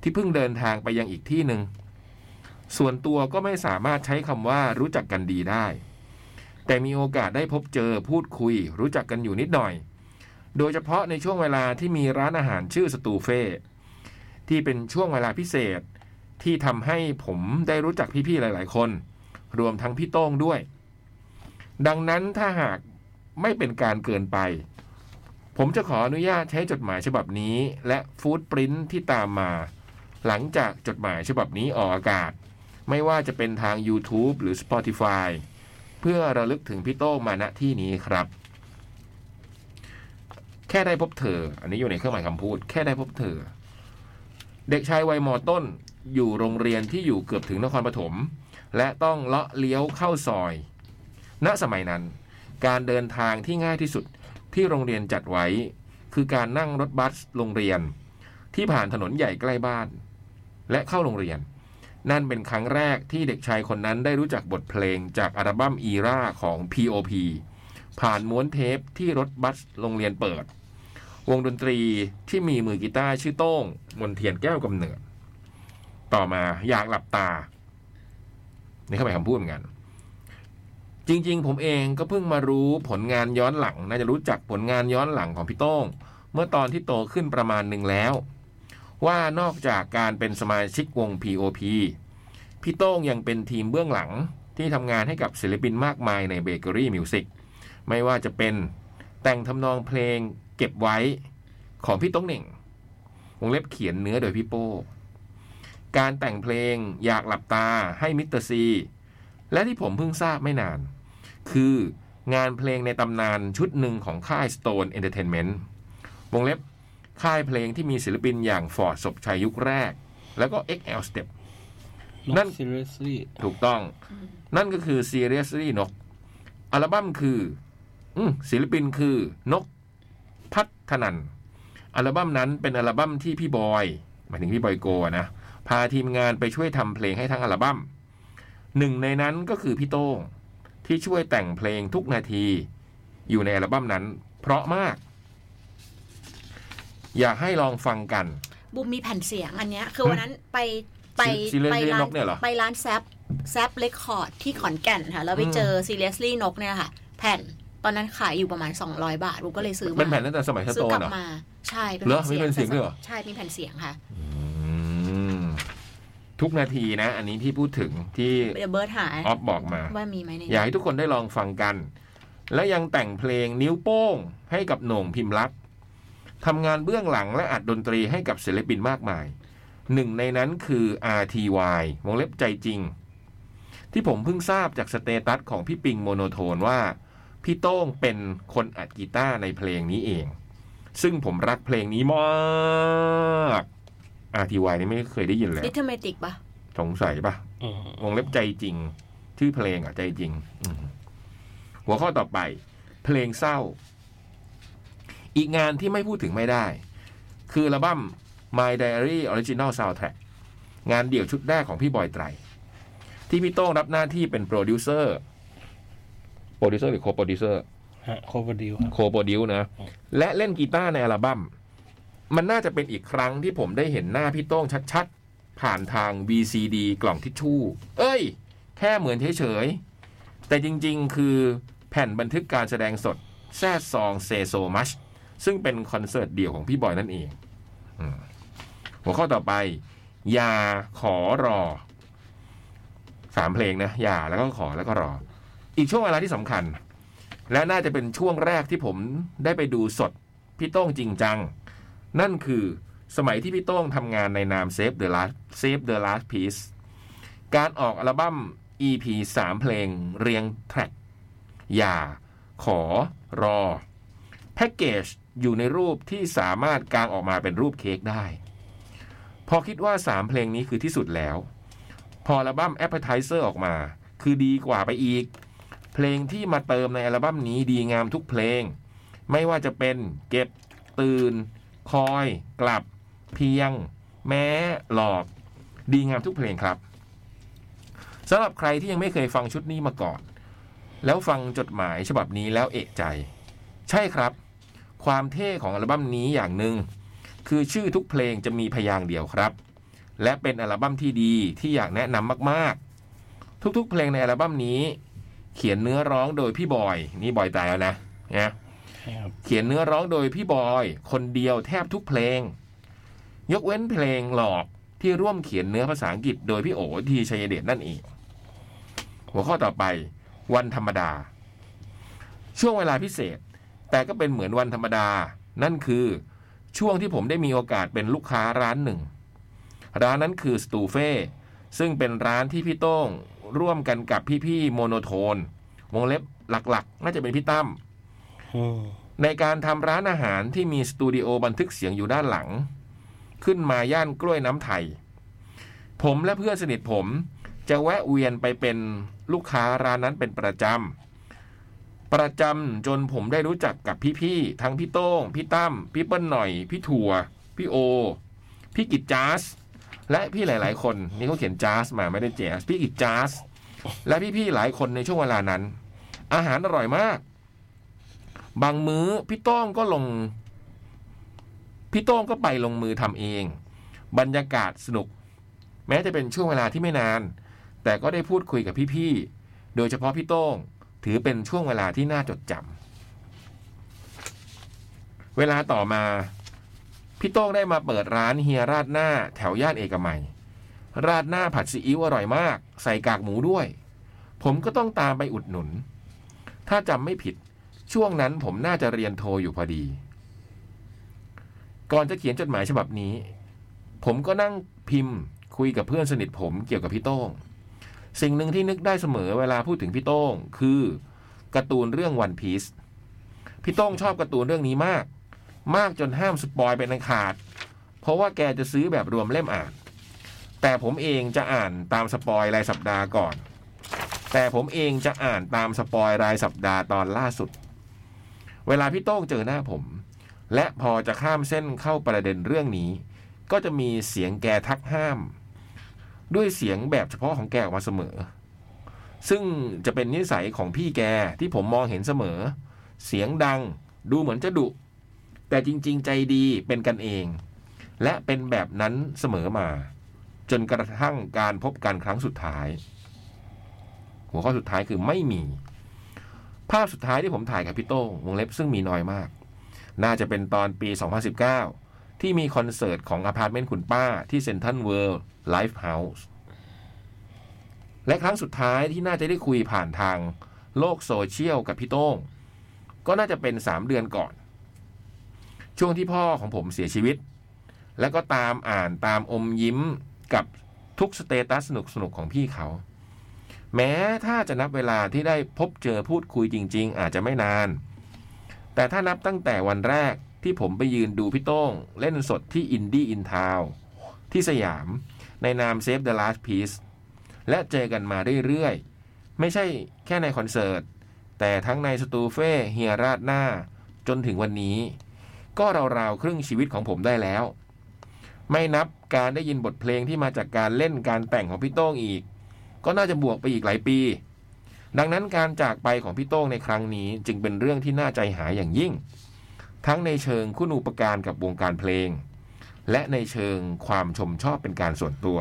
ที่เพิ่งเดินทางไปยังอีกที่หนึ่งส่วนตัวก็ไม่สามารถใช้คำว่ารู้จักกันดีได้ แต่มีโอกาสได้พบเจอพูดคุย รู้จักกันอยู่นิดหน่อย โดยเฉพาะในช่วงเวลาที่มีร้านอาหารชื่อสตูเฟ่ที่เป็นช่วงเวลาพิเศษที่ทำให้ผมได้รู้จักพี่ๆหลาย ๆ คน รวมทั้งพี่โต้งด้วย ดังนั้นถ้าหากไม่เป็นการเกินไป ผมจะขออนุญาตใช้จดหมายฉบับนี้ และฟูดปริ้นที่ตามมา หลังจากจดหมายฉบับนี้ออกอากาศ ไม่ว่าจะเป็นทาง YouTube หรือ Spotify เพื่อระลึกถึงพี่โต้งมาณที่นี้ครับ แค่ได้พบเธอ อันนี้อยู่ในเครื่องหมายคำพูด แค่ได้พบเธอ เด็กชายวัยมต้นอยู่โรงเรียนที่อยู่เกือบถึงนครปฐมและต้องเลาะเลี้ยวเข้าซอย ณสมัยนั้น การเดินทางที่ง่ายที่สุดที่โรงเรียนจัดไว้ คือการนั่งรถบัสโรงเรียน ที่ผ่านถนนใหญ่ใกล้บ้าน และเข้าโรงเรียน นั่นเป็นครั้งแรกที่เด็กชายคนนั้นได้รู้จักบทเพลงจากอัลบั้มอีราของ P.O.P ผ่านม้วนเทปที่รถบัสโรงเรียนเปิด วงดนตรีที่มีมือกีตาร์ชื่อโต้ง มนเทียนแก้วกำเนิด ต่อมาอยากหลับตา นี่เข้าไปคำพูดเหมือนกัน จริง ๆ ผมเองก็เพิ่งมารู้ผลงานย้อนหลัง น่าจะรู้จักผลงานย้อนหลังของพี่โต้ง เมื่อตอนที่โตขึ้นประมาณหนึ่งแล้ว ว่านอกจากการเป็นสมาชิกวง P.O.P พี่โต้งยังเป็นทีมเบื้องหลังที่ทำงานให้กับศิลปินมากมายใน Bakery Music ไม่ว่าจะเป็นแต่งทำนองเพลง เก็บไว้ของพี่โต้งเหน่ง วงเล็บเขียนเนื้อโดยพี่โป้ การแต่งเพลงอยากหลับตาให้ Mr. Z และที่ผมเพิ่งทราบไม่นาน คืองานเพลงในตำนานชุดหนึ่งของค่าย Stone Entertainment วงเล็บค่ายเพลงที่มีศิลปินอย่างฟอร์ดศพชัยยุคแรก แล้วก็ XL Step นนั่กนซีเรียสลี่ถูกต้อง นั่นก็คือ Seriously นก อัลบั้มคือ อืมศิลปินคือนก พัฒนันอัลบั้มนั้นเป็นอัลบั้มที่พี่บอยหมายถึงพี่บอยโกอะนะพาทีมงานไปช่วยทำเพลงให้ทั้งอัลบั้มหนึ่งในนั้นก็คือพี่โต้งที่ช่วยแต่งเพลงทุกนาที อยู่ในอัลบั้มนั้น เพราะมาก อยากให้ลองฟังกันบูมมีแผ่นเสียงอันเนี้ย คือวันนั้นไปไปซีเรียสไปลี่ร้านกเนี่ยเหรอไปร้านแซปแซปเรคคอร์ดที่ขอนแก่นค่ะ แล้วไปเจอ Seriously นกเนี่ยค่ะ แผ่น ตอนนั้นขายอยู่ประมาณ 200 บาทบูมก็เลยซื้อมาเป็นแผ่นตั้งแต่สมัยสซื้โตอกลันเหรอ มา ใช่เหรอมีแผ่นเสียงด้วยเหรอ ใช่มีแผ่นเสียงค่ะอืมทุกนาทีนะ อันนี้ที่พูดถึงที่เดี๋ยวเบิร์ดหายออฟบอกมา ว่ามีไหมในอยากให้ทุกคนได้ลองฟังกัน และยังแต่งเพลงนิ้วโป้ง ให้กับโหน่งพิมพ์ลักษณ์ทำงานเบื้องหลังและอัดดนตรีให้กับศิลปินมากมาย หนึ่งในนั้นคือ RTY วงเล็บใจจริง ที่ผมเพิ่งทราบจาก status ของพี่ปิง Monotone ว่า พี่โต้งเป็นคนอัดกีตาร์ในเพลงนี้เอง ซึ่งผมรักเพลงนี้มาก RTY นี่ไม่เคยได้ยินเลยดิทเมติกปะสงสัยปะอืมวงเล็บใจจริง ชื่อเพลงอะใจจริงอืมหัวข้อต่อไป เพลงเศร้า อีกงานที่ไม่พูดถึงไม่ได้ คืออัลบั้ม My Diary Original Soundtrack งานเดี่ยวชุดแรกของพี่บอยไตร ที่พี่โต้งรับหน้าที่เป็นโปรดิวเซอร์ โปรดิวเซอร์หรือ co-producer ฮะ co-produce ครับ co-produce นะ และเล่นกีตาร์ในอัลบั้มมันน่าจะเป็นอีกครั้งที่ผมได้เห็นหน้าพี่โต้งชัดๆ ผ่านทาง VCD กล่องทิชชู่ เอ้ย แค่เหมือนเฉยๆ แต่จริงๆ คือแผ่นบันทึกการแสดงสด Sad Songs Say So Much ซึ่งเป็นคอนเสิร์ตเดี่ยวของพี่บอยนั่นเองอืมหัวข้อต่อไป อย่าขอรอสามเพลงนะ อย่าแล้วก็ขอแล้วก็รอ อีกช่วงเวลาที่สำคัญ และน่าจะเป็นช่วงแรกที่ผมได้ไปดูสดพี่โต้งจริงจัง นั่นคือสมัยที่พี่โต้งทำงานในนาม Save the Last Save the Last Piece การออกอัลบั้ม EP 3 เพลงเรียงแทร็กอย่า ขอ รอ แพ็กเกจอยู่ในรูปที่สามารถกางออกมาเป็นรูปเค้กได้ พอคิดว่า 3 เพลงนี้คือที่สุดแล้ว พออัลบั้ม Appetizer ออกมา คือดีกว่าไปอีก เพลงที่มาเติมในอัลบั้มนี้ดีงามทุกเพลง ไม่ว่าจะเป็นเก็บตื่น คอย กลับ เพียง แม้หลอก ดีงามทุกเพลงครับสำหรับใครที่ยังไม่เคยฟังชุดนี้มาก่อน แล้วฟังจดหมายฉบับนี้แล้วเอกใจ ใช่ครับ ความเท่ของอัลบั้มนี้อย่างหนึ่งคือชื่อทุกเพลงจะมีพยางค์เดียวครับ และเป็นอัลบั้มที่ดีที่อยากแนะนำมากๆ ทุกๆ เพลงในอัลบั้มนี้ เขียนเนื้อร้องโดยพี่บอย นี่บอยตายแล้วนะนะใช่ครับเขียนเนื้อร้องโดยพี่บอย คนเดียวแทบทุกเพลง ยกเว้นเพลงหลอกที่ร่วมเขียนเนื้อภาษาอังกฤษ โดยพี่โอทีชัยเดชนั่นเอง หัวข้อต่อไป วันธรรมดา ช่วงเวลาพิเศษ แต่ก็เป็นเหมือนวันธรรมดา นั่นคือช่วงที่ผมได้มีโอกาสเป็นลูกค้าร้านหนึ่ง ร้านนั้นคือสตูเฟ่ซึ่งเป็นร้านที่พี่โต้ง ร่วมกันกับพี่ๆ Monotone วงเล็บหลักๆ น่าจะเป็นพี่ตั้มอืมในการทำร้านอาหารที่มีสตูดิโอบันทึกเสียงอยู่ด้านหลัง ขึ้นมาย่านกล้วยน้ำไทย ผมและเพื่อนสนิทผมจะแวะเวียนไปเป็นลูกค้าร้านนั้นเป็นประจำ ประจำจนผมได้รู้จักกับพี่ๆทั้งพี่โต้ง พี่ตั้ม พี่เปิ้ลหน่อย พี่ถั่ว พี่โอ พี่กิจจาส และพี่หลาย ๆ คนนี่เขาเขียนจาสมาไม่ได้แจสพี่กิจจาสและพี่ ๆ หลายคนในช่วงเวลานั้น อาหารอร่อยมาก บางมื้อพี่โต้งก็ลง พี่โต้งก็ไปลงมือทำเอง บรรยากาศสนุก แม้จะเป็นช่วงเวลาที่ไม่นาน แต่ก็ได้พูดคุยกับพี่ ๆ โดยเฉพาะพี่โต้ง ถือเป็นช่วงเวลาที่น่าจดจำเวลาต่อมา พี่โต้งได้มาเปิดร้านเฮียราดหน้าแถวย่านเอกมัย ราดหน้าผัดซีอิ๊วอร่อยมาก ใส่กากหมูด้วย ผมก็ต้องตามไปอุดหนุน ถ้าจำไม่ผิดช่วงนั้นผมน่าจะเรียนโทอยู่พอดี ก่อนจะเขียนจดหมายฉบับนี้ ผมก็นั่งพิมพ์คุยกับเพื่อนสนิทผมเกี่ยวกับพี่โต้ง สิ่งหนึ่งที่นึกได้เสมอเวลาพูดถึงพี่โต้งคือการ์ตูนเรื่อง One Piece พี่โต้งชอบการ์ตูนเรื่องนี้มาก มากจนห้าม spoil เป็นอันขาด เพราะว่าแกจะซื้อแบบรวมเล่มอ่าน แต่ผมเองจะอ่านตาม spoil รายสัปดาห์ก่อน แต่ผมเองจะอ่านตาม spoil รายสัปดาห์ตอนล่าสุด เวลาพี่โต้งเจอหน้าผม และพอจะข้ามเส้นเข้าประเด็นเรื่องนี้ ก็จะมีเสียงแกทักห้าม ด้วยเสียงแบบเฉพาะของแกออกมาเสมอ ซึ่งจะเป็นนิสัยของพี่แกที่ผมมองเห็นเสมอ เสียงดังดูเหมือนจะดุ แต่จริง ๆ ใจดีเป็นกันเอง และเป็นแบบนั้นเสมอมา จนกระทั่งการพบกันครั้งสุดท้าย หัวข้อสุดท้ายคือไม่มี ภาพสุดท้ายที่ผมถ่ายกับพี่โต้งวงเล็บซึ่งมีน้อยมาก น่าจะเป็นตอนปี 2019 ที่มีคอนเสิร์ตของอพาร์ตเมนต์คุณป้าที่ CentralWorld Live House และครั้งสุดท้ายที่น่าจะได้คุยผ่านทางโลกโซเชียลกับพี่โต้ง ก็น่าจะเป็น 3 เดือนก่อน ช่วงที่พ่อของผมเสียชีวิต แล้วก็ตามอ่านตามอมยิ้มกับทุกสเตตัสสนุกๆของพี่เขา แม้ถ้าจะนับเวลาที่ได้พบเจอพูดคุยจริง ๆ อาจจะไม่นาน แต่ถ้านับตั้งแต่วันแรกที่ผมไปยืนดูพี่โต้ง เล่นสดที่ Indy in Town ที่สยามในนาม Save the Last Piece และเจอกันมาเรื่อยๆ ไม่ใช่แค่ในคอนเสิร์ต แต่ทั้งในสตูเฟ่เฮียราดหน้าจนถึงวันนี้ ก็ราวๆครึ่งชีวิตของผมได้แล้ว ไม่นับการได้ยินบทเพลงที่มาจากการเล่นการแต่งของพี่โต้งอีก ก็น่าจะบวกไปอีกหลายปี ดังนั้นการจากไปของพี่โต้งในครั้งนี้จึงเป็นเรื่องที่น่าใจหายอย่างยิ่ง ทั้งในเชิงคุณูปการกับวงการเพลง และในเชิงความชมชอบเป็นการส่วนตัว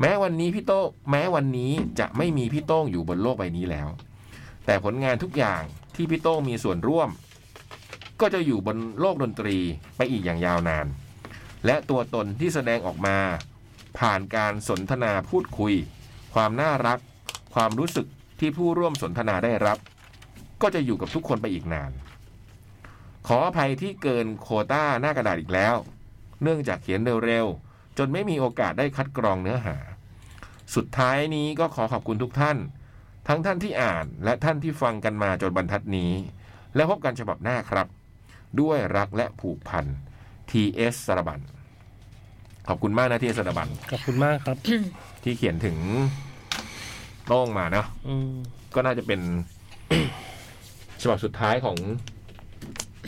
แม้วันนี้พี่โต้งแม้วันนี้จะไม่มีพี่โต้งอยู่บนโลกใบนี้แล้ว แต่ผลงานทุกอย่างที่พี่โต้งมีส่วนร่วม ก็จะอยู่บนโลกดนตรีไปอีกอย่างยาวนาน และตัวตนที่แสดงออกมา ผ่านการสนทนาพูดคุย ความน่ารัก ความรู้สึกที่ผู้ร่วมสนทนาได้รับ ก็จะอยู่กับทุกคนไปอีกนาน ขออภัยที่เกินโคต้าหน้ากระดาษอีกแล้ว เนื่องจากเขียนเร็วๆ จนไม่มีโอกาสได้คัดกรองเนื้อหา สุดท้ายนี้ก็ขอขอบคุณทุกท่าน ทั้งท่านที่อ่านและท่านที่ฟังกันมาจนบรรทัดนี้ และพบกันฉบับหน้าครับ ด้วยรักและผูกพัน T.S. สรบันขอบคุณมากนะที่สรบันขอบคุณมากครับ ที่เขียนถึงโต้งมาเนาะอืมก็น่าจะเป็นฉบับสุดท้ายของ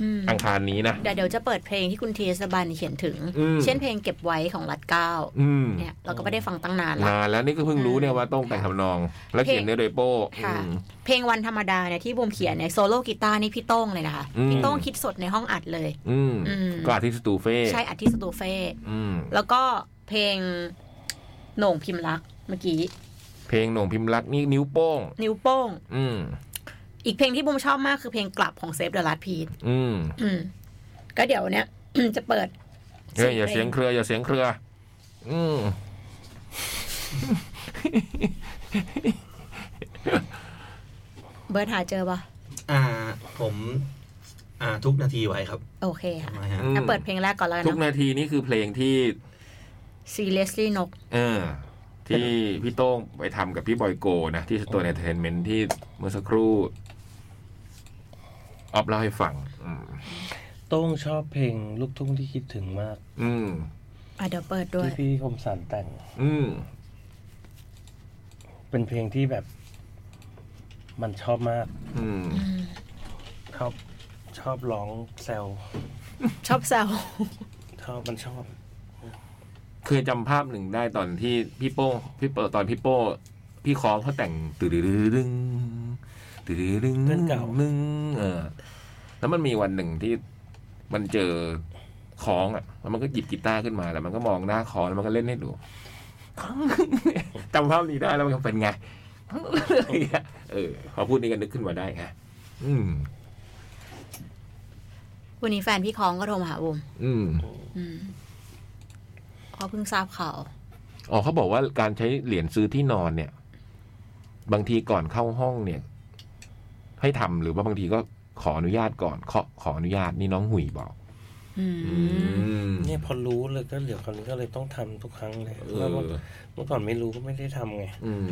อืมอังคารนี้นะเดี๋ยวเดี๋ยวจะเปิดเพลงที่คุณทีสบันเขียนถึงอืมเช่นเพลงเก็บไว้ของรัดเก้าอืมเนี่ยเราก็ไม่ได้ฟังตั้งนานละนานแล้วนี่ก็เพิ่งรู้เนี่ยว่าโต้งแต่งทำนอง แล้วเขียนเนื้อโดยโป้ค่ะอืมเพลงวันธรรมดาเนี่ยที่บูมเขียนเนี่ยโซโล่กีตาร์นี่พี่โต้งเลยนะคะอืมพี่โต้งคิดสดในห้องอัดเลยอืมอืมก็อาทิตย์สตูเฟ่ใช่อัดที่สตูเฟ่อืมแล้วก็เพลงโหน่งพิมพ์รักเมื่อกี้เพลงโหน่งพิมพ์รักนี่นิ้วโป้ง นิ้วโป้ง อืม อีกเพลงที่บูมชอบมากคือเพลงกลับของเซฟเดอะลัดพีทอืม อืม ก็เดี๋ยวเนี่ยจะเปิดเฮ้ยอย่าเสียงเครือ อย่าเสียงเครือ อืม เบิร์ดหาเจอปะอ่า ผม อ่า ทุกนาทีไว้ครับ โอเคค่ะทำไมฮะ อืมอะเปิดเพลงแรกก่อนแล้วกันทุกเนาะ นาทีนี่คือเพลงที่ Seriously นก เออ ที่พี่โต้งไปทำกับพี่บอยโกนะ ที่สตูดิโอเอนเตอร์เทนเมนต์ที่เมื่อสักครู่ ออฟเล่าให้ฟังอืมโต้งชอบเพลงลูกทุ่งที่คิดถึงมาก อืม อะเดี๋ยวเปิดด้วย ที่พี่คมสันแต่ง อืม เป็นเพลงที่แบบ มันชอบมาก อืมชอบ ชอบร้องแซวชอบแซว ชอบมันชอบ เคยจำภาพหนึ่งได้ตอนที่พี่โป้พี่เปิดตอนพี่โป้ พี่คองเขาแต่งตื่นดึง นดึงเพื่อนเก่า นึงเออ แล้วมันมีวันหนึ่งที่มันเจอคองอะแล้วมันก็หยิบกีตาร์ขึ้นมาแล้วมันก็มองหน้าคอแล้วมันก็เล่นให้ดูจำภาพนี้ได้แล้วมันเป็นไงเออ พอพูดนี้ก็นึกขึ้นมาได้ไงอืมวันนี้แฟนพี่คองก็โทรมาหาบูมอืมอืมเขาเพิ่งทราบข่าว อ๋อเขาบอกว่าการใช้เหรียญซื้อที่นอนเนี่ย บางทีก่อนเข้าห้องเนี่ย ให้ทำหรือว่าบางทีก็ขออนุญาตก่อนขอขออนุญาตนี่น้องหุยบอกอืมอืมเนี่ยพอรู้เลยก็เดี๋ยวคราวนี้ก็เลยต้องทำทุกครั้งเลยเอเมื่ออเมื่อก่อนไม่รู้ก็ไม่ได้ทำไงอืม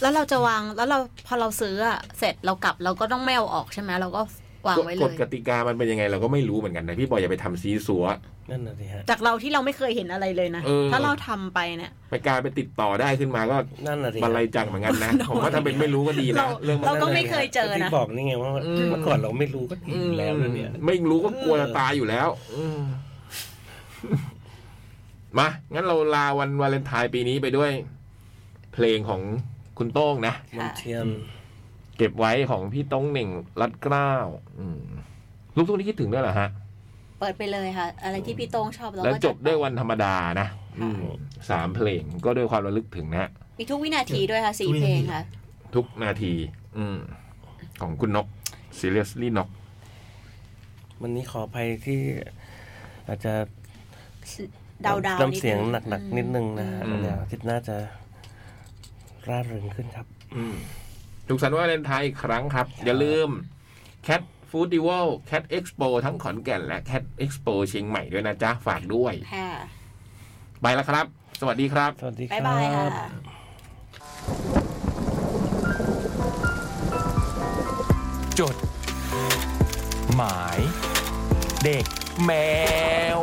แล้วเราจะวางแล้วเราพอเราซื้ออะเสร็จเรากลับเราก็ต้องไม่เอาออกใช่ไหมเราก็วางไว้เลกฎยกติกามันเป็นยังไงเราก็ไม่รู้เหมือนกันนะพี่บอยอย่าไปทำซีซัว นั่นน่ะสิฮะ จากเราที่เราไม่เคยเห็นอะไรเลยนะ เออ ถ้าเราทำไปเนี่ย ไปกลายไปติดต่อได้ขึ้นมาก็นั่นน่ะสิบันไลจังเหมือนกันนะ ผมว่าทำเป็นไม่รู้ก็ดีนะเราเรื่องมันเราก็นั่นแหละไม่เคยเจอที่นะ บอกนี่ไงว่าอืม เมื่อก่อนเราไม่รู้ก็ดีอยู่แล้วนะเนี่ย ไม่รู้ก็กลัวจะตายอยู่แล้วอืมมา งั้นเราลาวันวาเลนไทน์ปีนี้ไปด้วย เพลงของคุณโต้งนะ มันเทียนเก็บไว้ของพี่โต้งเหน่งรัดเกล้าวอืมลูกทุ่งที่คิดถึงด้วยเหรอฮะ เปิดไปเลยค่ะ อะไรที่พี่โต้งชอบเราแล้วก็จบด้วยวันธรรมดานะอืมสามเพลงก็ด้วยความระลึกถึงนะฮะมีทุกวินาทีด้วยค่ะสี่ทุกวิเพลนาทีงค่ะ ทุกนาที อืมของคุณนก seriously นก วันนี้ขออภัยที่อาจจะดาวดาวน้ำเสียงหนัก ๆ นิดนึงนะฮะอืม เดี๋ยวอาทิตย์หน่าจะร่าเริงขึ้นครับ อืมถูกสันต์วาเลนไทน์อีกครั้งครับ อย่าลืม Cat Food d i v a l Cat Expo ทั้งขอนแก่นและ Cat Expo เชียงใหม่ด้วยนะจ๊ะ ฝากด้วย ค่ะ ไปแล้วครับ สวัสดีครับ สวัสดีคบ๊ายรับายค่ะ บ จด หมาย เด็กแมว